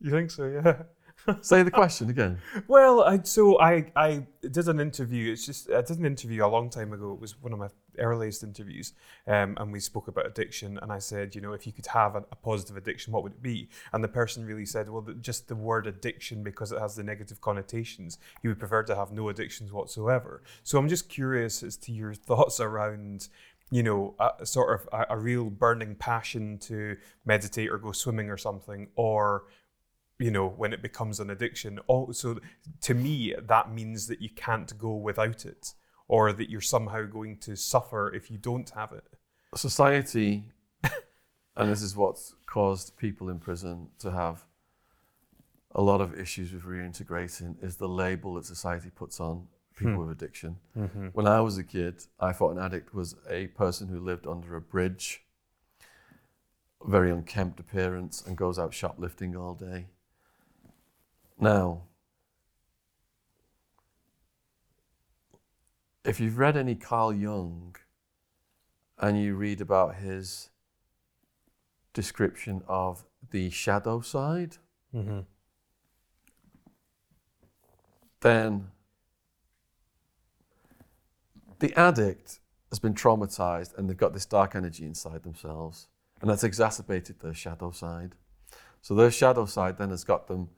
You think so? Yeah. *laughs* Say the question again. Well, I, so I, I did an interview. It's just I did an interview a long time ago. It was one of my earliest interviews, um, and we spoke about addiction. And I said, you know, if you could have a, a positive addiction, what would it be? And the person really said, well, the, just the word addiction because it has the negative connotations. He would prefer to have no addictions whatsoever. So I'm just curious as to your *laughs* thoughts around. You know, a, sort of a, a real burning passion to meditate or go swimming or something, or you know, when it becomes an addiction. Also, to me, that means that you can't go without it, or that you're somehow going to suffer if you don't have it. Society, *laughs* and this is what's caused people in prison to have a lot of issues with reintegrating, is the label that society puts on people hmm. with addiction. Mm-hmm. When I was a kid, I thought an addict was a person who lived under a bridge, very unkempt appearance, and goes out shoplifting all day. Now, if you've read any Carl Jung and you read about his description of the shadow side, mm-hmm. then the addict has been traumatized and they've got this dark energy inside themselves, and that's exacerbated their shadow side. So their shadow side then has got them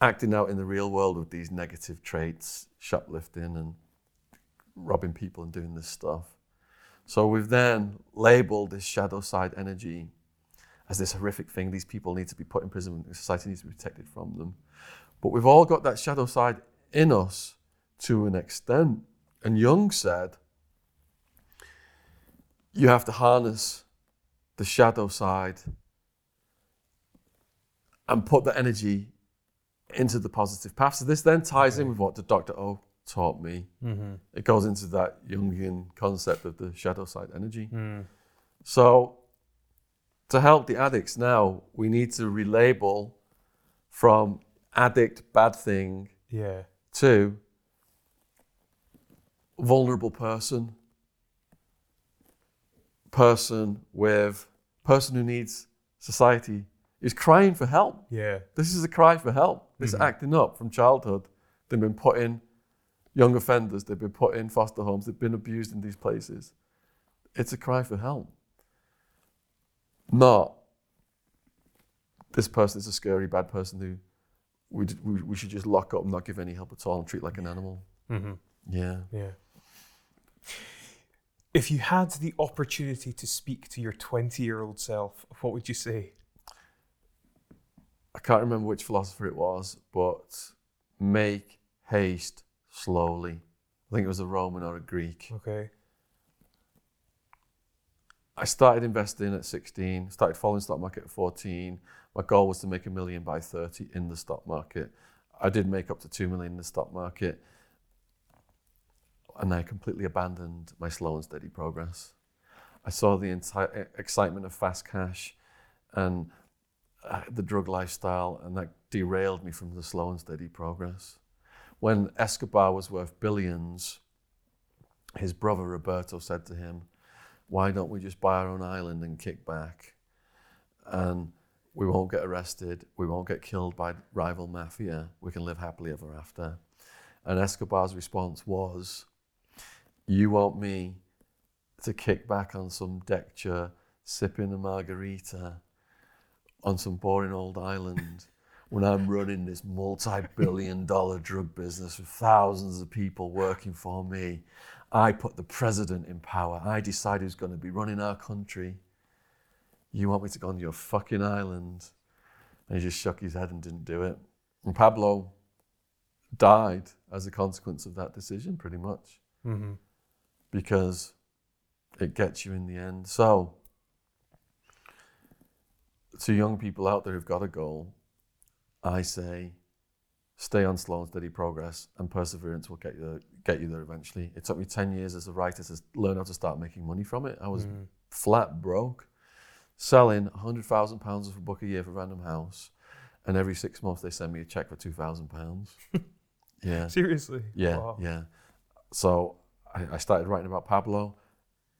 acting out in the real world with these negative traits, shoplifting and robbing people and doing this stuff. So we've then labeled this shadow side energy as this horrific thing. These people need to be put in prison. Society needs to be protected from them. But we've all got that shadow side in us to an extent. And Jung said, you have to harness the shadow side and put the energy into the positive path. So this then ties in with what the Dr. O taught me. Mm-hmm. It goes into that Jungian concept of the shadow side energy. Mm. So to help the addicts now, we need to relabel from addict bad thing Yeah. to vulnerable person, person with person who needs society is crying for help. Yeah. This is a cry for help. This acting up from childhood. They've been put in young offenders, they've been put in foster homes, they've been abused in these places. It's a cry for help. Not this person is a scary, bad person who we, we, we should just lock up and not give any help at all and treat like an animal. Mm-hmm. Yeah. Yeah. If you had the opportunity to speak to your 20 year old self, what would you say? I can't remember which philosopher it was, but make haste slowly. I think it was a Roman or a Greek. Okay. I started investing at 16, started following stock market at 14. My goal was to make a million by 30 in the stock market. I did make up to 2 million in the stock market. And I completely abandoned my slow and steady progress. I saw the excitement of fast cash and uh, the drug lifestyle, and that derailed me from the slow and steady progress. When Escobar was worth billions, his brother Roberto said to him, Why don't we just buy our own island and kick back? And we won't get arrested, we won't get killed by rival mafia, we can live happily ever after. And Escobar's response was, You want me to kick back on some deck chair, sipping a margarita on some boring old island when I'm running this multi billion dollar drug business with thousands of people working for me. I put the president in power. I decide who's going to be running our country. You want me to go on your fucking island? And he just shook his head and didn't do it. And Pablo died as a consequence of that decision, pretty much, Mm-hmm. Because it gets you in the end. So, to young people out there who've got a goal, I say, stay on slow and steady progress, and perseverance will get you get you there eventually. It took me ten years as a writer to learn how to start making money from it. I was Mm. flat broke, selling hundred thousand pounds of a book a year for Random House, and every six months they send me a check for two thousand pounds. *laughs* Yeah, Seriously? yeah, Wow. yeah. So I, I started writing about Pablo,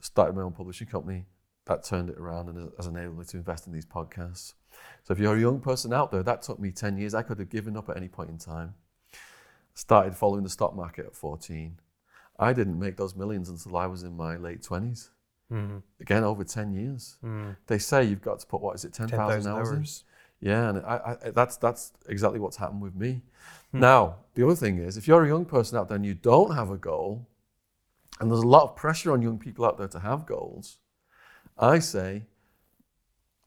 started my own publishing company. That turned it around and has enabled me to invest in these podcasts. So if you're a young person out there, that took me 10 years. I could have given up at any point in time. Started following the stock market at 14. I didn't make those millions until I was in my late 20s. Mm-hmm. Again, over 10 years. Mm. They say you've got to put, what is it, 10,000 10,000 hours hours. Yeah, and I, I, that's that's exactly what's happened with me. Hmm. Now, the other thing is, if you're a young person out there and you don't have a goal, and there's a lot of pressure on young people out there to have goals, I say,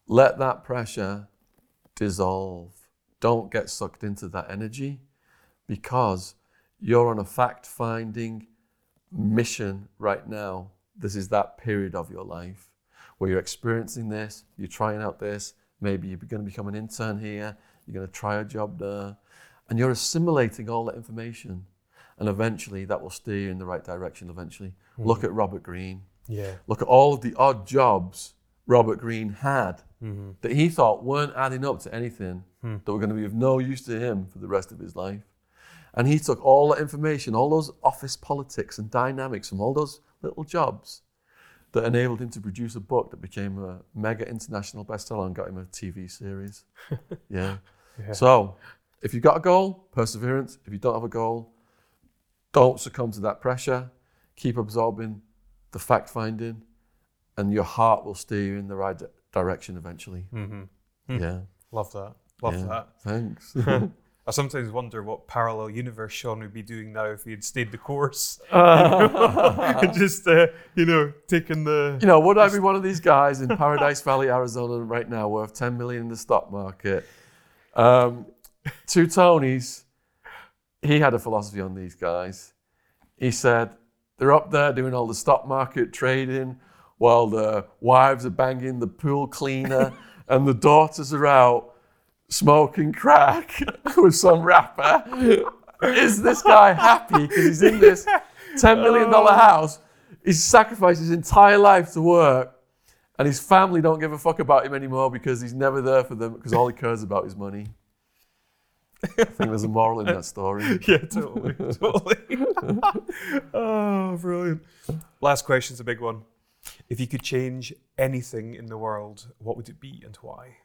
let that pressure dissolve. Don't get sucked into that energy, because you're on a fact-finding mission right now. This is that period of your life where you're experiencing this, you're trying out this, maybe you're going to become an intern here, you're going to try a job there, and you're assimilating all that information. And eventually that will steer you in the right direction. Eventually, look at Robert Greene. Yeah. Look at all of the odd jobs Robert Greene had Mm-hmm. that he thought weren't adding up to anything, Hmm. that were going to be of no use to him for the rest of his life. And he took all that information, all those office politics and dynamics from all those little jobs that enabled him to produce a book that became a mega international bestseller and got him a TV series. *laughs* yeah. Yeah. So, if you've got a goal, perseverance. If you don't have a goal, don't succumb to that pressure. Keep absorbing the fact finding, and your heart will steer you in the right direction eventually. Mm-hmm. Hmm. Yeah. Love that. Love yeah. that. Thanks. *laughs* I *laughs* sometimes wonder what parallel universe Shaun would be doing now if he had stayed the course. you *laughs* Just, uh, you know, taking the. You know, would I be one of these guys in Paradise Valley, Arizona, right now, worth 10 million in the stock market? Um, two Tonys, he had a philosophy on these guys. He said, they're up there doing all the stock market trading while the wives are banging the pool cleaner *laughs* and the daughters are out smoking crack *laughs* with some rapper. Is this guy happy because he's in this $10 million oh. house? He's sacrificed his entire life to work and his family don't give a fuck about him anymore because he's never there for them because all he cares about is money. I think there's a moral in that story. *laughs* Yeah, totally. totally. *laughs* oh, brilliant. Last question's a big one. If you could change anything in the world, what would it be and why?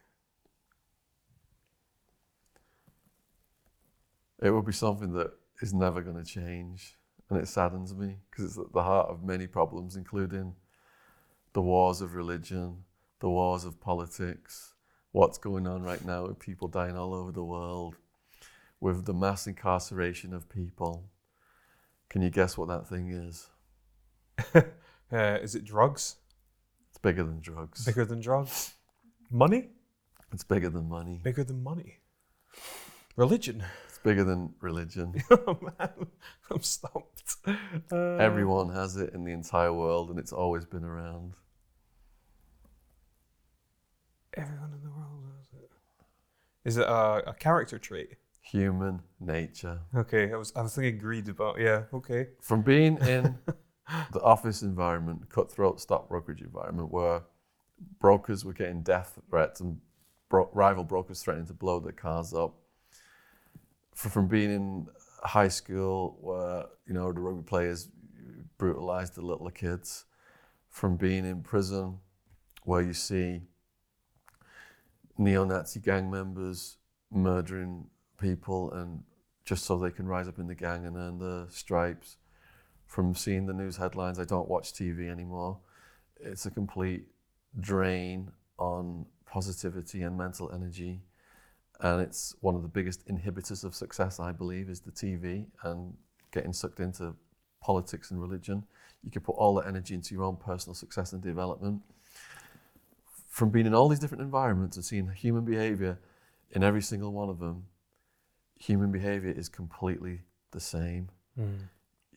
It would be something that is never going to change. And it saddens me because it's at the heart of many problems, including the wars of religion, the wars of politics, what's going on right now with people dying all over the world, with the mass incarceration of people. Can you guess what that thing is? *laughs* Uh, is it drugs? It's bigger than drugs. Bigger than drugs? Money? It's bigger than money. Bigger than money? Religion? It's bigger than religion. *laughs* oh man, *laughs* I'm stumped. Uh, Everyone has it in the entire world, and it's always been around. Everyone in the world has it. Is it a, a character trait? Human nature. Okay, I was I was thinking greed about yeah. Okay. From being in *laughs* the office environment, cutthroat stock brokerage environment, where brokers were getting death threats and bro- rival brokers threatening to blow their cars up. F- From being in high school, where you know the rugby players brutalized the little kids. From being in prison, where you see neo-Nazi gang members murdering people and just so they can rise up in the gang and earn the stripes. From seeing the news headlines, I don't watch TV anymore. It's a complete drain on positivity and mental energy. And it's one of the biggest inhibitors of success, I believe, is the TV and getting sucked into politics and religion. You can put all that energy into your own personal success and development. From being in all these different environments and seeing human behavior in every single one of them, human behavior is completely the same. Hmm.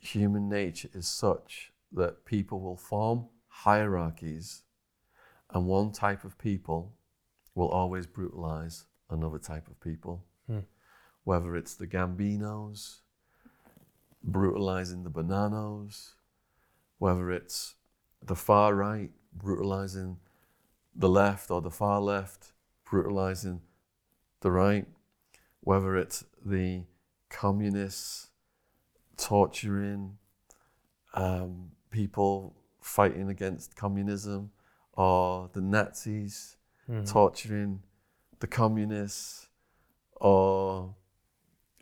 Human nature is such that people will form hierarchies, and one type of people will always brutalize another type of people. Hmm. Whether it's the Gambinos brutalizing the Bonannos, whether it's the far right brutalizing the left or the far left brutalizing the right, whether it's the communists torturing um, people fighting against communism or the Nazis torturing the communists or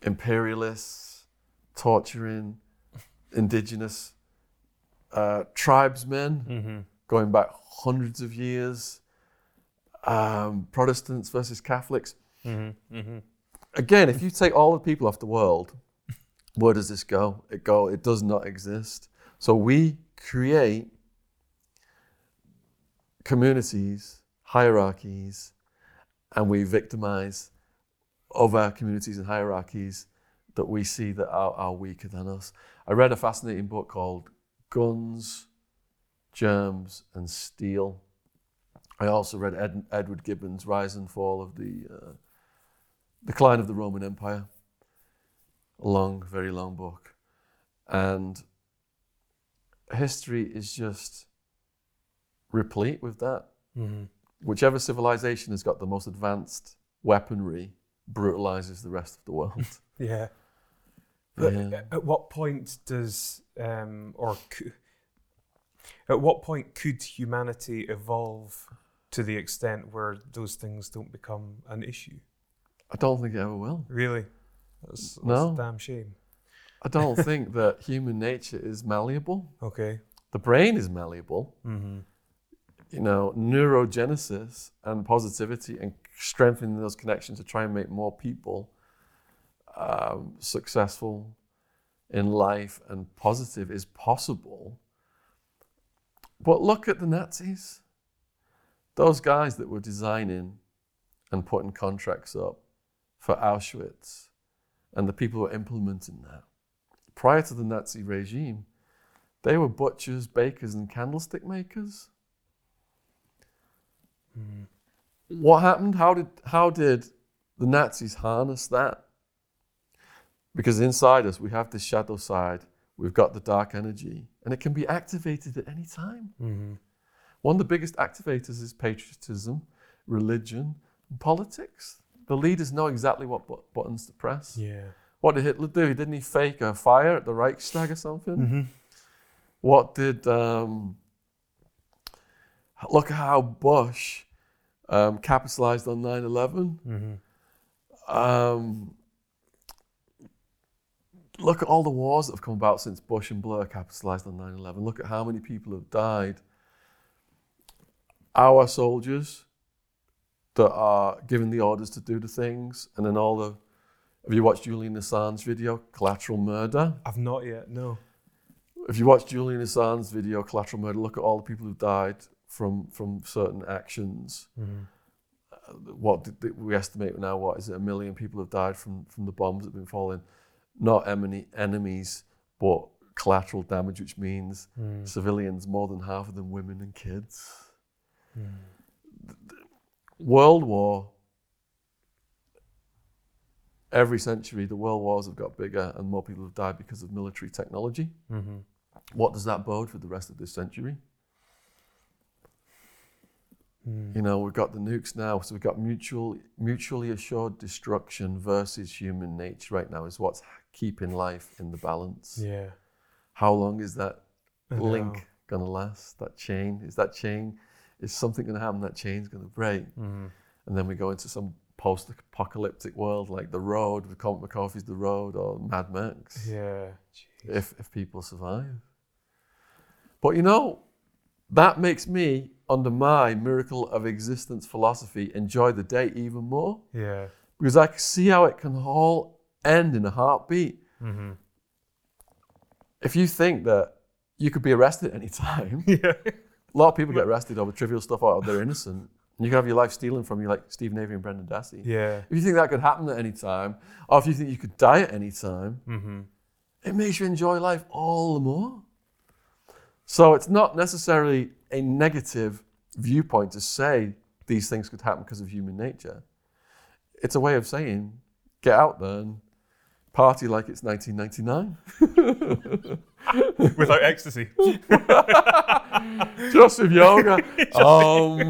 imperialists torturing indigenous uh, tribesmen going back hundreds of years, um, Protestants versus Catholics. Again, if you take all the people off the world, where does this go? It go. It does not exist. So we create communities, hierarchies, and we victimize other communities and hierarchies that we see that are, are weaker than us. I read a fascinating book called Guns, Germs, and Steel. I also read Ed, Edward Gibbon's Rise and Fall of the uh, Decline of the Roman Empire. A long, very long book. And history is just replete with that. Whichever civilization has got the most advanced weaponry brutalizes the rest of the world. *laughs* Yeah. But Yeah. at what point does um, or cou- at what point could humanity evolve to the extent where those things don't become an issue? I don't think it ever will. Really, that's, that's No. a damn shame. I don't *laughs* think that human nature is malleable. Okay. The brain is malleable. Mm-hmm. You know, neurogenesis and positivity and strengthening those connections to try and make more people um, successful in life and positive is possible. But look at the Nazis. Those guys that were designing and putting contracts up for Auschwitz and the people who were implementing that. Prior to the Nazi regime, they were butchers, bakers, and candlestick makers. What happened? How did how did the Nazis harness that? Because inside us we have this shadow side, we've got the dark energy, and it can be activated at any time. Mm-hmm. One of the biggest activators is patriotism, religion, and politics. The leaders know exactly what bu- buttons to press. Yeah. What did Hitler do? Didn't he fake a fire at the Reichstag or something? Mm-hmm. What did um, look at how Bush um, capitalized on 9/11? Mm-hmm. Um, look at all the wars that have come about since Bush and Blair capitalized on 9/11. Look at how many people have died. Our soldiers that are given the orders to do the things, and then all the. Have you watched Julian Assange's video, Collateral Murder? I've not yet. No. if you watch Julian Assange's video, Collateral Murder, look at all the people who died from from certain actions. Mm-hmm. Uh, what did we estimate now? What is it? A million people have died from from the bombs that have been falling. Not enemy, enemies, but collateral damage, which means Mm. civilians. More than half of them women and kids. World War every century the world wars have got bigger and more people have died because of military technology. Mm-hmm. What does that bode for the rest of this century? Mm. You know, we've got the nukes now, so we've got mutual, mutually assured destruction versus human nature right now is what's keeping life in the balance. Yeah. How long is that link going to last? That chain? Is that chain, is something going to happen? That chain's going to break. Mhm. And then we go into some post apocalyptic world like The Road, with Cormac McCarthy's The Road, or Mad Max, Yeah. Jeez. if, if people survive. But you know, that makes me, under my miracle of existence philosophy, enjoy the day even more Yeah. because I can see how it can all end in a heartbeat. Mm-hmm. If you think that you could be arrested *laughs* any time, Yeah. A lot of people get arrested over trivial stuff out of they're innocent. And you can have your life stealing from you, like Steven Avery and Brendan Dassey. Yeah. If you think that could happen at any time, or if you think you could die at any time, Mm-hmm. it makes you enjoy life all the more. So it's not necessarily a negative viewpoint to say these things could happen because of human nature. It's a way of saying, get out there and party like it's 1999. Without ecstasy. *laughs* Just with yoga. *laughs* um,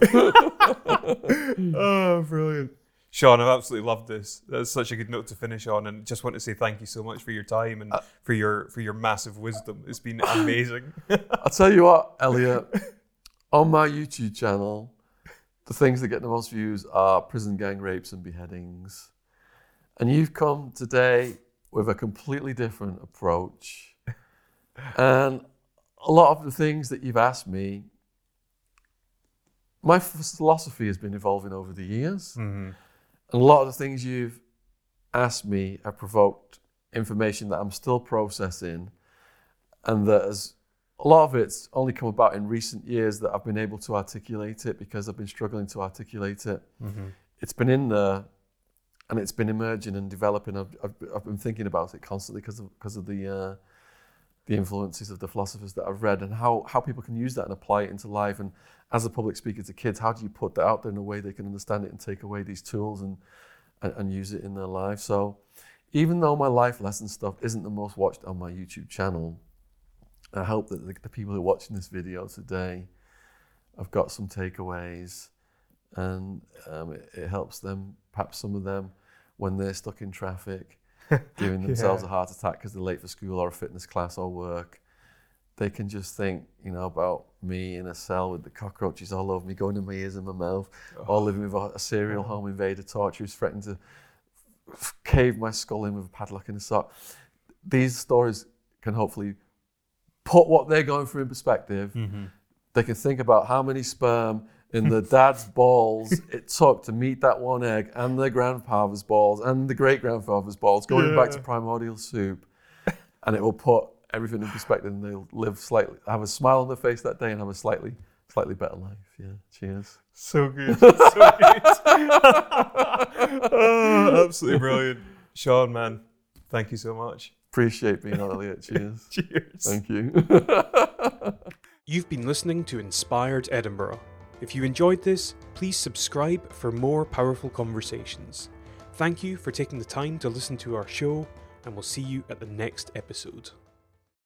*laughs* oh, brilliant. Shaun, I've absolutely loved this. That's such a good note to finish on, and just want to say thank you so much for your time and for your for your massive wisdom. It's been amazing. I'll tell you what, Elliot, on my YouTube channel, the things that get the most views are prison gang rapes and beheadings. And you've come today with a completely different approach. *laughs* And a lot of the things that you've asked me, my philosophy has been evolving over the years. mm-hmm. And a lot of the things you've asked me have provoked information that I'm still processing, and that has a lot of it's only come about in recent years that I've been able to articulate it because I've been struggling to articulate it. Mm-hmm. It's been in there, and it's been emerging and developing. I've, I've, I've been thinking about it constantly because of because of the uh, the influences of the philosophers that I've read and how how people can use that and apply it into life. And as a public speaker to kids, how do you put that out there in a way they can understand it and take away these tools and and, and use it in their life? So even though my life lesson stuff isn't the most watched on my YouTube channel, I hope that the, the people who are watching this video today have got some takeaways and um, it, it helps them, perhaps some of them, when they're stuck in traffic, *laughs* giving themselves Yeah. a heart attack because they're late for school or a fitness class or work. They can just think, you know, about me in a cell with the cockroaches all over me, going in my ears and my mouth, or living with a, a serial home invader torture who's threatening to cave my skull in with a padlock in a sock. These stories can hopefully put what they're going through in perspective. Mm-hmm. They can think about how many sperm in the dad's *laughs* balls it took to meet that one egg, and the grandfather's balls, and the great grandfather's balls, going back to primordial soup. *laughs* And it will put everything in perspective, and they'll live slightly, have a smile on their face that day, and have a slightly, slightly better life. Yeah. Cheers. So good. *laughs* So good. oh, absolutely brilliant. Shaun, man, thank you so much. Appreciate being on Elliot. Cheers. *laughs* Cheers. Thank you. *laughs* You've been listening to Inspired Edinburgh. If you enjoyed this, please subscribe for more powerful conversations. Thank you for taking the time to listen to our show, and we'll see you at the next episode.